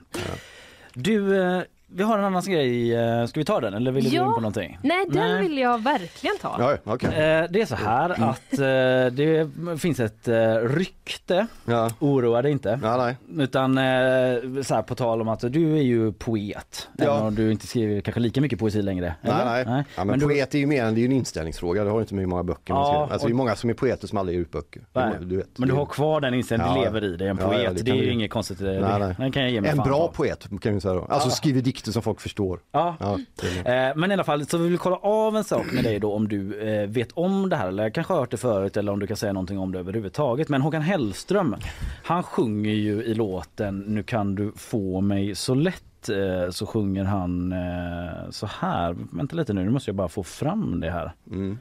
Speaker 2: Du, eh, vi har en annan grej. eh, Ska vi ta den eller vill du gå
Speaker 3: Ja.
Speaker 2: in på någonting?
Speaker 3: Nej, den
Speaker 2: Nej.
Speaker 3: vill jag verkligen ta.
Speaker 12: Ja, okej.
Speaker 2: Eh, Det är så här att eh, det finns ett rykte,
Speaker 12: Ja.
Speaker 2: oroa dig inte.
Speaker 12: Ja, nej.
Speaker 2: Utan så här, på tal om att du är ju poet,
Speaker 12: Ja.
Speaker 2: även om du inte skriver kanske lika mycket poesi längre.
Speaker 12: Nej, nej. Ja, men,
Speaker 2: Men du-
Speaker 12: poet är ju mer än, det är ju en inställningsfråga, det har inte med hur många böcker man skriver. Alltså det är många som är poeter som aldrig ger ut böcker.
Speaker 2: Nej.
Speaker 12: Du vet,
Speaker 2: Men du har kvar den inställningen,
Speaker 12: ja.
Speaker 2: lever i dig, en poet.
Speaker 12: ja, det
Speaker 2: det, är ju inget konstigt.
Speaker 12: Nej,
Speaker 2: det,
Speaker 12: nej.
Speaker 2: Den kan jag ge mig
Speaker 12: En
Speaker 2: fan
Speaker 12: bra
Speaker 2: på.
Speaker 12: poet kan vi säga då. Alltså
Speaker 2: Ja.
Speaker 12: skriver dikter som folk förstår.
Speaker 2: Ja.
Speaker 12: Ja,
Speaker 2: Eh, Men i alla fall så vi vill kolla av en sak med dig då om du eh, vet om det här eller kanske har hört det förut eller om du kan säga någonting om det överhuvudtaget. Men Håkan Hellström, han sjunger ju i låten Nu kan du få mig så lätt eh, så sjunger han eh, så här. Vänta lite nu, nu måste jag bara få fram det här.
Speaker 12: Mm.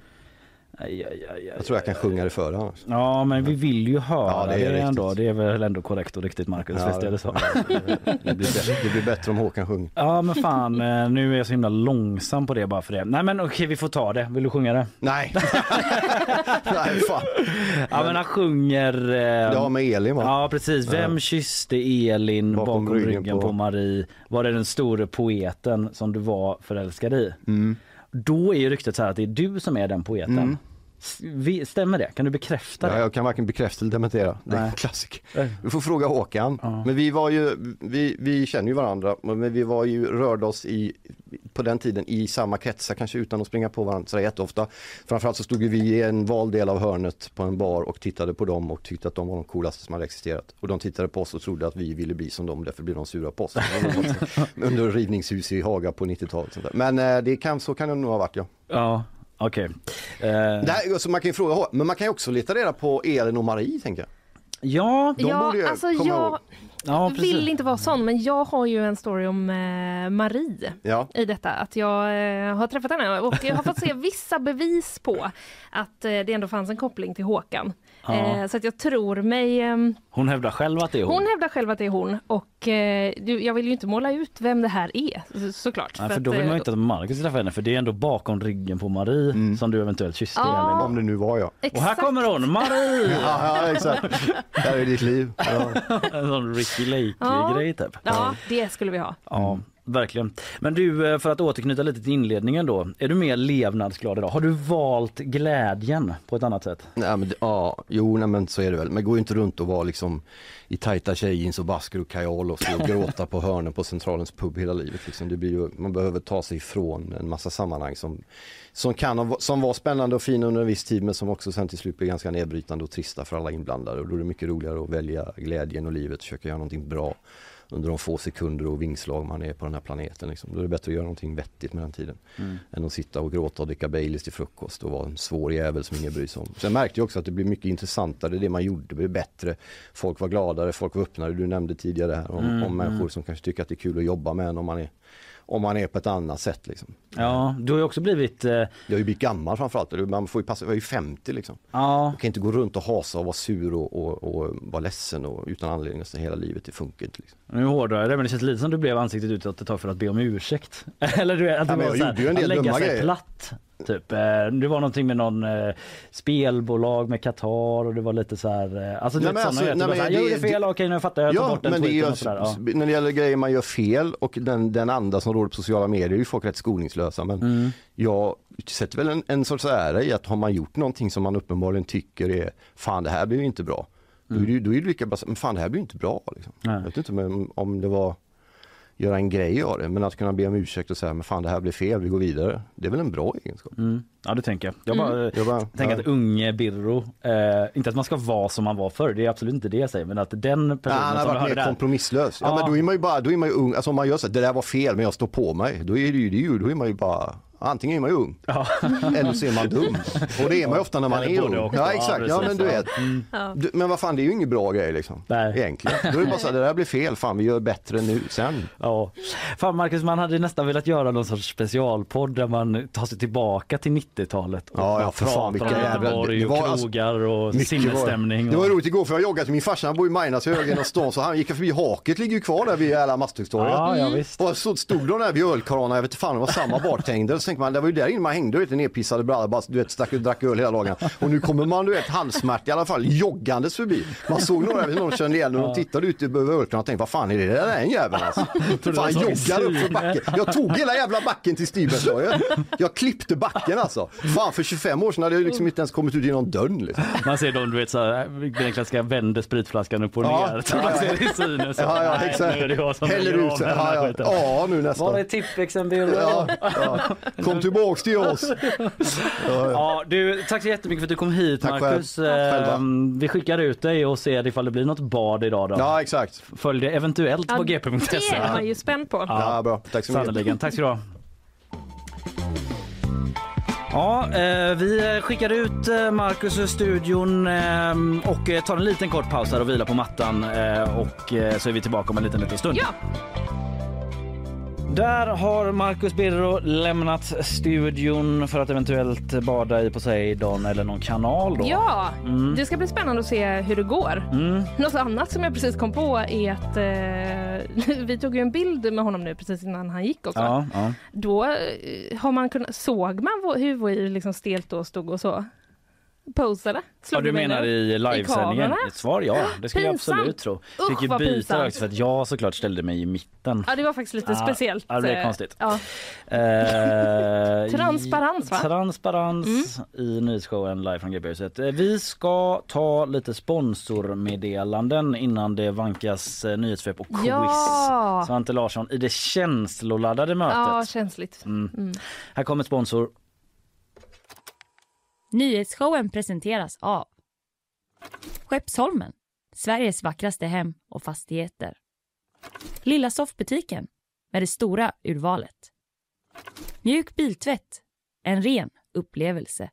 Speaker 2: Aj, aj, aj, aj,
Speaker 12: Jag tror jag kan sjunga det före annars.
Speaker 2: Ja men vi vill ju höra
Speaker 12: Ja, det
Speaker 2: det,
Speaker 12: är riktigt.
Speaker 2: ändå. Det är väl ändå korrekt och riktigt Marcus,
Speaker 12: Ja,
Speaker 2: visst är det så?
Speaker 12: Det blir, bättre, det blir bättre om Håkan sjunger.
Speaker 2: Ja men fan eh, nu är jag så himla långsam på det bara för det. Nej men okej vi får ta det. Vill du sjunga det?
Speaker 12: Nej. Nej fan.
Speaker 2: Ja men han sjunger... Eh,
Speaker 12: Det har med Elin va?
Speaker 2: Ja precis. Vem
Speaker 12: Ja.
Speaker 2: kysste Elin bakom,
Speaker 12: Bakom
Speaker 2: ryggen,
Speaker 12: ryggen
Speaker 2: på...
Speaker 12: på-
Speaker 2: Marie? Var det den store poeten som du var förälskad i?
Speaker 12: Mm.
Speaker 2: Då är ju ryktet så här att det är du som är den poeten.
Speaker 12: Mm.
Speaker 2: Stämmer det? Kan du bekräfta
Speaker 12: Ja,
Speaker 2: det?
Speaker 12: jag kan varken bekräfta eller dementera. Det är en klassiker. Du får fråga Håkan. Men vi var ju, vi, vi känner ju varandra, men vi var ju, rörde oss i, på den tiden i samma kretsar, kanske utan att springa på varandra så jätteofta. Framförallt så stod vi i en vald del av hörnet på en bar och tittade på dem och tyckte att de var de coolaste som hade existerat. Och de tittade på oss och trodde att vi ville bli som dem, därför blev de sura på oss. Under rivningshus i Haga på 90-talet. sånt där. Men eh, det kan, så kan det nog ha varit ja.
Speaker 2: Ja, okej.
Speaker 12: Det här, så man kan ju fråga, men man kan ju också leta reda på Elin och Marie tänker jag.
Speaker 2: Ja,
Speaker 12: De
Speaker 3: ja,
Speaker 12: borde ju
Speaker 3: alltså
Speaker 12: komma
Speaker 3: jag
Speaker 12: ihåg.
Speaker 2: Ja,
Speaker 3: vill inte vara sån, men jag har ju en story om eh, Marie
Speaker 12: Ja.
Speaker 3: i detta. Att jag eh, har träffat henne och jag har fått se vissa bevis på att eh, det ändå fanns en koppling till Håkan.
Speaker 2: Ja.
Speaker 3: Eh, så att jag tror mig... ehm,
Speaker 2: Hon hävdar själv att det är hon.
Speaker 3: hon hävdar själv att det är hon och eh, jag vill ju inte måla ut vem det här är så, såklart.
Speaker 2: Nej, för
Speaker 3: att,
Speaker 2: då vill man
Speaker 3: eh,
Speaker 2: inte att Marcus träffar henne för det är ändå bakom ryggen på Marie som du eventuellt kysste
Speaker 3: Ja.
Speaker 12: Om det nu var jag.
Speaker 2: Och här kommer hon, Marie!
Speaker 12: Ja, ja exakt. Det här är ditt liv. Ja.
Speaker 2: en sån Ricky Lake
Speaker 3: Ja.
Speaker 2: grej typ.
Speaker 3: Ja, det skulle vi ha.
Speaker 2: Ja, verkligen. Men du, eh, för att återknyta lite till inledningen då. Är du mer levnadsglad idag? Har du valt glädjen på ett annat sätt?
Speaker 12: Nej, men, ja, jo nej, men så är det väl. Men gå inte runt och vara liksom i tajta tjejjeans och basker och kajal och, och gråta på hörnen på Centralens pub hela livet. Liksom. Det blir ju, man behöver ta sig ifrån en massa sammanhang som, som, kan, som var spännande och fina under en viss tid men som också sen till slut blir ganska nedbrytande och trista för alla inblandade. Och då är det mycket roligare att välja glädjen och livet, försöka göra någonting bra under de få sekunder och vingslag man är på den här planeten. Liksom. Då är det bättre att göra någonting vettigt med den tiden.
Speaker 2: Mm.
Speaker 12: Än att sitta och gråta och dricka Baileys till frukost och vara en svår jävel som ingen bryr sig om. Sen märkte jag också att det blev mycket intressantare, det man gjorde blev bättre. Folk var gladare, folk var öppnare. Du nämnde tidigare här om,
Speaker 2: Mm,
Speaker 12: om människor
Speaker 2: mm.
Speaker 12: som kanske tycker att det är kul att jobba med en om man är, om man är på ett annat sätt. Liksom.
Speaker 2: Ja, du har ju också blivit... Eh,
Speaker 12: Jag har ju blivit gammal framförallt. Man får ju passa, jag är ju 50 liksom.
Speaker 2: ja,
Speaker 12: Man kan inte gå runt och hasa och vara sur och, och, och vara ledsen och, utan anledning nästan hela livet. Det funkar inte. Liksom.
Speaker 2: nu hårdrar jag det men det känns lite som du blev ansiktet utåt ett tag för att be om ursäkt. Eller du vet, att
Speaker 12: Ja, men
Speaker 2: var
Speaker 12: jag
Speaker 2: så här,
Speaker 12: gjorde ju en del dumma grejer.
Speaker 2: platt. Typ. Eh, Det var någonting med någon eh, spelbolag med Qatar och det var lite så här... eh, Alltså
Speaker 12: Nej, men alltså, nej,
Speaker 2: här,
Speaker 12: men
Speaker 2: Jag
Speaker 12: det-
Speaker 2: gjorde fel, okej nu fattar jag, jag tar bort den tweeten och sådär. Ja.
Speaker 12: när det gäller grejer man gör fel och den, den anda som råder på sociala medier är ju folk rätt skoningslösa. Men
Speaker 2: Mm.
Speaker 12: jag sätter väl en, en sorts ära i att har man gjort någonting som man uppenbarligen tycker är fan det här blir ju inte bra. Då, är det, då är det lika bra, men fan det här blir ju inte bra. Liksom. Jag vet inte om det var göra en grej av det, men att kunna be om ursäkt och säga men fan det här blev fel, vi går vidare. Det är väl en bra egenskap.
Speaker 2: Mm. Ja det tänker jag. Jag bara,
Speaker 12: Jag bara,
Speaker 2: tänker
Speaker 12: ja.
Speaker 2: att unge Birro, eh, inte att man ska vara som man var förr, det är absolut inte det jag säger, men att den
Speaker 12: Ja,
Speaker 2: personen
Speaker 12: han har
Speaker 2: som
Speaker 12: varit mer
Speaker 2: där.
Speaker 12: kompromisslös. Ja,
Speaker 2: Ja.
Speaker 12: men då är man ju bara, då är man ju ung. Alltså om man gör så att det där var fel men jag står på mig. Då är det ju, det är ju då är man ju bara, antingen är man ju ung
Speaker 2: Ja.
Speaker 12: eller så är man dum. Och det är man ju ofta när man
Speaker 2: Eller
Speaker 12: är ung. Ja exakt, ja men du vet.
Speaker 3: Ja.
Speaker 12: Du, men vad fan det är ju ingen bra grej liksom.
Speaker 2: Nej.
Speaker 12: Egentligen. Då är det bara så här, det där blir fel, fan vi gör bättre nu sen.
Speaker 2: Ja. Fan Marcus, man hade nästan velat göra någon sorts specialpodd där man tar sig tillbaka till 90-talet. och
Speaker 12: Ja, ja, för fan,
Speaker 2: pratar
Speaker 12: vilka
Speaker 2: om
Speaker 12: jävla-
Speaker 2: Göteborg
Speaker 12: det
Speaker 2: och
Speaker 12: var alltså-
Speaker 2: krogar och sinnesstämning.
Speaker 12: Var, det var roligt igår för jag joggade till min farsa, han bor i Majnashögen och stan så han gick förbi Haket ligger ju kvar där vid jävla Masthuggstorget.
Speaker 2: Ja, ja, visst.
Speaker 12: Och så stod de där vid ölkranarna, jag vet inte fan det var samma bartender. Så tänkte man, det var ju där inne man hängde, du vet, nedpissade brallor, bara du vet, stack, drack öl hela dagen. Och nu kommer man, du vet, halvsmärt i alla fall, joggandes förbi. Man såg några, de kände igen och de tittade ut över ölkranen och tänkte, vad fan är det där en jävel alltså?
Speaker 2: det
Speaker 12: Fan joggar upp för backen. Jag tog hela jävla backen till Stibergstorget. Jag klippte backen alltså. Fan för 25 år sedan hade jag liksom inte ens kommit ut genom dörren liksom.
Speaker 2: Man ser dem, du vet, så här, den klassiska vänder spritflaskan upp och
Speaker 12: Ja,
Speaker 2: ner.
Speaker 12: Ja,
Speaker 2: man
Speaker 12: ja.
Speaker 2: ser i synen. Så,
Speaker 12: Ja, ja,
Speaker 2: nej,
Speaker 12: exakt.
Speaker 2: Nu är det jag som
Speaker 12: Häller ut sig. Ja, ja. ja, nu nästan.
Speaker 2: Var är Tippexen?
Speaker 12: Ja, ja. Kom tillbaks till oss. Ja, ja.
Speaker 2: Ja, du, tack så jättemycket för att du kom hit
Speaker 12: Tack
Speaker 2: Marcus.
Speaker 12: själv.
Speaker 2: Ehm, Vi skickar ut dig och ser ifall det blir något bad idag då.
Speaker 12: ja, exakt.
Speaker 2: Följ det eventuellt på gp.se.
Speaker 3: Det är man ju spänd på.
Speaker 12: Ja, bra. Tack så mycket.
Speaker 2: Sannerligen. Tack ska du ha. Ja, eh, vi skickar ut eh, Marcus ur studion eh, och eh, tar en liten kort paus här och vilar på mattan eh, och eh, så är vi tillbaka om en liten, liten stund.
Speaker 3: Ja.
Speaker 2: Där har Marcus Birro lämnat studion för att eventuellt bada i Poseidon eller någon kanal då.
Speaker 3: Ja,
Speaker 2: Mm.
Speaker 3: det ska bli spännande att se hur det går.
Speaker 2: Mm.
Speaker 3: Något annat som jag precis kom på är att eh, vi tog ju en bild med honom nu precis innan han gick också.
Speaker 2: Ja, ja.
Speaker 3: Då eh, har man kunnat, såg man hur liksom stelt då stod och så posade?
Speaker 2: Ja, du menar i livesändningen? svar ja, det skulle jag absolut tro.
Speaker 3: Usch,
Speaker 2: Fick ju byta också för att jag såklart ställde mig i mitten.
Speaker 3: Ja, det var faktiskt lite
Speaker 2: Ja,
Speaker 3: speciellt.
Speaker 2: ja, det blev
Speaker 3: eh,
Speaker 2: konstigt.
Speaker 3: Ja.
Speaker 2: Eh,
Speaker 3: Transparens, va?
Speaker 2: Transparens i nyhetsshowen live från GB-huset. Eh, Vi ska ta lite sponsormeddelanden innan det vankas eh, nyhetssvep och quiz.
Speaker 3: Ja.
Speaker 2: Svante Larsson i det känsloladdade mötet.
Speaker 3: ja, känsligt.
Speaker 2: Mm.
Speaker 3: Mm.
Speaker 2: Här kommer sponsor.
Speaker 1: Nyhetsshowen presenteras av Skeppsholmen, Sveriges vackraste hem och fastigheter. Lilla soffbutiken med det stora urvalet. Mjuk biltvätt, en ren upplevelse.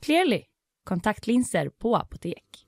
Speaker 1: Clearly, kontaktlinser på apotek.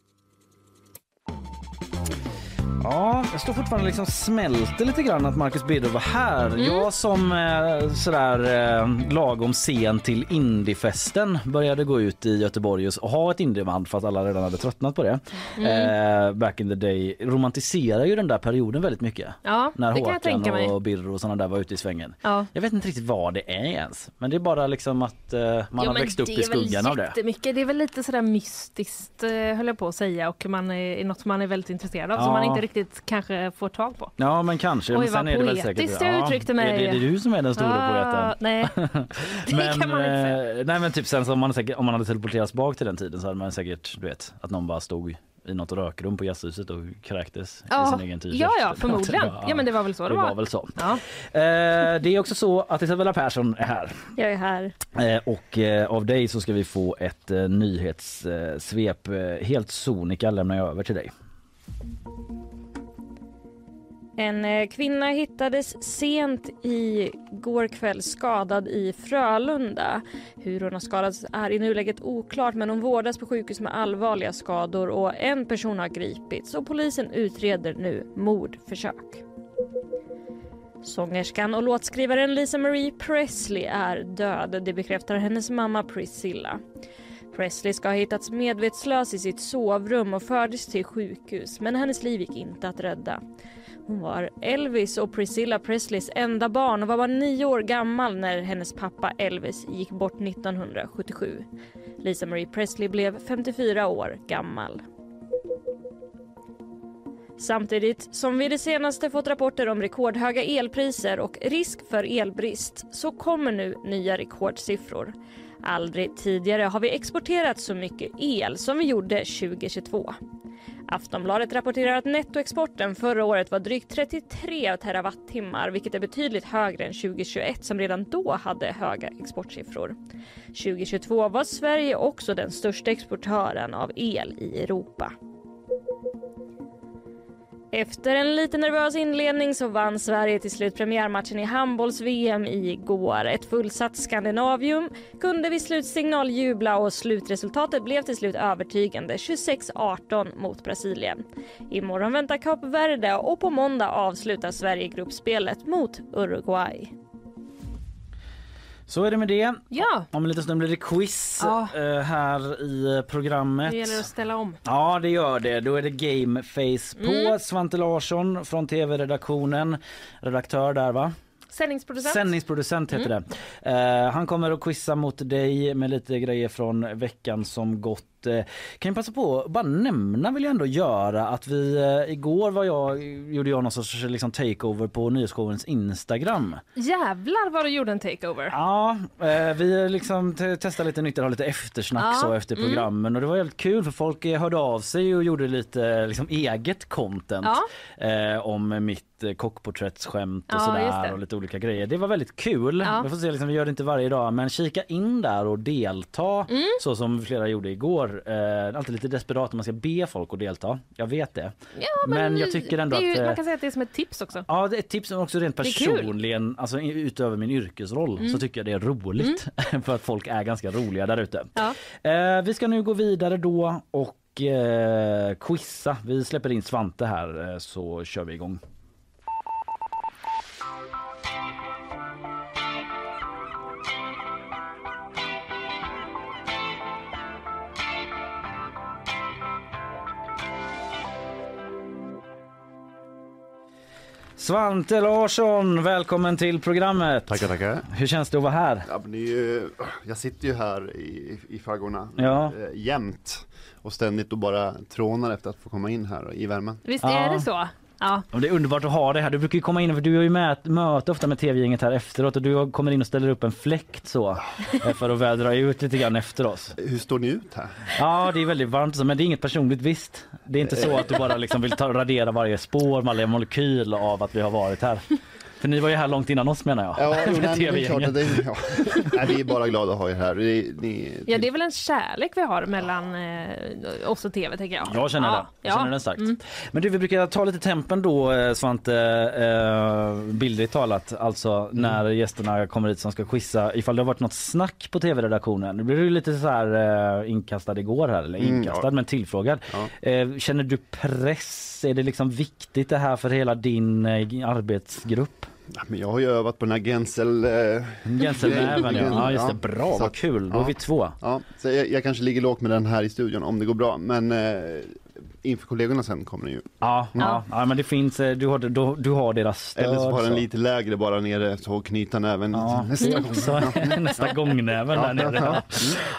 Speaker 2: Ja, jag står fortfarande liksom smälter lite grann att Marcus Birro var här.
Speaker 3: Mm.
Speaker 2: Jag som eh, sådär eh, lagom sen till Indiefesten började gå ut i Göteborg och ha ett indieband fast alla redan hade tröttnat på det.
Speaker 3: Mm.
Speaker 2: Eh, back in the day romantiserar ju den där perioden väldigt mycket.
Speaker 3: Ja,
Speaker 2: När Håkan och Birro och sådana där var ute i svängen.
Speaker 3: Ja.
Speaker 2: Jag vet inte riktigt vad det är ens. Men det är bara liksom att eh, man
Speaker 3: Ja,
Speaker 2: har växt upp i skuggan av det.
Speaker 3: Det är väl lite sådär mystiskt eh, höll jag på att säga och man är, är något man är väldigt intresserad av
Speaker 2: Ja.
Speaker 3: man inte riktigt kanske får tag på.
Speaker 2: Ja men kanske.
Speaker 3: Oj, vad
Speaker 2: är det
Speaker 3: poetiskt jag uttryckte mig.
Speaker 2: Är det, är det du som är den stora
Speaker 3: Ah,
Speaker 2: poeten?
Speaker 3: Nej, det
Speaker 2: men,
Speaker 3: kan man inte säga.
Speaker 2: eh, nej men typ sen så om man, säkert, om man hade teleporterats bak till den tiden så hade man säkert, du vet, att någon bara stod i något rökrum på jazzhuset och kräktes i
Speaker 3: Ja,
Speaker 2: sin egen t-shirt.
Speaker 3: ja, ja, förmodligen. Ja, men det var väl så det
Speaker 2: det
Speaker 3: var.
Speaker 2: var väl så.
Speaker 3: Ja.
Speaker 2: Eh, det är också så att Isabella Persson är här.
Speaker 8: Jag är här.
Speaker 2: Eh, och eh, av dig så ska vi få ett eh, nyhetssvep. Eh, helt sonika lämnar jag över till dig.
Speaker 8: En eh, kvinna hittades sent i går kväll skadad i Frölunda. Hur hon har skadats är i nuläget oklart men hon vårdas på sjukhus med allvarliga skador och en person har gripits och polisen utreder nu mordförsök. Sångerskan och låtskrivaren Lisa Marie Presley är död. Det bekräftar hennes mamma Priscilla. Presley ska ha hittats medvetslös i sitt sovrum och fördes till sjukhus men hennes liv gick inte att rädda. Hon var Elvis och Priscilla Presleys enda barn och var bara nio år gammal när hennes pappa Elvis gick bort 1977. Lisa Marie Presley blev 54 år gammal. Samtidigt som vi det senaste fått rapporter om rekordhöga elpriser och risk för elbrist så kommer nu nya rekordsiffror. Aldrig tidigare har vi exporterat så mycket el som vi gjorde 2022. Aftonbladet rapporterar att nettoexporten förra året var drygt 33 terawattimmar vilket är betydligt högre än 2021 som redan då hade höga exportsiffror. 2022 var Sverige också den största exportören av el i Europa. Efter en lite nervös inledning så vann Sverige till slut premiärmatchen i handbolls-VM igår. Ett fullsatt Skandinavium kunde vid slutsignal jubla och slutresultatet blev till slut övertygande 26-18 mot Brasilien. Imorgon väntar Kap Verde och på måndag avslutar Sverige gruppspelet mot Uruguay.
Speaker 2: Så är det med det.
Speaker 3: Ja.
Speaker 2: Om en liten stund blir det quiz
Speaker 3: Ja.
Speaker 2: eh, här i programmet.
Speaker 3: Det gäller att ställa om.
Speaker 2: Ja det gör det. Då är det gameface på
Speaker 3: Mm.
Speaker 2: Svante Larsson från tv-redaktionen. Redaktör där va?
Speaker 3: Sändningsproducent.
Speaker 2: Sändningsproducent heter
Speaker 3: Mm.
Speaker 2: det. Eh, han kommer att quizza mot dig med lite grejer från veckan som gått. Eh, kan jag passa på att bara nämna vill jag ändå göra att vi eh, igår var jag, gjorde jag någon sorts liksom, takeover på nyhetsshowens Instagram.
Speaker 3: Jävlar vad du gjorde en takeover.
Speaker 2: Ja, eh, vi liksom te- testade lite nytt har lite eftersnack
Speaker 3: Ja,
Speaker 2: så efter
Speaker 3: mm.
Speaker 2: programmen och det var helt kul för folk hörde av sig och gjorde lite liksom, eget content eh, om mitt kockporträttsskämt och
Speaker 3: Ja,
Speaker 2: sådär och lite olika grejer. Det var väldigt kul.
Speaker 3: Ja.
Speaker 2: Vi får se, liksom, vi gör det inte varje dag men kika in där och delta
Speaker 3: Mm.
Speaker 2: så som flera gjorde igår. Eh, alltid lite desperat när man ska be folk att delta. Jag vet det.
Speaker 3: Ja,
Speaker 2: men, jag tycker ändå
Speaker 3: ju,
Speaker 2: att eh,
Speaker 3: Man kan säga att det är som ett tips också.
Speaker 2: Ja, det är ett tips också rent personligen, alltså utöver min yrkesroll
Speaker 3: Mm.
Speaker 2: så tycker jag det är roligt för att folk är ganska roliga där ute.
Speaker 3: Ja.
Speaker 2: Eh, vi ska nu gå vidare då och eh, quizza. Vi släpper in Svante här eh, så kör vi igång. Svante Larsson, välkommen till programmet.
Speaker 13: Tackar, tackar.
Speaker 2: Hur känns det att vara här?
Speaker 13: Ja, men det är ju, jag sitter ju här i, i faggorna
Speaker 2: Ja.
Speaker 13: eh, jämt och ständigt och bara trånar efter att få komma in här i värmen.
Speaker 3: Visst
Speaker 2: Ja.
Speaker 3: är det så? Ja.
Speaker 2: Och Det är underbart att ha dig här. Du brukar ju komma in, för du har ju mät, möte ofta med tv-gänget här efteråt och du kommer in och ställer upp en fläkt så eh, för att vädra ut lite grann efter oss.
Speaker 13: Hur står ni ut här?
Speaker 2: Ja, det är väldigt varmt så, men det är inget personligt visst. Det är inte så att du bara liksom vill ta, radera varje spår, varje molekyl av att vi har varit här. För ni var ju här långt innan oss menar jag.
Speaker 13: Ja, jo,
Speaker 2: Med
Speaker 13: nej, det är klart att det, ja. nej, vi är bara glada att ha er här. Ni, ni,
Speaker 3: ja, det är väl en kärlek vi har mellan eh, oss och tv, tänker jag.
Speaker 2: Jag känner
Speaker 3: ja.
Speaker 2: det. Jag
Speaker 3: Ja.
Speaker 2: känner den starkt.
Speaker 3: Mm.
Speaker 2: Men du, vi brukar ta lite tempen då eh, Svante, eh, bildligt talat, alltså
Speaker 3: Mm.
Speaker 2: när gästerna kommer hit som ska quizza ifall det har varit något snack på tv-redaktionen. Nu blir du lite så här eh, inkastad igår här, eller
Speaker 13: Mm,
Speaker 2: inkastad
Speaker 13: ja.
Speaker 2: men tillfrågad. Eh, känner du press? Är det liksom viktigt det här för hela din eh, arbetsgrupp?
Speaker 13: Ja, men jag har ju övat på den här Gensel... Eh,
Speaker 2: Gänselnäven ja. ja, just det. Bra,
Speaker 13: Så
Speaker 2: vad kul. Då är
Speaker 13: ja.
Speaker 2: vi två.
Speaker 13: Ja, så jag, jag kanske ligger lågt med den här i studion om det går bra. Men eh, inför kollegorna sen kommer den ju.
Speaker 2: Ja, ja. ja, men det finns, eh, du har, du, du har deras stöd.
Speaker 13: Eller så har den lite lägre bara nere så knyta näven
Speaker 2: Ja,
Speaker 13: nästa gång.
Speaker 2: så, nästa gångnäven där nere. Ja.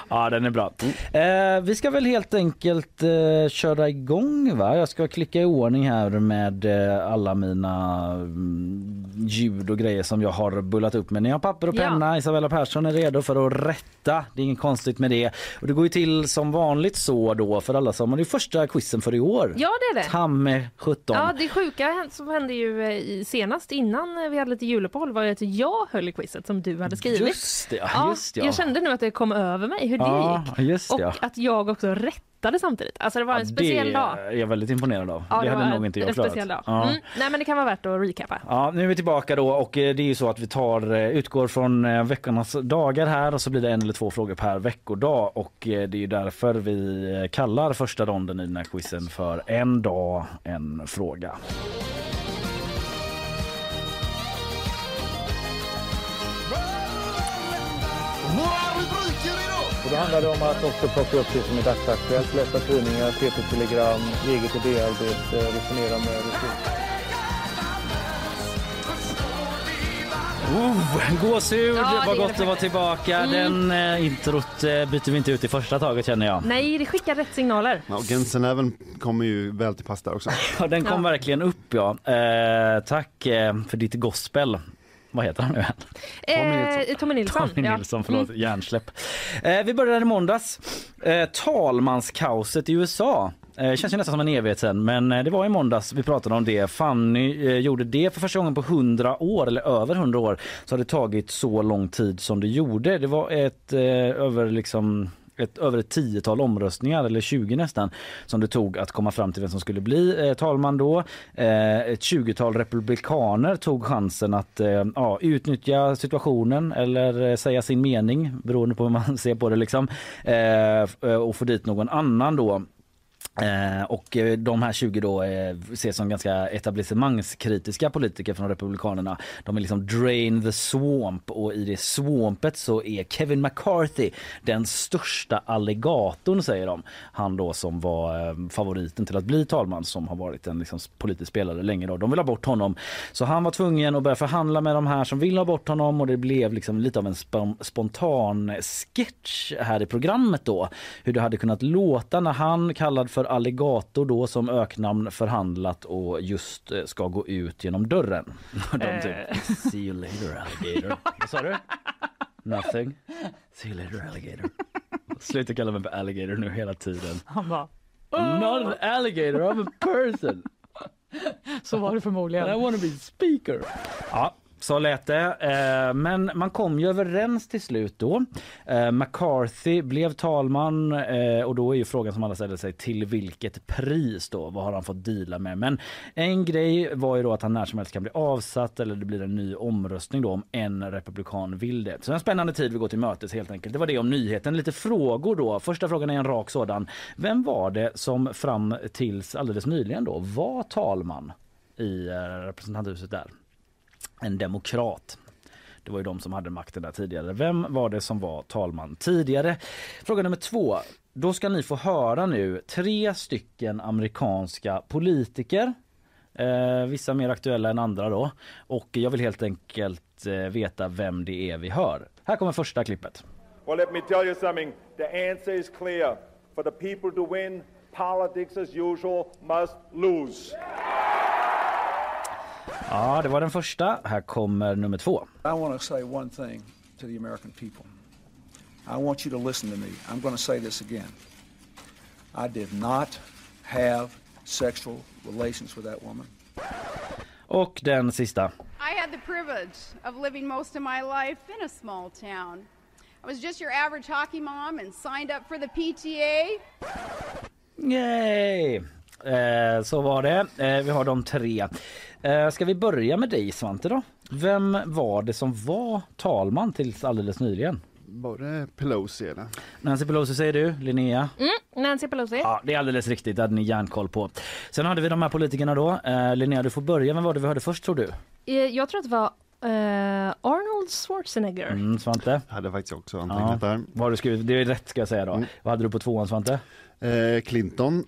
Speaker 2: ja, den är bra. Eh, vi ska väl helt enkelt eh, köra igång va? Jag ska klicka i ordning här med eh, alla mina mm, ljud och grejer som jag har bullat upp med. Ni har papper och
Speaker 3: Ja.
Speaker 2: penna. Isabella Persson är redo för att rätta. Det är inget konstigt med det. Och det går ju till som vanligt så då för alla som... Det är första quizen för i år.
Speaker 3: Ja, det är det.
Speaker 2: Tamme 17.
Speaker 3: Ja, det sjuka som hände ju eh, senast innan eh, vi hade lite juluppehåll var ju att jag höll i quizet som du hade skrivit.
Speaker 2: Just det, ja, just ja.
Speaker 3: Jag kände nu att det kom över mig hur det
Speaker 2: Ja,
Speaker 3: gick. och att jag också rättade samtidigt. Alltså det var en speciell
Speaker 2: det
Speaker 3: dag.
Speaker 2: är jag väldigt imponerad av.
Speaker 3: Ja,
Speaker 2: det, hade
Speaker 3: var
Speaker 2: nog inte jag klarat.
Speaker 3: speciell dag.
Speaker 2: Ja.
Speaker 3: Mm. Nej men det kan vara värt att recapa.
Speaker 2: Ja, nu är vi tillbaka då och eh, det är ju så att vi tar, eh, utgår från eh, veckornas dagar här och så blir det en eller två frågor per veckodag och det är ju därför vi kallar första ronden i den här quizen för en dag, en fråga.
Speaker 14: Och då handlar det om att också plocka upp det som är dagsaktuellt, läsa tidningar, TT-telegram, eget idéarbete, resonera med resurser.
Speaker 2: Oh, gåshud,
Speaker 3: Ja,
Speaker 2: vad gott att vara tillbaka.
Speaker 3: Mm.
Speaker 2: Den eh, introt eh, byter vi inte ut i första taget känner jag.
Speaker 3: Nej, det skickar rätt signaler.
Speaker 13: Ja, och Genselnäven kommer ju väl till pass där också.
Speaker 2: Ja, den kom
Speaker 3: Ja.
Speaker 2: verkligen upp ja. Eh, tack eh, för ditt gospel. Vad heter han nu igen?
Speaker 3: Eh, Tommy Nilsson.
Speaker 2: Tommy
Speaker 3: ja.
Speaker 2: Nilsson, förlåt,
Speaker 3: Mm.
Speaker 2: hjärnsläpp. Eh, vi började i måndags. Eh, talmanskaoset i USA. Eh, känns ju nästan som en evighet sen, men eh, det var i måndags vi pratade om det. Fanny eh, gjorde det för första gången på 100 år, eller över 100 år, så har det tagit så lång tid som det gjorde. Det var ett eh, över liksom ett, över ett tiotal omröstningar, eller 20 nästan, som det tog att komma fram till vem som skulle bli eh, talman då. Eh, ett 20-tal republikaner tog chansen att eh, ja, utnyttja situationen eller eh, säga sin mening, beroende på hur man ser på det, liksom, eh, eh, och få dit någon annan då. Eh, och eh, de här 20 då eh, ses som ganska etablissemangskritiska politiker från Republikanerna. De är liksom drain the swamp och i det swampet så är Kevin McCarthy den största alligatorn säger de. Han då som var eh, favoriten till att bli talman som har varit en liksom, politisk spelare länge. Då. De vill ha bort honom. Så han var tvungen att börja förhandla med de här som vill ha bort honom och det blev liksom lite av en sp- spontan sketch här i programmet då. Hur det hade kunnat låta när han kallad för alligator då som öknamn förhandlat och just eh, ska gå ut genom dörren. De typ, see you later alligator. Vad sa du? Nothing. See you later alligator. Sluta kalla mig för alligator nu hela tiden.
Speaker 3: Han bara...
Speaker 2: I'm not an alligator, I'm a person.
Speaker 3: Så var det förmodligen.
Speaker 2: I wanna be speaker. Ja, så lät det. Eh, men man kom ju överens till slut då. Eh, McCarthy blev talman eh, och då är ju frågan som alla ställer sig till vilket pris då? Vad har han fått deala med? Men en grej var ju då att han när som helst kan bli avsatt eller det blir en ny omröstning då om en republikan vill det. Så en spännande tid vi går till mötes helt enkelt. Det var det om nyheten. Lite frågor då. Första frågan är en rak sådan. Vem var det som fram tills alldeles nyligen då var talman i representanthuset där? En demokrat. Det var ju de som hade makten där tidigare. Vem var det som var talman tidigare? Fråga nummer två. Då ska ni få höra nu tre stycken amerikanska politiker Eh, vissa mer aktuella än andra då. Och jag vill helt enkelt eh, veta vem det är vi hör. Här kommer första klippet.
Speaker 15: Well, let me tell you something. The answer is clear. For the people to win, politics as usual must lose.
Speaker 2: Ja, det var den första. Här kommer nummer två.
Speaker 16: I want to say one thing to the American people. I want you to listen to me. I'm going to say this again. I did not have sexual relations with that woman.
Speaker 2: Och den sista.
Speaker 17: I had the privilege of living most of my life in a small town. I was just your average hockey mom and signed up for the PTA.
Speaker 2: Yay! Eh, så var det. Eh, vi har de tre. Eh, ska vi börja med dig Svante då? Vem var det som var talman tills alldeles nyligen?
Speaker 13: Var det Pelosi eller?
Speaker 2: Nancy Pelosi säger du, Linnea?
Speaker 3: Mm, Nancy Pelosi.
Speaker 2: Ja, det är alldeles riktigt. Det hade ni järnkoll på. Sen hade vi de här politikerna då. Eh, Linnea, du får börja. Vem var det vi hörde först tror du?
Speaker 3: Eh, Jag tror att det var eh, Arnold Schwarzenegger.
Speaker 2: Mm, Svante?
Speaker 13: Jag hade faktiskt också antecknat där.
Speaker 2: Vad har du skrivit? Det är rätt ska jag säga då. Vad hade du på tvåan Svante?
Speaker 13: Eh, Clinton.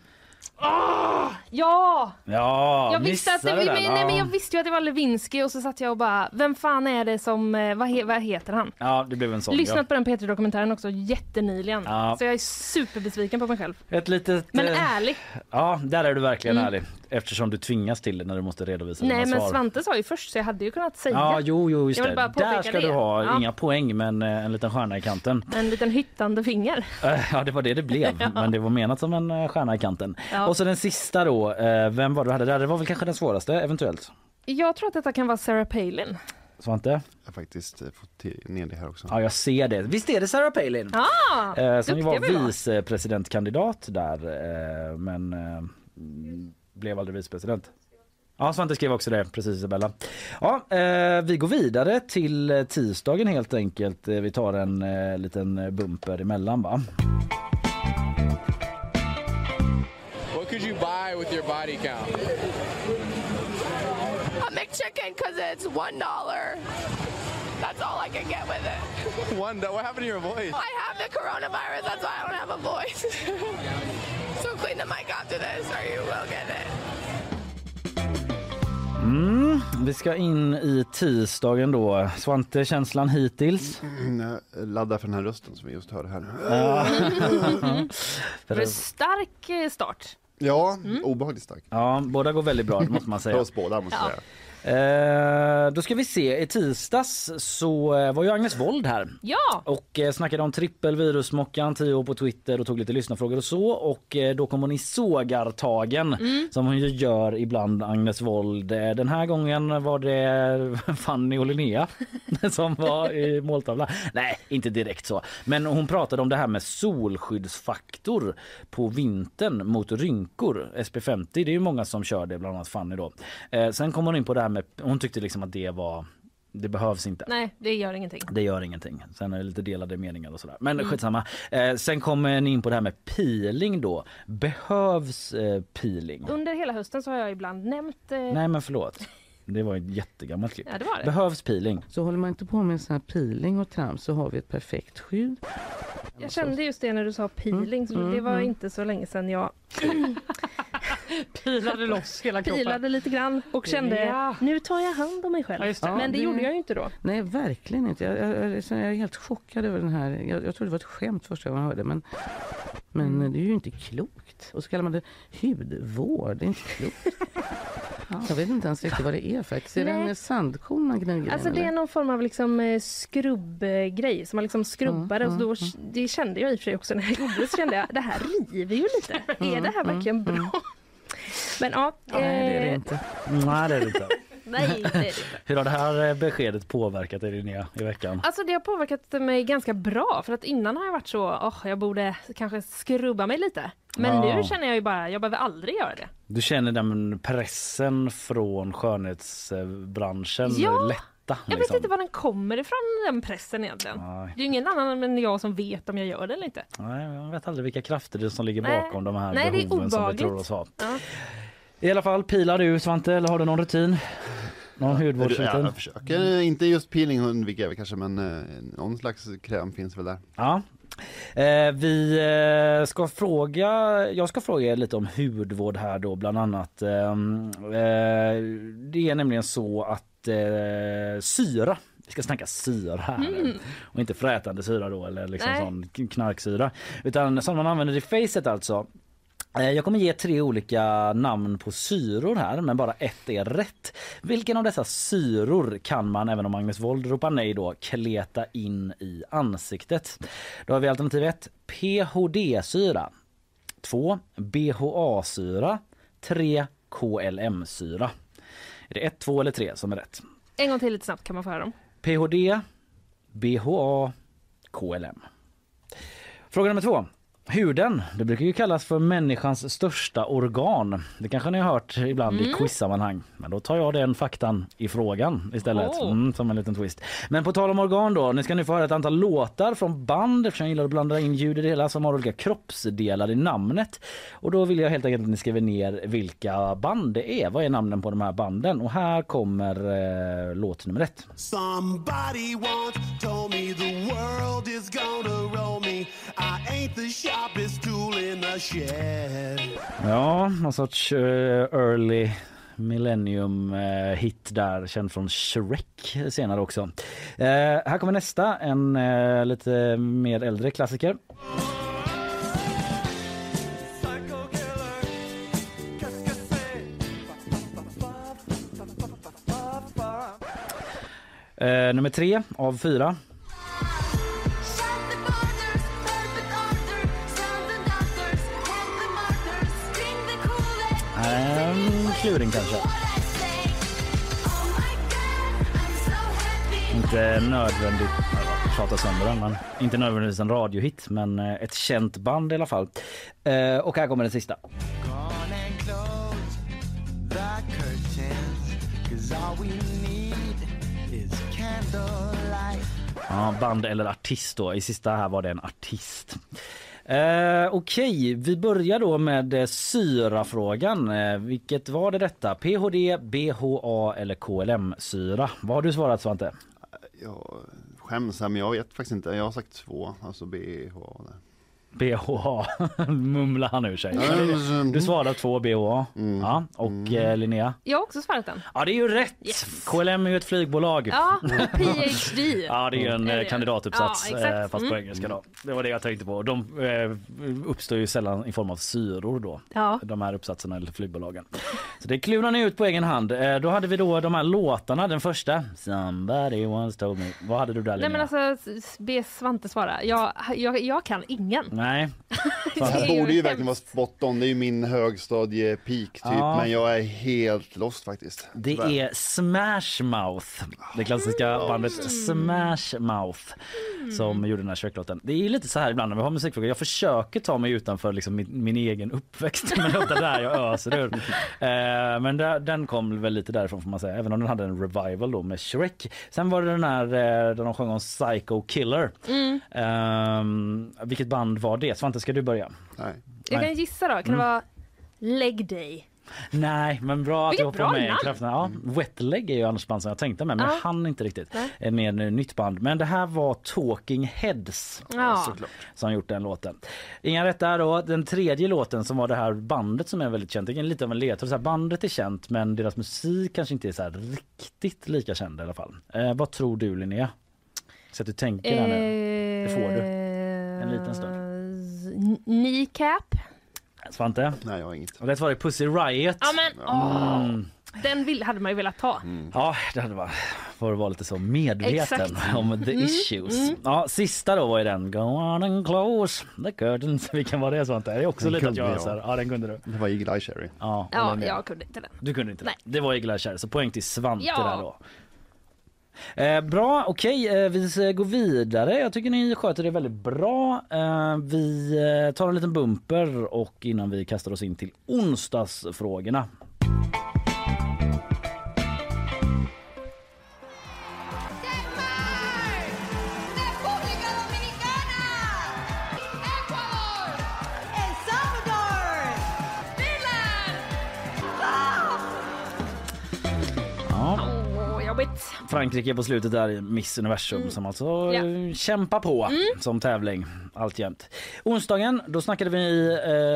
Speaker 3: Ja!
Speaker 2: Ja,
Speaker 3: jag visste att det,
Speaker 2: missade
Speaker 3: men,
Speaker 2: den.
Speaker 3: nej, men
Speaker 2: Ja.
Speaker 3: jag visste ju att det var Lewinsky och så satt jag och bara, vem fan är det som, eh, vad, he, vad heter han?
Speaker 2: Ja, det blev en sån.
Speaker 3: Lyssnat
Speaker 2: ja.
Speaker 3: på den P3-dokumentären också jättenyligen.
Speaker 2: Ja.
Speaker 3: Så jag är superbesviken på mig själv.
Speaker 2: Ett litet...
Speaker 3: Men
Speaker 2: eh,
Speaker 3: ärlig.
Speaker 2: Ja, där är du verkligen
Speaker 3: Mm.
Speaker 2: ärlig. Eftersom du tvingas till det när du måste redovisa
Speaker 3: Nej men
Speaker 2: svar.
Speaker 3: Svante sa ju först så jag hade ju kunnat säga.
Speaker 2: Ja, jo, jo, just
Speaker 3: Jag
Speaker 2: det. Där ska
Speaker 3: det.
Speaker 2: du ha,
Speaker 3: Ja.
Speaker 2: inga poäng men eh, en liten stjärna i kanten.
Speaker 3: En liten hyttande finger.
Speaker 2: Eh, Ja, det var det det blev, men det var menat som en stjärna i kanten.
Speaker 3: Ja.
Speaker 2: Och så den sista då, eh, vem var det du hade där? Det var väl kanske den svåraste eventuellt?
Speaker 3: Jag tror att detta kan vara Sarah Palin.
Speaker 2: Svante?
Speaker 13: Jag har faktiskt eh, fått till- ner det här också.
Speaker 2: Ja, jag ser det. Visst är det Sarah Palin?
Speaker 3: Ah,
Speaker 2: Eh, som ju var vicepresidentkandidat där eh, men eh, mm, blev aldrig vicepresident. Ja, Svante skrev också det, precis Isabella. Ja, eh, vi går vidare till tisdagen helt enkelt. Eh, Vi tar en eh, liten bumper emellan va?
Speaker 18: What could you buy with your body count?
Speaker 19: A McChicken because it's one dollar. That's all I can get with it.
Speaker 18: One dollar. What happened to your voice?
Speaker 19: I have the coronavirus. That's why I don't have a voice. so clean the mic after this, or you will get it.
Speaker 2: Mm, vi ska in i tisdagen då. Svante, känslan hittills?
Speaker 13: Mm, jag laddar för den här rösten som vi just hörde här.
Speaker 2: Ja.
Speaker 3: Det var en stark eh, start.
Speaker 13: Ja,
Speaker 3: Mm.
Speaker 13: obehagligt stark.
Speaker 2: Ja, båda går väldigt bra, det måste man säga.
Speaker 13: För oss båda måste jag
Speaker 3: Ja.
Speaker 13: säga.
Speaker 2: Eh, då ska vi se, i tisdags så eh, var ju Agnes Wold här.
Speaker 3: Ja!
Speaker 2: Och eh, snackade om trippelvirusmockan, 10 år på Twitter och tog lite lyssnarfrågor och så. Och eh, då kom hon i sågartagen
Speaker 3: Mm.
Speaker 2: som hon ju gör ibland, Agnes Wold. Eh, Den här gången var det Fanny och Linnea som var i måltavlan. Nej, inte direkt så. Men hon pratade om det här med solskyddsfaktor på vintern mot rynkor. SP50, det är ju många som kör det, bland annat Fanny då. Eh, Sen kom hon in på det här med, hon tyckte liksom att det var det behövs inte.
Speaker 3: Nej, det gör ingenting.
Speaker 2: Det gör ingenting. Sen är det lite delade meningar och sådär. Men
Speaker 3: Mm.
Speaker 2: skitsamma. Eh, sen kommer ni in på det här med peeling då. Behövs eh, peeling?
Speaker 3: Under hela hösten så har jag ibland nämnt... Eh,
Speaker 2: Nej men förlåt. Det var ett jättegammalt klipp.
Speaker 3: Ja, det var det.
Speaker 2: Behövs peeling?
Speaker 20: Så håller man inte på med sån här peeling och trams så har vi ett perfekt skydd.
Speaker 3: jag kände just det när du sa peeling, så
Speaker 20: Mm,
Speaker 3: det var
Speaker 20: mm.
Speaker 3: inte så länge sedan jag
Speaker 21: Pilade loss hela kroppen.
Speaker 3: pilade lite grann och kände
Speaker 21: Ja.
Speaker 3: nu tar jag hand om mig själv.
Speaker 21: Ja, det.
Speaker 3: Men det
Speaker 20: det-
Speaker 3: gjorde jag ju inte då.
Speaker 20: Nej, verkligen inte. Jag, jag, jag, jag är helt chockad över den här. Jag, jag trodde det var ett skämt första gången jag hörde men, men
Speaker 3: Mm.
Speaker 20: det är ju inte klokt. Och så kallar man det hudvård. Det är inte klokt. Jag vet inte ens riktigt vad det är faktiskt. Är det
Speaker 3: Nej.
Speaker 20: en sandkorn man gnuggar
Speaker 3: Alltså det är någon form av liksom eh, skrubbgrej som man liksom skrubbar
Speaker 20: Mm,
Speaker 3: och då, det kände jag i och för sig också när jag gjorde det så kände jag det här river ju lite. är det här
Speaker 20: mm,
Speaker 3: verkligen bra? Men ja.
Speaker 20: Nej, det är det
Speaker 3: eh,
Speaker 20: inte.
Speaker 2: Nej det är det inte.
Speaker 3: Nej, det är det inte.
Speaker 2: Hur har det här eh, beskedet påverkat dig Linnea i veckan?
Speaker 3: Alltså det har påverkat mig ganska bra för att innan har jag varit så, åh jag borde kanske skrubba mig lite. Men
Speaker 2: Ja.
Speaker 3: nu känner jag ju bara, jag behöver aldrig göra det.
Speaker 2: Du känner den pressen från skönhetsbranschen
Speaker 3: Ja.
Speaker 2: lätta?
Speaker 3: Jag
Speaker 2: liksom.
Speaker 3: vet inte var den kommer ifrån den pressen egentligen.
Speaker 2: Nej.
Speaker 3: Det är ju ingen annan än jag som vet om jag gör det eller inte.
Speaker 2: Nej, jag vet aldrig vilka krafter det som ligger
Speaker 3: Nej.
Speaker 2: bakom de här
Speaker 3: Nej,
Speaker 2: behoven som vi tror oss ha.
Speaker 3: Ja.
Speaker 2: I alla fall, pilar du Svante eller har du någon rutin? Någon hudvårdsrutin?
Speaker 13: Jag försöker, inte just peeling undviker jag kanske men eh, någon slags kräm finns väl där.
Speaker 2: Ja. Eh, vi eh, ska fråga, jag ska fråga er lite om hudvård här då bland annat. Ehm, eh, det är nämligen så att eh, syra vi ska snacka syra här
Speaker 21: Mm.
Speaker 2: och inte frätande syra då eller liksom
Speaker 21: Nej.
Speaker 2: sån knarksyra utan som man använder i facet alltså. Eh, Jag kommer ge tre olika namn på syror här men bara ett är rätt. Vilken av dessa syror kan man, även om Magnus Wold ropar nej då, kleta in i ansiktet? Då har vi alternativ 1 PHD-syra, 2 BHA-syra, 3 KLM-syra. Är det 1, 2 eller 3 som är rätt?
Speaker 3: En gång till lite snabbt kan man få höra dem.
Speaker 2: PHD, BHA, KLM. Fråga nummer två. Huden, det brukar ju kallas för människans största organ. Det kanske ni har hört ibland i
Speaker 21: Mm.
Speaker 2: quizsammanhang. Men då tar jag den faktan i frågan istället.
Speaker 21: Åh.
Speaker 2: Mm, som en liten twist. Men på tal om organ då. Ni ska nu få höra ett antal låtar från band eftersom jag gillar att blanda in ljud i det hela som har olika kroppsdelar i namnet. Och då vill jag helt enkelt att ni skriver ner vilka band det är. Vad är namnen på de här banden? Och här kommer eh, låt nummer ett.
Speaker 21: Somebody once told me the world is gonna roll me. I ain't the sharpest tool in the shed.
Speaker 2: Ja, någon sorts uh, early millennium-hit, eh, där känd från Shrek senare också. Uh, här kommer nästa, en uh, lite mer äldre klassiker. Uh, nummer tre av fyra. En kluring kanske. Inte nödvändigt, jag pratar sönder den, men inte nödvändigtvis en radiohit men eh, ett känt band i alla fall. Eh, och här kommer den sista. Ja, band eller artist då. I sista här var det en artist. Eh, Okej, vi börjar då med eh, syrafrågan. Eh, vilket var det detta? PHD, BHA eller KLM-syra? Vad har du svarat Svante?
Speaker 13: Jag skäms här men jag vet faktiskt inte. Jag har sagt två, alltså BHA. där.
Speaker 2: BHA mumlar han ur sig.
Speaker 13: Mm.
Speaker 2: Du svarar två BHA. Ja, och eh, Linnea?
Speaker 3: Jag har också svarat den.
Speaker 2: Ja det är ju rätt! KLM är ju ett flygbolag.
Speaker 3: Ja, PhD.
Speaker 2: Ja det är ju en
Speaker 3: det?
Speaker 2: kandidatuppsats
Speaker 3: Ja,
Speaker 2: eh, fast på
Speaker 3: Mm.
Speaker 2: engelska då. Det var det jag tänkte på. De eh, uppstår ju sällan i form av syror då.
Speaker 3: Ja.
Speaker 2: De här uppsatserna eller flygbolagen. Så det klurar ni ut på egen hand. Eh, Då hade vi då de här låtarna. Den första. Somebody once told me. Vad hade du där
Speaker 3: Nej
Speaker 2: Linnea?
Speaker 3: men alltså, be Svante svara. Jag, jag, jag kan ingen.
Speaker 2: Nej.
Speaker 13: Det här borde ju verkligen vara spot on. Det är ju min högstadie-peak typ.
Speaker 2: Ja.
Speaker 13: Men jag är helt lost faktiskt.
Speaker 2: Det är Smash Mouth, det klassiska bandet Smash Mouth som gjorde den här Shrek-låten. Det är lite så här ibland när vi har musikfrågor. Jag försöker ta mig utanför liksom min, min egen uppväxt är ofta där jag öser ur. Eh, men där, den kom väl lite därifrån får man säga, även om den hade en revival då med Shrek. Sen var det den här eh, där de sjöng om Psycho Killer.
Speaker 3: Mm.
Speaker 2: Ehm, vilket band var det? Svante, ska du börja?
Speaker 13: Nej.
Speaker 3: Jag kan gissa då. Kan
Speaker 2: Mm.
Speaker 3: det vara Leg Day?
Speaker 2: Nej, men bra att du hoppar med
Speaker 3: namn.
Speaker 2: Ja, Wetleg är ju annars band som jag tänkte med, men
Speaker 3: Ja.
Speaker 2: hann inte riktigt.
Speaker 3: Nej.
Speaker 2: Ett mer nytt band. Men det här var Talking Heads
Speaker 3: Ja.
Speaker 2: som gjort den låten. Inga rätt där då. Den tredje låten som var det här bandet som är väldigt känt. Det är lite av en ledtråd. Så Bandet är känt men deras musik kanske inte är så här riktigt lika känd i alla fall. Eh, vad tror du Linnea? Så att du tänker där nu. Det får du. En liten stund.
Speaker 3: Kneecap?
Speaker 2: Svante?
Speaker 13: Nej, jag har inget.
Speaker 2: Och det var det Pussy Riot.
Speaker 3: Ja men åh,
Speaker 2: Mm.
Speaker 3: den vill, hade man ju velat ta.
Speaker 2: Ja, det hade varit för att vara lite så medveten
Speaker 3: Exakt.
Speaker 2: om the
Speaker 3: Mm,
Speaker 2: issues.
Speaker 3: mm.
Speaker 2: Ja, sista då var ju den Go on and close the curtains. Vilken var det Svante? Det är också
Speaker 13: Den
Speaker 2: lite att
Speaker 13: kunde
Speaker 2: jag
Speaker 13: jag.
Speaker 2: ösar. Ja, den kunde du.
Speaker 13: Det var Eagle Eye Cherry.
Speaker 2: Ja,
Speaker 3: Ja,
Speaker 2: med.
Speaker 3: jag kunde inte den.
Speaker 2: Du kunde inte
Speaker 3: Nej.
Speaker 2: det. Det var Eagle Eye Cherry, så poäng till Svante
Speaker 3: Ja.
Speaker 2: där då. Eh, bra, okej, eh, vi går vidare. Jag tycker ni sköter det väldigt bra. Eh, vi eh, tar en liten bumper och innan vi kastar oss in till onsdagsfrågorna. Frankrike på slutet där Miss Universum som alltså eh, kämpar på
Speaker 3: Mm.
Speaker 2: som tävling alltjämt. Onsdagen då snackade vi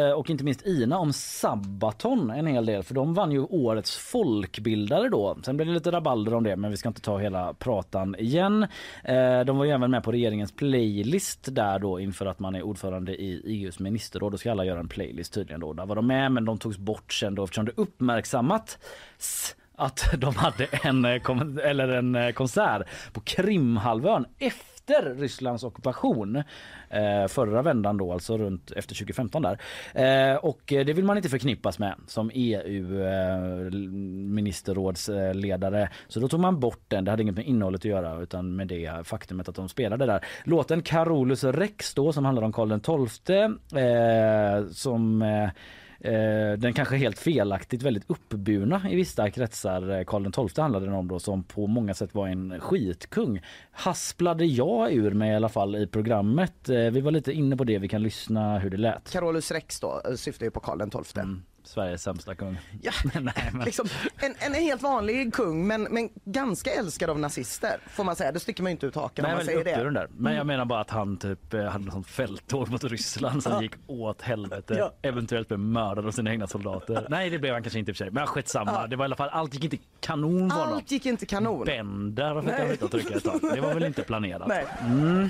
Speaker 2: eh, och inte minst Ina om Sabaton en hel del för de vann ju årets folkbildare då. Sen blev det lite rabalder om det men vi ska inte ta hela pratan igen. Eh, de var ju även med på regeringens playlist där då inför att man är ordförande i EUs ministerråd. Då ska alla göra en playlist tydligen då. Där var de med men de togs bort sen då eftersom det uppmärksammat att de hade en, eh, eller en eh, konsert på Krimhalvön efter Rysslands ockupation. Eh, förra vändan då, alltså runt efter 2015 där. Eh, och eh, det vill man inte förknippas med som EU-ministerrådsledare. Så då tog man bort den. Det hade inget med innehållet att göra utan med det faktumet att de spelade där. Låten Carolus Rex då som handlar om Karl XII eh, som eh, den kanske helt felaktigt väldigt uppburna i vissa kretsar eh, Karl XII handlade den om då som på många sätt var en skitkung. Hasplade jag ur mig i alla fall i programmet. Eh, vi var lite inne på det, vi kan lyssna hur det lät.
Speaker 22: Carolus Rex då eh, syftar ju på Karl XII.
Speaker 2: Sveriges sämsta kung.
Speaker 22: Ja,
Speaker 2: Nej, men...
Speaker 22: liksom, en, en helt vanlig kung men, men ganska älskad av nazister får man säga. Det sticker man inte ut hakan
Speaker 2: Nej,
Speaker 22: om man säger det.
Speaker 2: där. Men jag
Speaker 22: Mm.
Speaker 2: menar bara att han typ eh, hade något fälttåg mot Ryssland som
Speaker 22: Ja.
Speaker 2: gick åt helvete.
Speaker 22: Ja.
Speaker 2: Eventuellt blev mördad av sina egna soldater. Nej det blev han kanske inte i och för sig. Men skitsamma.
Speaker 22: Ja.
Speaker 2: Det var i alla fall, allt gick inte kanon honom.
Speaker 22: Allt gick inte kanon.
Speaker 2: Bänder fick han
Speaker 22: Nej.
Speaker 2: sitta och trycka ett tag. Det var väl inte planerat.
Speaker 22: Nej.
Speaker 2: Mm.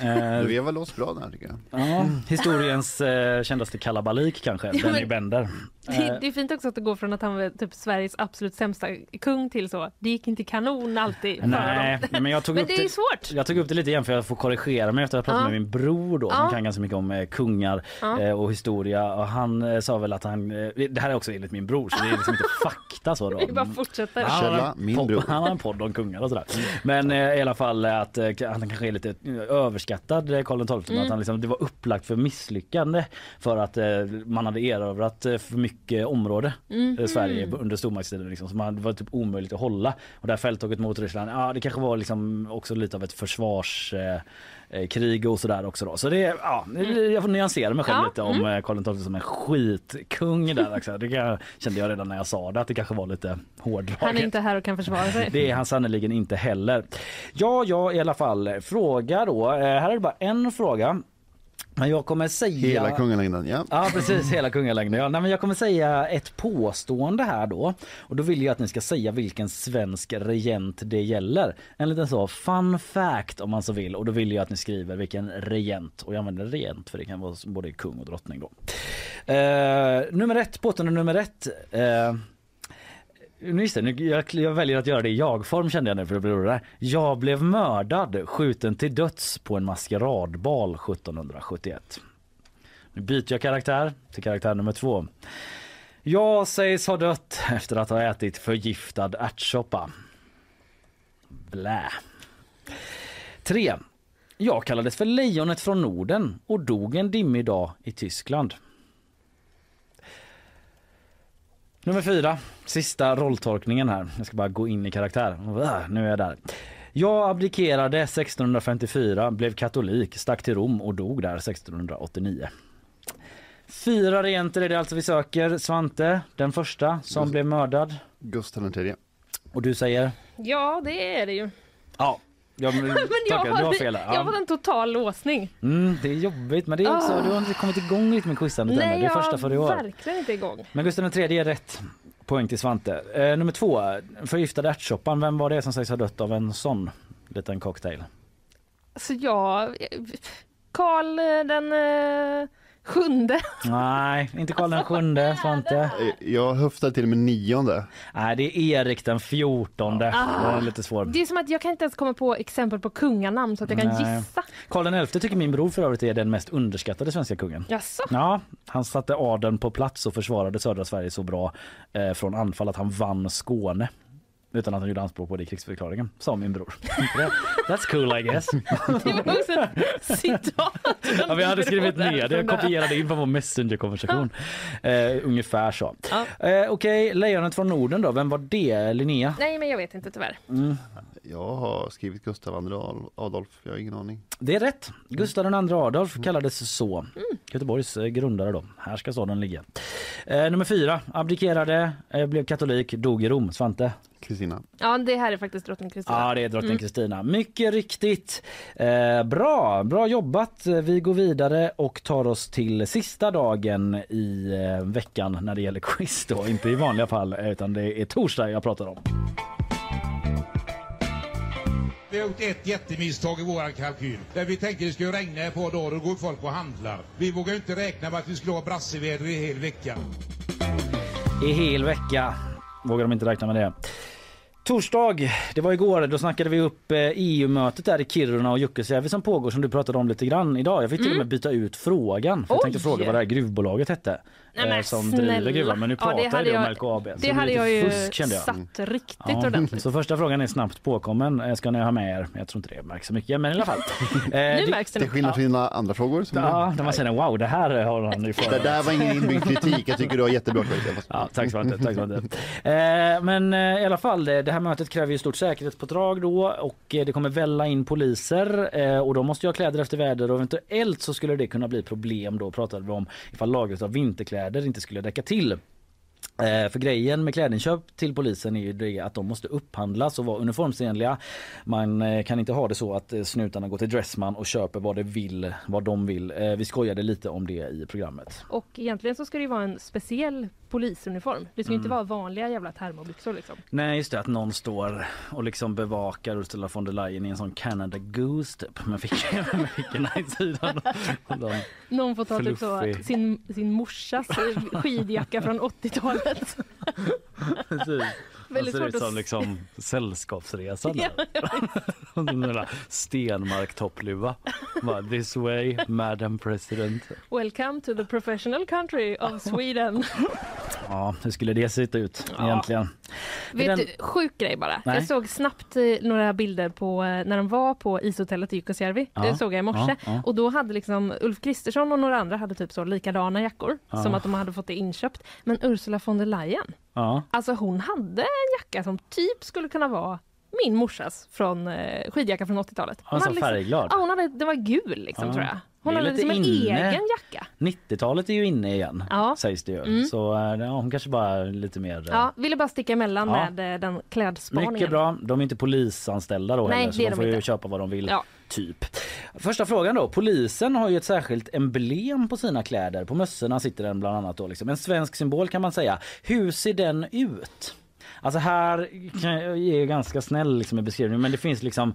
Speaker 2: Eh,
Speaker 13: Du vevar loss bra där tycker jag.
Speaker 2: ja, historiens eh, kändaste kalabalik kanske,
Speaker 3: Ja,
Speaker 2: Benny Bender.
Speaker 3: Det,
Speaker 2: Eh,
Speaker 3: det är fint också att det går från att han var typ Sveriges absolut sämsta kung till så. Det gick inte kanon alltid.
Speaker 2: Nej, men jag tog
Speaker 3: Men
Speaker 2: upp
Speaker 3: det är svårt.
Speaker 2: Jag tog upp det lite igen för jag får korrigera mig efter att ha pratat
Speaker 3: Ja.
Speaker 2: med min bror då
Speaker 3: Ja.
Speaker 2: som kan ganska mycket om eh, kungar
Speaker 3: Ja.
Speaker 2: eh, och historia och han sa väl att han, det här är också enligt min bror så det är liksom inte fakta så då.
Speaker 3: Vi bara fortsätter.
Speaker 2: Han
Speaker 13: Källa, min
Speaker 2: podd,
Speaker 13: bror.
Speaker 2: han har en podd om kungar och sådär. Men i alla fall att han kanske är lite överskattad Karl XII.
Speaker 3: Mm.
Speaker 2: Att han liksom, det var upplagt för misslyckande för att man hade erövrat för mycket område
Speaker 3: Mhm.
Speaker 2: eh, Sverige under stormaktstiden. Liksom, det var typ omöjligt att hålla. Och det här fälttåget mot Ryssland, ja det kanske var liksom också lite av ett försvars eh, eh, och sådär också då. Så det, ja, jag får nyansera mig själv
Speaker 3: Ja,
Speaker 2: lite om
Speaker 3: mm.
Speaker 2: eh, Karl XII som en skitkung där. Också. Det kan- kände jag redan när jag sa det att det kanske var lite hårdraget.
Speaker 3: Han är inte här och kan försvara sig.
Speaker 2: Det är han sannerligen inte heller. Ja, ja i alla fall. Fråga då. Här är det bara en fråga. Men jag kommer säga...
Speaker 13: Hela kungalängden, ja.
Speaker 2: Ja precis, hela kungalängden. Ja, nej, men jag kommer säga ett påstående här då. Och då vill jag att ni ska säga vilken svensk regent det gäller. En liten så fun fact om man så vill. Och då vill jag att ni skriver vilken regent. Och jag använder regent för det kan vara både kung och drottning då. Eh, nummer ett, påstående nummer ett. Eh, nu Just det, nu, jag, jag väljer att göra det i jag-form kände jag nu för att bli där. Jag blev mördad, skjuten till döds på en maskeradbal 1771. Nu byter jag karaktär till karaktär nummer två. Jag sägs ha dött efter att ha ätit förgiftad ärtsoppa. Blä. 3. Jag kallades för lejonet från Norden och dog en dimmig dag i Tyskland. Nummer fyra, sista rolltolkningen här. Jag ska bara gå in i karaktär. Ah, Nu är jag där. Jag abdikerade 1654, blev katolik, stack till Rom och dog där 1689. Fyra regenter är det alltså vi söker. Svante, den första som blev mördad.
Speaker 13: Gustav III.
Speaker 2: Och du säger?
Speaker 3: Ja, det är det ju.
Speaker 2: Ja, jag,
Speaker 3: Men jag
Speaker 2: tackar, du har fel.
Speaker 3: jag har fått en total låsning.
Speaker 2: Ja. Mm, det är jobbigt men det är också,
Speaker 3: Ah.
Speaker 2: du har inte kommit igång lite med quizandet ännu.
Speaker 3: Nej,
Speaker 2: Det är första för i
Speaker 3: har
Speaker 2: år.
Speaker 3: verkligen inte igång.
Speaker 2: Men Gustav III är rätt. Poäng till Svante. Eh, nummer två, förgiftade ärtsoppan. Vem var det som sägs ha dött av en sån liten cocktail?
Speaker 3: Så jag... Karl eh, den eh, sjunde.
Speaker 2: Nej, inte Karl den sjunde, Svante.
Speaker 13: Jag höftar till med nionde.
Speaker 2: Nej, det är Erik den fjortonde.
Speaker 3: Ah.
Speaker 2: Det är lite svår.
Speaker 3: Det är som att jag kan inte ens komma på exempel på kunganamn så att jag kan
Speaker 2: Nej.
Speaker 3: gissa.
Speaker 2: Karl den elfte tycker min bror för övrigt är den mest underskattade svenska kungen.
Speaker 3: Jaså?
Speaker 2: Ja, han satte adeln på plats och försvarade södra Sverige så bra eh, från anfall att han vann Skåne. Utan att han gjorde anspråk på det i krigsförklaringen, sa min bror. That's cool I guess.
Speaker 3: Det var också ett citat.
Speaker 2: Ja, vi hade skrivit ner det,
Speaker 3: där.
Speaker 2: kopierade in på vår Messenger-konversation. Eh, ungefär så.
Speaker 3: Ja.
Speaker 2: Eh, Okej, lejonet från Norden då, vem var det? Linnea?
Speaker 3: Nej, men jag vet inte tyvärr.
Speaker 2: Mm.
Speaker 13: Jag har skrivit Gustav II Adolf, jag har ingen aning.
Speaker 2: Det är rätt. Gustav II Adolf kallades så. Göteborgs eh, grundare då. Här ska staden ligga. Eh, nummer fyra. Abdikerade, eh, blev katolik, dog i Rom. Svante?
Speaker 13: Kristina.
Speaker 3: Ja, det här är faktiskt drottning Kristina.
Speaker 2: Ja, det är drottning
Speaker 3: Mm.
Speaker 2: Kristina. Mycket riktigt. Eh, bra, bra jobbat. Vi går vidare och tar oss till sista dagen i eh, veckan när det gäller quiz. Då. Inte i vanliga fall, utan det är torsdag jag pratar om.
Speaker 23: Vi har gjort ett jättemisstag i våran kalkyl. Där vi tänkte det skulle regna ett par dagar och går folk och handlar. Vi vågar inte räkna med att vi skulle ha brasseväder i hel vecka.
Speaker 2: I hel vecka vågar de inte räkna med det. Torsdag, det var igår, då snackade vi upp eh, EU-mötet där i Kiruna och Jukkasjärvi som pågår som du pratade om lite grann idag. Jag fick till och med byta ut frågan. För jag tänkte fråga vad det här gruvbolaget hette.
Speaker 3: Nej, men
Speaker 2: eh, som
Speaker 3: snälla.
Speaker 2: driver gruvan. Men nu
Speaker 3: Ja, det
Speaker 2: pratar
Speaker 3: hade
Speaker 2: jag om LKAB.
Speaker 3: det
Speaker 2: blir
Speaker 3: hade jag ju
Speaker 2: fusk, jag.
Speaker 3: satt riktigt
Speaker 2: Ja,
Speaker 3: ordentligt.
Speaker 2: Så första frågan är snabbt påkommen. Eh, Ska ni ha med er? Jag tror inte det märks så mycket, men i alla fall. Eh,
Speaker 3: Nu märks det
Speaker 13: Till skillnad från dina andra frågor. Som
Speaker 2: Ja, när man känner wow, det här har han ju
Speaker 13: det där var ingen inbyggd kritik. Jag tycker du har jättebra kvalitet.
Speaker 2: Ja, tack så mycket. Tack så mycket. Eh, men eh, i alla fall, det, det här mötet kräver ju stort säkerhetspådrag då och eh, det kommer välla in poliser eh, och de måste ju ha kläder efter väder och eventuellt så skulle det kunna bli problem då pratade vi om ifall lagret av vinterkläder inte skulle räcka till. Eh, för grejen med klädinköp till polisen är ju det att de måste upphandlas och vara uniformsenliga. Man eh, kan inte ha det så att eh, snutarna går till Dressman och köper vad de vill. Vad de vill. Vi skojade lite om det i programmet.
Speaker 3: Och egentligen så ska det vara en speciell polisuniform. Det ska ju inte
Speaker 2: Mm.
Speaker 3: vara vanliga jävla termobyxor liksom.
Speaker 2: Nej just det att någon står och liksom bevakar Ursula von der Leyen i en sån Canada Goose typ med fick- med fickorna i sidan.
Speaker 3: Någon får ta typ så sin, sin morsas skidjacka från 80-talet.
Speaker 2: 是，Precis. Han
Speaker 3: Väldigt
Speaker 2: ser ut som liksom sällskapsresan
Speaker 3: Ja,
Speaker 2: där. Den där Stenmark toppluva. Bara, This way, Madam President.
Speaker 3: Welcome to the professional country of Sweden.
Speaker 2: Ja, hur skulle det se ut egentligen?
Speaker 3: Vet
Speaker 2: Den-
Speaker 3: du, sjuk grej bara.
Speaker 2: Nej.
Speaker 3: Jag såg snabbt några bilder på eh, när de var på ishotellet i Jukkasjärvi.
Speaker 2: Ja,
Speaker 3: Det såg jag i morse.
Speaker 2: ja, ja.
Speaker 3: Och då hade liksom Ulf Kristersson och några andra hade typ så likadana jackor.
Speaker 2: Ja.
Speaker 3: Som att de hade fått det inköpt. Men Ursula von der Leyen,
Speaker 2: Ja.
Speaker 3: alltså hon hade en jacka som typ skulle kunna vara min morsas från eh, skidjacka från 80-talet.
Speaker 2: Ja, så
Speaker 3: hade liksom,
Speaker 2: färgglad.
Speaker 3: Ja, hon hade, det var gul liksom
Speaker 2: Ja.
Speaker 3: tror jag. Hon hade liksom en
Speaker 2: inne.
Speaker 3: egen jacka.
Speaker 2: 90-talet är ju inne igen
Speaker 3: Ja.
Speaker 2: sägs det ju.
Speaker 3: Mm.
Speaker 2: Så eh, ja, hon kanske bara lite mer eh,
Speaker 3: Ja, ville bara sticka emellan
Speaker 2: Ja.
Speaker 3: med den klädspaningen.
Speaker 2: Mycket bra. De är inte polisanställda då
Speaker 3: Nej,
Speaker 2: heller så de
Speaker 3: de
Speaker 2: får ju
Speaker 3: inte.
Speaker 2: köpa vad de vill.
Speaker 3: Ja.
Speaker 2: Typ. Första frågan då. Polisen har ju ett särskilt emblem på sina kläder. På mössorna sitter den bland annat då liksom. En svensk symbol kan man säga. Hur ser den ut? Alltså här kan jag ge ganska snäll liksom i beskrivningen men det finns liksom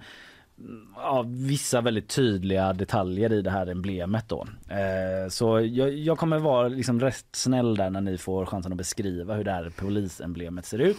Speaker 2: ja, vissa väldigt tydliga detaljer i det här emblemet då. Eh, så jag, jag kommer vara liksom rätt snäll där när ni får chansen att beskriva hur det här polisemblemet ser ut.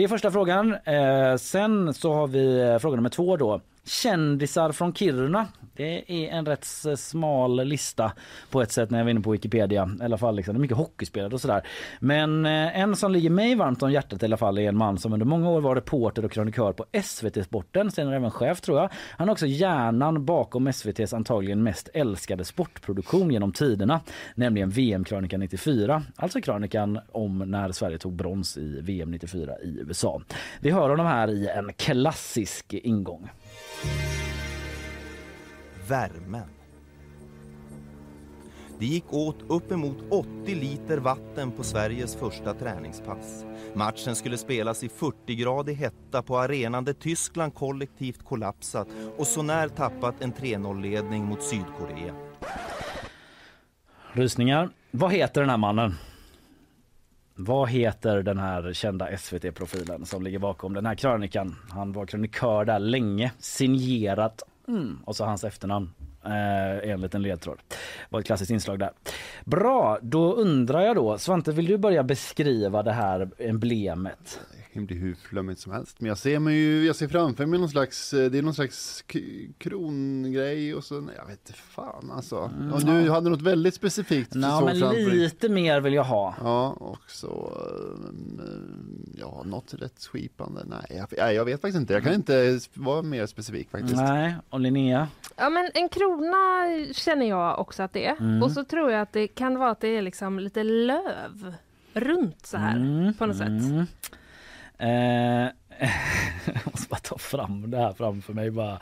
Speaker 2: Det är första frågan. Eh, sen så har vi eh, fråga nummer två då. Kändisar från Kiruna. Det är en rätt smal lista på ett sätt när jag var inne på Wikipedia. I alla fall liksom, det är mycket hockeyspelare och sådär. Men eh, en som ligger mig varmt om hjärtat i alla fall är en man som under många år var reporter och krönikör på SVT Sporten, senare även chef tror jag. Han är också hjärnan bakom SVTs antagligen mest älskade sportproduktion genom tiderna, nämligen VM-krönikan 94. Alltså krönikan om när Sverige tog brons i VM 94 i USA. Vi hör honom här i en klassisk ingång.
Speaker 24: Värmen. Det gick åt uppemot 80 liter vatten på Sveriges första träningspass. Matchen skulle spelas i 40-gradig hetta på arenan där Tyskland kollektivt kollapsat och så när tappat en 3-0-ledning mot Sydkorea.
Speaker 2: Rysningar. Vad heter den här mannen? Vad heter den här kända SVT-profilen som ligger bakom den här krönikan? Han var krönikör där länge, signerat mm. och så hans efternamn. Eh, en liten ledtråd. var ett klassiskt inslag där. Bra, då undrar jag då, Svante vill du börja beskriva det här emblemet?
Speaker 13: Kan bli hur flummigt som helst. Men jag ser mig ju, jag ser framför mig någon slags, eh, det är någon slags krongrej och så, nej, jag vet inte fan alltså.
Speaker 2: Mm,
Speaker 13: Om du hade något väldigt specifikt
Speaker 2: Nå,
Speaker 13: så
Speaker 2: men lite mer vill jag ha.
Speaker 13: Ja, och så, eh, ja, något rättskipande. Nej jag, nej, jag vet faktiskt inte. Jag kan inte vara mer specifik faktiskt.
Speaker 2: Nej, och Linnea?
Speaker 3: Ja men en krona känner jag också att det är.
Speaker 2: Mm.
Speaker 3: Och så tror jag att det kan vara att det är liksom lite löv runt så här
Speaker 2: Mm,
Speaker 3: på något sätt.
Speaker 2: Eh, jag måste bara ta fram det här framför mig bara.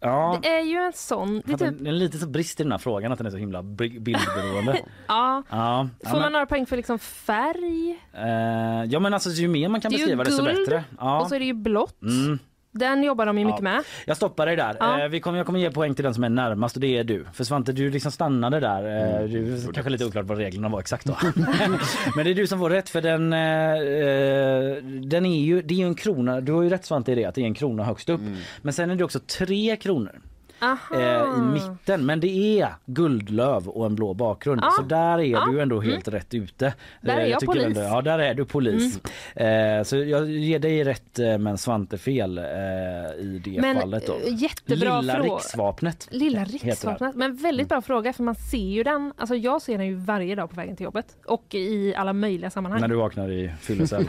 Speaker 2: Ja.
Speaker 3: Det är ju en sån... Det är
Speaker 2: Det
Speaker 3: typ,
Speaker 2: är lite så brist i den här frågan att den är så himla bi- bildberoende.
Speaker 3: ja.
Speaker 2: ja,
Speaker 3: Får man
Speaker 2: men,
Speaker 3: några poäng för liksom färg?
Speaker 2: eh, ja men alltså ju mer man kan
Speaker 3: det
Speaker 2: beskriva desto bättre. Ja.
Speaker 3: och så är det ju blått.
Speaker 2: Mm.
Speaker 3: Den jobbar de ju mycket med.
Speaker 2: Jag stoppar dig där.
Speaker 3: Ja.
Speaker 2: Eh, vi kommer, jag kommer ge poäng till den som är närmast och det är du. För Svante du liksom stannade där. Eh, du, kanske lite oklart vad reglerna var exakt då. Men det är du som får rätt för den, eh, den är ju, det är ju en krona. Du har ju rätt Svante i det att det är en krona högst upp. Men sen är det också tre kronor. Eh, i mitten men det är guldlöv och en blå bakgrund
Speaker 3: Ja.
Speaker 2: så där är
Speaker 3: Ja.
Speaker 2: du ändå helt rätt ute.
Speaker 3: Där är
Speaker 2: Eh,
Speaker 3: jag
Speaker 2: tycker
Speaker 3: polis.
Speaker 2: Ändå, ja där är du polis. Eh, så jag ger dig rätt eh, men Svante fel eh, i det
Speaker 3: Men,
Speaker 2: fallet då.
Speaker 3: eh, jättebra
Speaker 2: Lilla
Speaker 3: fråga.
Speaker 2: riksvapnet.
Speaker 3: Lilla riksvapnet. Men väldigt bra fråga för man ser ju den. Alltså jag ser den ju varje dag på vägen till jobbet. Och i alla möjliga sammanhang.
Speaker 2: När du vaknar i fyllecell.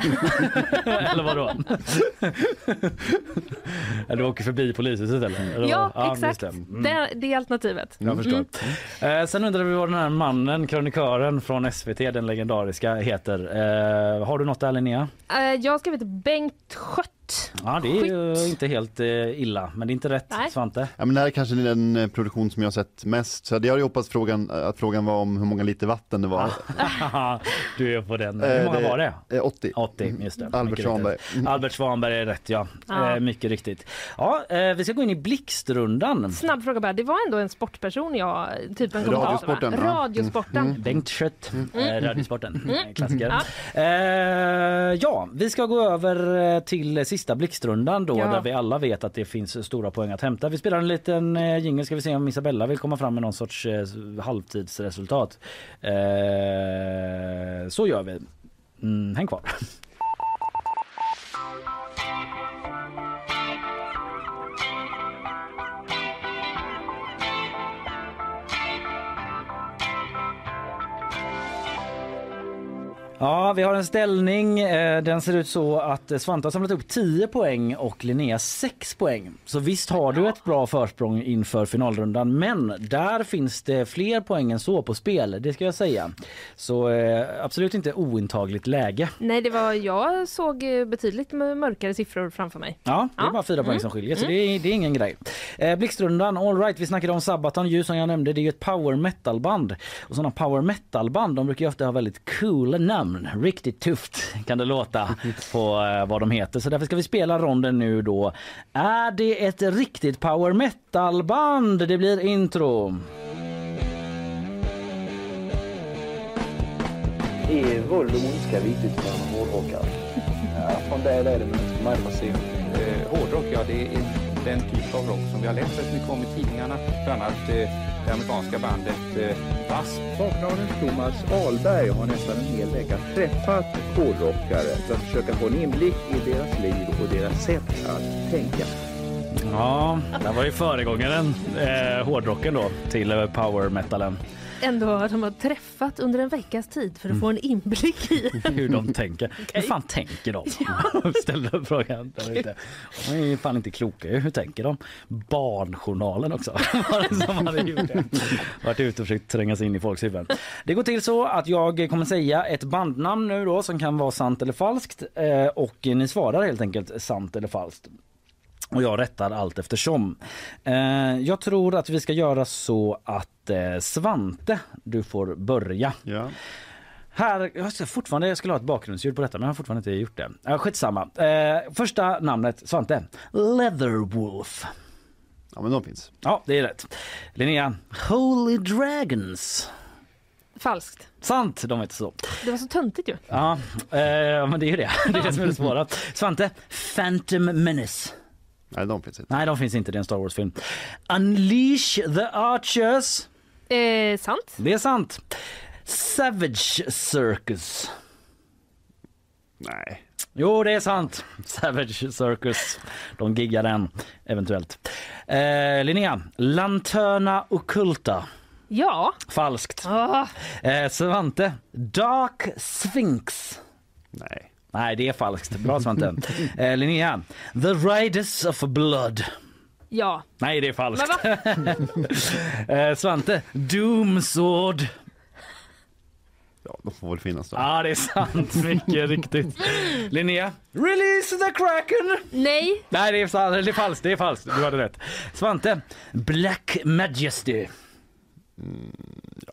Speaker 2: Eller vadå? Du åker förbi polishuset eller? eller
Speaker 3: Ja,
Speaker 2: vad?
Speaker 3: exakt.
Speaker 2: Det. Mm.
Speaker 3: Det, det är alternativet.
Speaker 2: Jag förstår.
Speaker 3: Mm.
Speaker 2: Eh, sen undrar vi vad den här mannen, krönikören från SVT, den legendariska, heter. Eh, har du något där Linnea?
Speaker 3: Eh, jag har skrivit Bengt
Speaker 2: Ja, det är ju inte helt eh, illa, men det är inte rätt
Speaker 3: Nej.
Speaker 2: Svante.
Speaker 13: Ja, men det här är kanske den eh, produktion som jag har sett mest. Så jag hade ju hoppats frågan, att frågan var om hur många liter vatten det var.
Speaker 2: du är på den.
Speaker 13: Eh,
Speaker 2: Hur många
Speaker 13: det-
Speaker 2: var det?
Speaker 13: eh, 80.
Speaker 2: 80, just det.
Speaker 13: Albert Svanberg.
Speaker 2: riktigt. Albert Svanberg är rätt ja.
Speaker 3: Ja.
Speaker 2: Eh, mycket riktigt. Ja, eh, vi ska gå in i blixtrundan.
Speaker 3: Snabb fråga bara. Det var ändå en sportperson jag typ en?
Speaker 2: Radiosporten, ja.
Speaker 3: Radiosporten.
Speaker 2: Mm. Bengt Schött,
Speaker 3: Mm.
Speaker 2: eh, Radiosporten,
Speaker 3: Mm.
Speaker 2: Eh, klassiker.
Speaker 3: Ja.
Speaker 2: Eh, ja, vi ska gå över eh, till sista blixtrundan då
Speaker 3: Ja.
Speaker 2: där vi alla vet att det finns stora poäng att hämta. Vi spelar en liten eh, jingle ska vi se om Isabella vill komma fram med någon sorts eh, halvtidsresultat. Eh, så gör vi. Mm, häng kvar. Ja, vi har en ställning. Eh, Den ser ut så att eh, Svante har samlat upp 10 poäng och Linnea 6 poäng. Så visst har du ett bra försprång inför finalrundan, men där finns det fler poäng än så på spel, det ska jag säga. Så eh, absolut inte ointagligt läge.
Speaker 3: Nej, det var, jag såg betydligt mörkare siffror framför mig.
Speaker 2: Ja, det är
Speaker 3: Ja.
Speaker 2: bara fyra poäng
Speaker 3: Mm.
Speaker 2: som skiljer så det är, det är ingen grej. Eh, Blixtrundan, all right, vi snackade om Sabaton ju som jag nämnde, det är ett power metal band. Och sådana power metal band de brukar ofta ha väldigt coola namn. Riktigt tufft kan det låta på eh, vad de heter. Så därför ska vi spela ronden nu då. Är det ett riktigt power metal band? Det blir intro.
Speaker 14: Är våld och ondska viktigt för en hårdrockare? Ja, från det är det men för mig personligen.
Speaker 25: Eh, hårdrock, ja det är den typ av rock som vi har läst rätt mycket om i tidningarna. Bland annat eh, det amerikanska bandet eh, Wasp.
Speaker 14: Thomas Ahlberg har nästan en hel vecka träffat hårdrockare för att försöka få en inblick i deras liv och deras sätt att tänka.
Speaker 2: Ja, det var ju föregångaren, eh, hårdrocken då, till eh, power metalen.
Speaker 3: Ändå att de har träffat under en veckas tid för att få en inblick i
Speaker 2: hur de tänker. Hur fan tänker de? Ställde frågan. ute. De är fan inte kloka. Hur tänker de? Barnjournalen också. Som hade gjort det. Varit ute och försökt tränga sig in i folks huvuden. Det går till så att jag kommer säga ett bandnamn nu då som kan vara sant eller falskt eh, och ni svarar helt enkelt sant eller falskt. Och jag rättar allt eftersom. Eh, jag tror att vi ska göra så att eh, Svante, du får börja.
Speaker 13: Ja.
Speaker 2: Här, jag ska fortfarande, jag skulle ha ett bakgrundsljud på detta men jag har fortfarande inte gjort det. Äh, skitsamma. Eh, första namnet, Svante. Leatherwolf.
Speaker 13: Ja men de finns.
Speaker 2: Ja, det är rätt. Linnea. Holy Dragons.
Speaker 3: Falskt.
Speaker 2: Sant, de heter så.
Speaker 3: Det var så töntigt ju.
Speaker 2: Ja, eh, men det är ju det. Det är det som är det svåra. Svante. Phantom Menace.
Speaker 13: Nej, de finns inte.
Speaker 2: Nej, de finns inte. Det är en Star Wars-film. Unleash the Archers.
Speaker 3: Eh, sant.
Speaker 2: Det är sant. Savage Circus.
Speaker 13: Nej.
Speaker 2: Jo, det är sant. Savage Circus. De giggar den, eventuellt. Eh, Linnea. Lanterna Occulta.
Speaker 3: Ja.
Speaker 2: Falskt.
Speaker 3: Ah.
Speaker 2: Eh, Svante. Dark Sphinx.
Speaker 13: Nej.
Speaker 2: Nej, det är falskt. Bra Svante. eh, Linnea. The Riders of Blood.
Speaker 3: Ja.
Speaker 2: Nej, det är falskt. Eh, Svante. Doomsword.
Speaker 13: Ja, de får väl finnas.
Speaker 2: Ja, det är sant. Mycket riktigt. Linnea, release the kraken!
Speaker 3: Nej.
Speaker 2: Nej, det är, sant. det är falskt. Det är falskt. Du hade rätt. Svante, Black Majesty.
Speaker 13: Mm,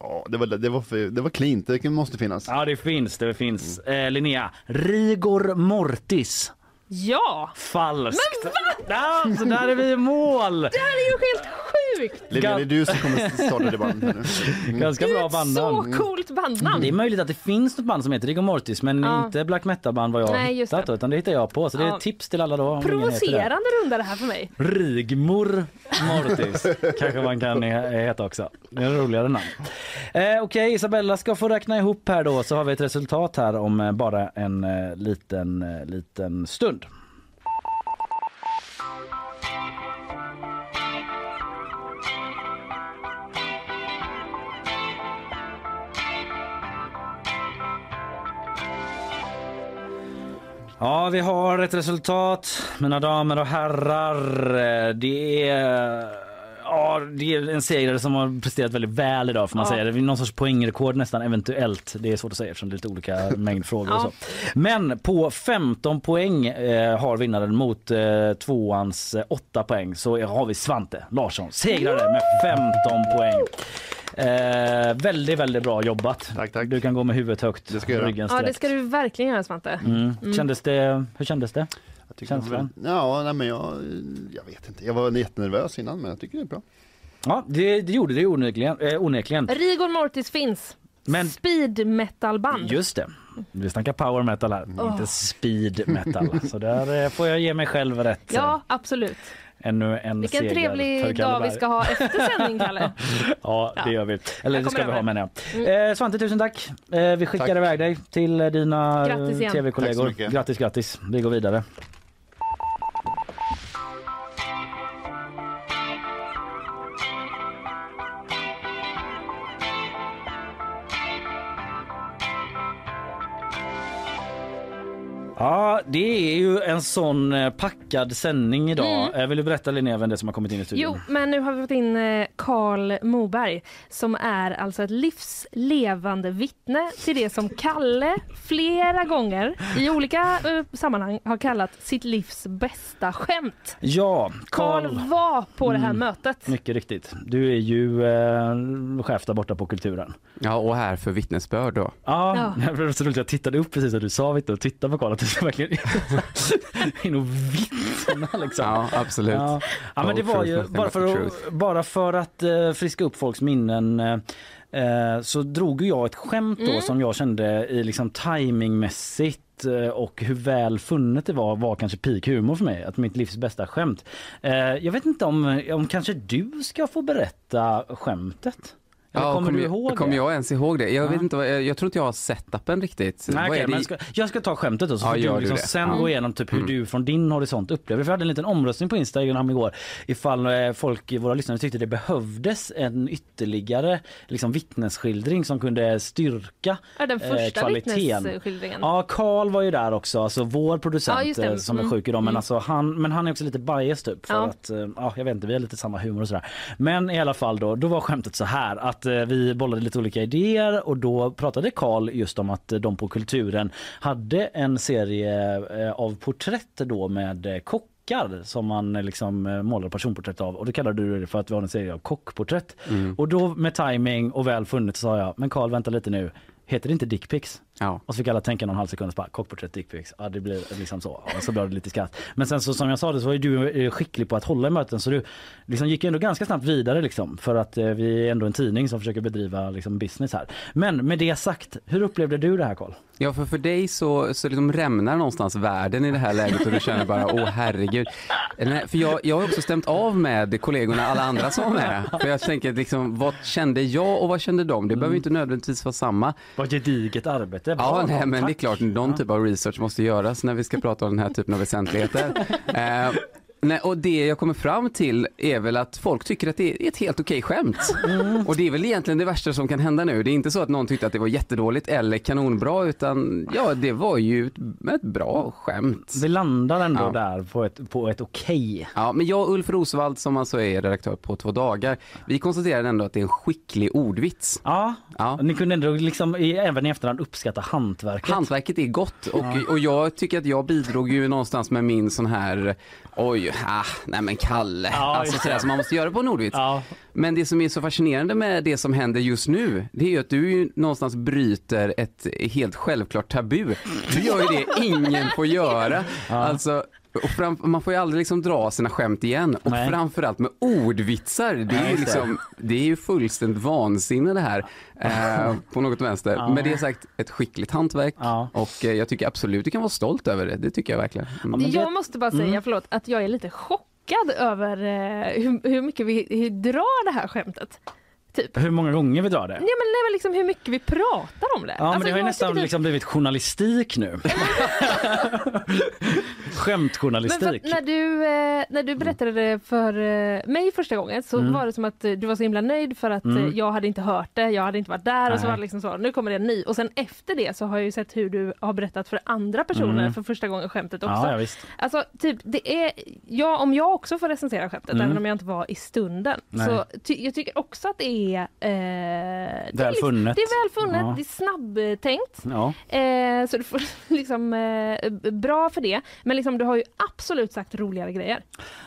Speaker 13: ja, det var, det var, för, det var cleant, det måste finnas.
Speaker 2: Ja, det finns. Det finns. Mm. Eh, Linnea, Rigor Mortis.
Speaker 3: Ja!
Speaker 2: Falskt.
Speaker 3: Men va?
Speaker 2: Ja, så där är vi i mål.
Speaker 3: Det här är ju helt sjukt!
Speaker 13: Linnea, det är du som kommer starta det bandet nu.
Speaker 2: Ganska bra bandnamn.
Speaker 3: Så coolt bandnamn!
Speaker 2: Det är möjligt att det finns något band som heter Rigor Mortis men
Speaker 3: Ja.
Speaker 2: inte black metal band vad jag
Speaker 3: Nej, just
Speaker 2: hittat
Speaker 3: det.
Speaker 2: utan det hittar jag på. Så det är
Speaker 3: Ja.
Speaker 2: ett tips till alla då.
Speaker 3: Provocerande runda det här för mig.
Speaker 2: Rigmor Mortis kanske man kan he- heta också. Det är en roligare namn. Eh, Okej, Isabella ska få räkna ihop här då så har vi ett resultat här om eh, bara en eh, liten, eh, liten stund. Ja, vi har ett resultat, mina damer och herrar. Eh, Det är... Ja, det är en segrare som har presterat väldigt väl idag får man
Speaker 3: Ja.
Speaker 2: säga. Det är någon sorts poängrekord nästan eventuellt. Det är svårt att säga eftersom det är lite olika mängd frågor och
Speaker 3: Ja.
Speaker 2: så. Men på 15 poäng eh, har vinnaren mot eh, tvåans eh, 8 poäng så har vi Svante Larsson segrare med 15 poäng. Eh, väldigt, väldigt bra jobbat.
Speaker 13: Tack, tack.
Speaker 2: Du kan gå med huvudet högt.
Speaker 13: Det ska jag göra.
Speaker 2: ryggen
Speaker 3: Ja, det ska du verkligen göra Svante.
Speaker 2: Mm.
Speaker 3: Mm.
Speaker 2: Kändes det, hur kändes det? Känslan?
Speaker 13: väl- Ja, nej, men jag, jag vet inte. Jag var jättenervös innan men jag tycker det är bra.
Speaker 2: Ja, det, det gjorde det onekligen. Eh, onekligen.
Speaker 3: Rigor Mortis finns.
Speaker 2: Men
Speaker 3: Speed metal-band.
Speaker 2: just det, vi snackar power metal här,
Speaker 3: Åh.
Speaker 2: inte speed metal. Så där eh, får jag ge mig själv rätt.
Speaker 3: Ja, absolut.
Speaker 2: Ännu en
Speaker 3: Vilken
Speaker 2: seger
Speaker 3: trevlig dag vi ska ha efter sändning, Kalle.
Speaker 2: Ja, det
Speaker 3: Ja.
Speaker 2: gör vi. Eller det ska vi ha menar jag. Eh, Svante, tusen tack. Eh, vi skickar
Speaker 13: Tack.
Speaker 2: iväg dig till dina
Speaker 3: Grattis
Speaker 2: tv-kollegor.
Speaker 13: mycket.
Speaker 2: Grattis, grattis. Vi går vidare. Det är ju en sån eh, packad sändning idag.
Speaker 3: Mm.
Speaker 2: Eh, Vill du berätta Linnea vem det är som har kommit in i studion?
Speaker 3: Jo, men nu har vi fått in eh, Karl Moberg som är alltså ett livslevande vittne till det som Kalle flera gånger i olika eh, sammanhang har kallat sitt livs bästa skämt.
Speaker 2: Ja,
Speaker 3: Karl var på det här
Speaker 2: Mm.
Speaker 3: mötet.
Speaker 2: Mycket riktigt. Du är ju eh, chef där borta på Kulturen.
Speaker 26: Ja, och här för vittnesbörd då.
Speaker 2: Ja, det var så roligt. Jag tittade upp precis när du sa vitt och tittade på Karl att du ska in och vittna liksom.
Speaker 26: Ja, absolut.
Speaker 2: Ja. ja, men det var ju bara för, att, bara för att eh, friska upp folks minnen eh, så drog jag ett skämt då
Speaker 3: Mm.
Speaker 2: som jag kände i liksom timingmässigt och hur väl funnet det var var kanske peak humor för mig. Att mitt livs bästa skämt. Jag vet inte om, om kanske du ska få berätta skämtet? Eller kommer du
Speaker 26: jag-
Speaker 2: ihåg
Speaker 26: kommer jag ens ihåg det? Jag,
Speaker 2: Ja.
Speaker 26: vet inte, vad- jag, jag tror inte jag har setupen riktigt.
Speaker 2: Nej,
Speaker 26: det?
Speaker 2: men ska, jag ska ta skämtet då så
Speaker 26: Ja,
Speaker 2: får
Speaker 26: gör
Speaker 2: du liksom sen
Speaker 26: Ja.
Speaker 2: gå igenom typ hur
Speaker 26: Mm.
Speaker 2: du från din horisont upplever. För vi hade en liten omröstning på Instagram igår ifall eh, folk, våra lyssnare tyckte det behövdes en ytterligare liksom, vittnesskildring som kunde styrka
Speaker 3: Ja, den
Speaker 2: eh,
Speaker 3: första
Speaker 2: kvaliteten.
Speaker 3: vittnesskildringen.
Speaker 2: Ja, Karl var ju där också, alltså vår producent
Speaker 3: Ja,
Speaker 2: eh, som är
Speaker 3: Mm.
Speaker 2: sjuk idag. Men,
Speaker 3: Mm.
Speaker 2: alltså, han, men han är också lite bias typ. För
Speaker 3: Ja.
Speaker 2: att, eh, ja, jag vet inte, vi har lite samma humor och sådär. Men i alla fall då, då var skämtet så här att eh, vi bollade lite olika idéer och då pratade Karl just om att eh, de på Kulturen hade en serie eh, av porträtt då med kockar som man liksom målar personporträtt av och då kallade du det för att vi har en serie av kockporträtt.
Speaker 26: Mm.
Speaker 2: Och då med timing och väl funnet sa jag, men Karl vänta lite nu, heter det inte dickpics?
Speaker 26: Ja.
Speaker 2: Och så fick alla tänka någon halv sekund och bara kockporträtt dickpics. Ja det blir liksom så. Och så blev det lite skratt. Men sen så som jag sa det så var ju du eh, skicklig på att hålla i möten så du liksom gick ändå ganska snabbt vidare liksom för att eh, vi är ändå en tidning som försöker bedriva liksom business här. Men med det sagt, hur upplevde du det här Karl?
Speaker 26: Ja, för för dig så, så liksom rämnar någonstans världen i det här läget och du känner bara, åh herregud. Nej, för jag, jag har också stämt av med kollegorna, alla andra som var med. För jag tänker liksom, vad kände jag och vad kände de? Det behöver inte nödvändigtvis vara samma.
Speaker 2: Vad gediget arbete.
Speaker 26: Ja,
Speaker 2: Bra,
Speaker 26: nej, men det är
Speaker 2: tack.
Speaker 26: klart, någon typ av research måste göras när vi ska prata om den här typen av väsentligheter. Eh, Nej, och det jag kommer fram till är väl att folk tycker att det är ett helt okej skämt.
Speaker 2: Mm.
Speaker 26: Och det är väl egentligen det värsta som kan hända nu. Det är inte så att någon tyckte att det var jättedåligt eller kanonbra utan ja, det var ju ett, ett bra skämt.
Speaker 2: Vi landar ändå
Speaker 26: Ja.
Speaker 2: där på ett, på ett okej.
Speaker 26: Ja, men jag och Ulf Rosvald som alltså är redaktör på Två dagar, vi konstaterade ändå att det är en skicklig ordvits.
Speaker 2: Ja,
Speaker 26: Ja.
Speaker 2: ni kunde ändå liksom även i efterhand uppskatta hantverket.
Speaker 26: Hantverket är gott och, och jag tycker att jag bidrog ju någonstans med min sån här oj, ah, nej men Kalle,
Speaker 2: Ja,
Speaker 26: alltså sådär som man måste göra på en ordvits.
Speaker 2: Ja.
Speaker 26: Men det som är så fascinerande med det som händer just nu, det är ju att du ju någonstans bryter ett helt självklart tabu. Du gör ju det ingen får göra. Alltså, och fram, man får ju aldrig liksom dra sina skämt igen och
Speaker 2: Nej.
Speaker 26: framförallt med ordvitsar. Det är, ju liksom, det är ju fullständigt vansinne det här eh, på något vänster.
Speaker 2: Ja.
Speaker 26: Med det sagt, ett skickligt hantverk och eh, jag tycker absolut du kan vara stolt över det. Det tycker jag verkligen. Mm.
Speaker 3: jag måste bara säga,
Speaker 26: Mm.
Speaker 3: förlåt, att jag är lite chockad över eh, hur, hur mycket vi hur drar det här skämtet. Typ.
Speaker 2: Hur många gånger vi drar det?
Speaker 3: Nej men, nej, men liksom hur mycket vi pratar om det.
Speaker 2: Ja, men
Speaker 3: Alltså,
Speaker 2: det har ju
Speaker 3: jag
Speaker 2: nästan
Speaker 3: det-
Speaker 2: liksom blivit journalistik nu.
Speaker 3: Men
Speaker 2: Skämtjournalistik.
Speaker 3: för, när, du, eh, när du berättade det för eh, mig första gången så
Speaker 2: Mm.
Speaker 3: var det som att eh, du var så himla nöjd för att
Speaker 2: Mm.
Speaker 3: jag hade inte hört det, jag hade inte varit där och så var det liksom så, nu kommer det en ny. Och sen efter det så har jag ju sett hur du har berättat för andra personer
Speaker 2: Mm.
Speaker 3: för första gången skämtet också.
Speaker 2: Ja, ja, visst.
Speaker 3: Alltså typ, det är, ja, om jag också får recensera skämtet,
Speaker 2: Mm.
Speaker 3: även om jag inte var i stunden,
Speaker 2: Nej.
Speaker 3: så ty, jag tycker också att det är... Eh, det är
Speaker 2: Väl
Speaker 3: liksom-
Speaker 2: funnet.
Speaker 3: Det är väl funnet,
Speaker 2: Ja.
Speaker 3: det är snabbtänkt.
Speaker 2: Ja.
Speaker 3: Eh, så du får liksom eh, bra för det. Men liksom, du har ju absolut sagt roligare grejer.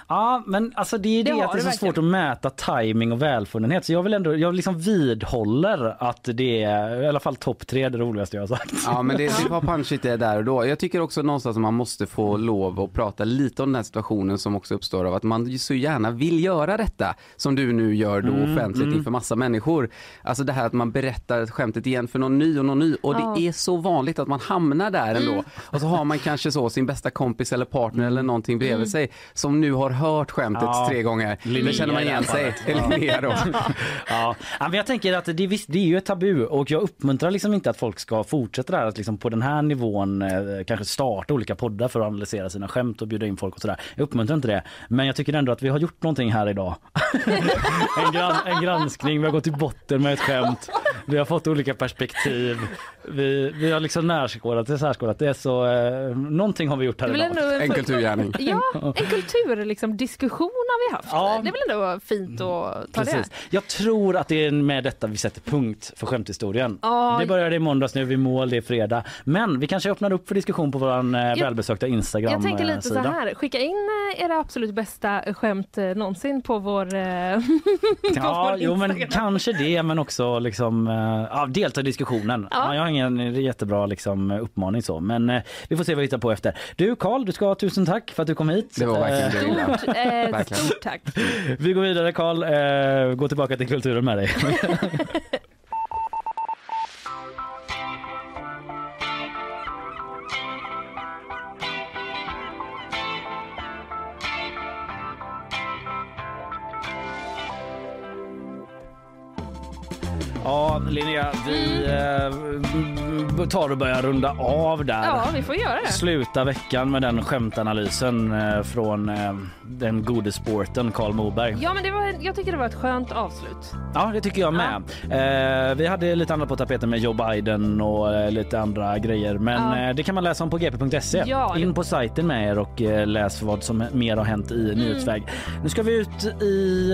Speaker 2: Ja, men alltså det är det,
Speaker 3: Det
Speaker 2: att det är så
Speaker 3: verkligen.
Speaker 2: svårt att mäta timing och välfunnenhet. Så jag vill ändå, jag liksom vidhåller att det är i alla fall topp tre det roligaste jag har sagt.
Speaker 26: Ja men det, det var punchigt det där och då. Jag tycker också någonstans att man måste få lov att prata lite om den här situationen som också uppstår av att man så gärna vill göra detta som du nu gör då
Speaker 2: Mm,
Speaker 26: offentligt
Speaker 2: mm.
Speaker 26: inför massa människor. Alltså det här att man berättar skämtet igen för någon ny och någon ny och
Speaker 3: Ja.
Speaker 26: det är så vanligt att man hamnar där ändå.
Speaker 3: Mm.
Speaker 26: Och så har man kanske så sin bästa kompis eller partner eller någonting bredvid
Speaker 3: Mm.
Speaker 26: sig som nu har hört skämtet
Speaker 2: Ja.
Speaker 26: tre gånger.
Speaker 2: Linnea
Speaker 26: Då känner man
Speaker 2: det
Speaker 26: igen sig. Linnea då.
Speaker 2: Ja. Ja, men jag tänker att det, visst, det är ju ett tabu och jag uppmuntrar liksom inte att folk ska fortsätta där att liksom på den här nivån eh, kanske starta olika poddar för att analysera sina skämt och bjuda in folk och sådär. Jag uppmuntrar inte det. Men jag tycker ändå att vi har gjort någonting här idag. en, gran, en granskning, vi har gått till botten med ett skämt. Vi har fått olika perspektiv. Vi, vi har liksom närskådat det, särskådat det. Så eh, någonting har vi gjort här
Speaker 3: Det
Speaker 2: idag.
Speaker 3: ändå- En
Speaker 26: kulturgärning.
Speaker 3: Ja, en kultur, liksom, diskussion har vi haft.
Speaker 2: Ja.
Speaker 3: Det är väl ändå fint att ta
Speaker 2: Precis. Jag tror att det är med detta vi sätter punkt för skämthistorien.
Speaker 3: Ja.
Speaker 2: Det började i måndags, nu är vi mål, det är fredag. Men vi kanske öppnar upp för diskussion på vår eh, välbesökta
Speaker 3: det.
Speaker 2: Instagram
Speaker 3: Jag tänker lite så
Speaker 2: sida.
Speaker 3: här, skicka in eh, era absolut bästa skämt eh, någonsin på vår, eh, på
Speaker 2: Ja,
Speaker 3: vår
Speaker 2: jo men
Speaker 3: Instagram.
Speaker 2: kanske det men också liksom, eh, ja, delta i diskussionen.
Speaker 3: Ja.
Speaker 2: Ja. jag har ingen jättebra liksom, uppmaning så men eh, vi får se vad vi hittar på efter. Du Karl, du ska ha tusen tack för att du kom hit.
Speaker 26: Det var verkligen jag
Speaker 3: Stort, eh, stort tack.
Speaker 2: Vi går vidare Karl, eh, gå tillbaka till kulturen med dig. Ja, Linnea, vi eh, tar och börjar runda av där.
Speaker 3: Ja, vi får göra det.
Speaker 2: Sluta veckan med den skämtanalysen eh, från eh, den gode sporten Karl Moberg.
Speaker 3: Ja, men det var, jag tycker det var ett skönt avslut.
Speaker 2: Ja, det tycker jag med. Eh, vi hade lite annat på tapeten med Joe Biden och eh, lite andra grejer. Men
Speaker 3: Ja.
Speaker 2: eh, det kan man läsa om på gp.se.
Speaker 3: Ja,
Speaker 2: In på sajten med er och läs vad som mer har hänt i
Speaker 3: Mm.
Speaker 2: nyhetsväg. Nu ska vi ut i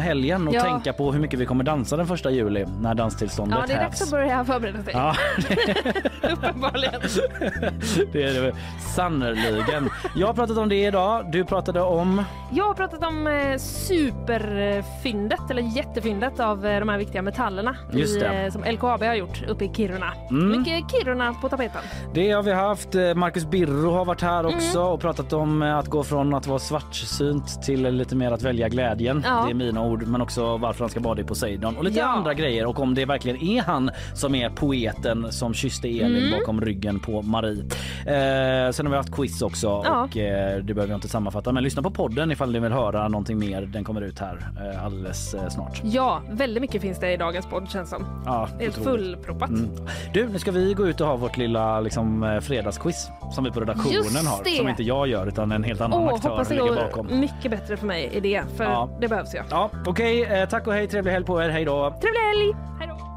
Speaker 2: helgen och
Speaker 3: Ja.
Speaker 2: tänka på hur mycket vi kommer dansa den första juli när danstillståndet
Speaker 3: Ja, det är
Speaker 2: hävs.
Speaker 3: dags att börja förbereda sig.
Speaker 2: Ja,
Speaker 3: Uppenbarligen.
Speaker 2: det är det sannerligen. Jag har pratat om det idag. Du pratade om...
Speaker 3: Jag har pratat om eh, superfyndet, eller jättefyndet av eh, de här viktiga metallerna
Speaker 2: Just
Speaker 3: i, eh, som LKAB har gjort uppe i Kiruna.
Speaker 2: Mm.
Speaker 3: Mycket Kiruna på tapeten.
Speaker 2: Det har vi haft. Marcus Birro har varit här också
Speaker 3: Mm.
Speaker 2: och pratat om att gå från att vara svartsynt till lite mer att välja glädjen.
Speaker 3: Ja.
Speaker 2: Det är mina ord, men också varför han ska bada i Poseidon och lite
Speaker 3: Ja.
Speaker 2: andra grejer och om det verkligen är han som är poeten som kysste Elin
Speaker 3: Mm.
Speaker 2: bakom ryggen på Marie. Eh, sen har vi haft quiz också
Speaker 3: Ja.
Speaker 2: och eh, det behöver jag inte sammanfatta men lyssna på podden ifall ni vill höra någonting mer. Den kommer ut här eh, alldeles eh, snart.
Speaker 3: Ja, väldigt mycket finns det i dagens podd känns som.
Speaker 2: Ja,
Speaker 3: Helt fullproppat.
Speaker 2: Mm. Du, nu ska vi gå ut och ha vårt lilla liksom, eh, fredagsquiz som vi på redaktionen har. Som inte jag gör utan en helt annan
Speaker 3: Åh,
Speaker 2: aktör
Speaker 3: hoppas det
Speaker 2: ligger bakom.
Speaker 3: mycket bättre för mig i det, för
Speaker 2: Ja.
Speaker 3: det behövs ju.
Speaker 2: Ja, Okej, eh, tack och hej. Trevlig helg på er. Hej då.
Speaker 3: Trevlig helg! Hej då!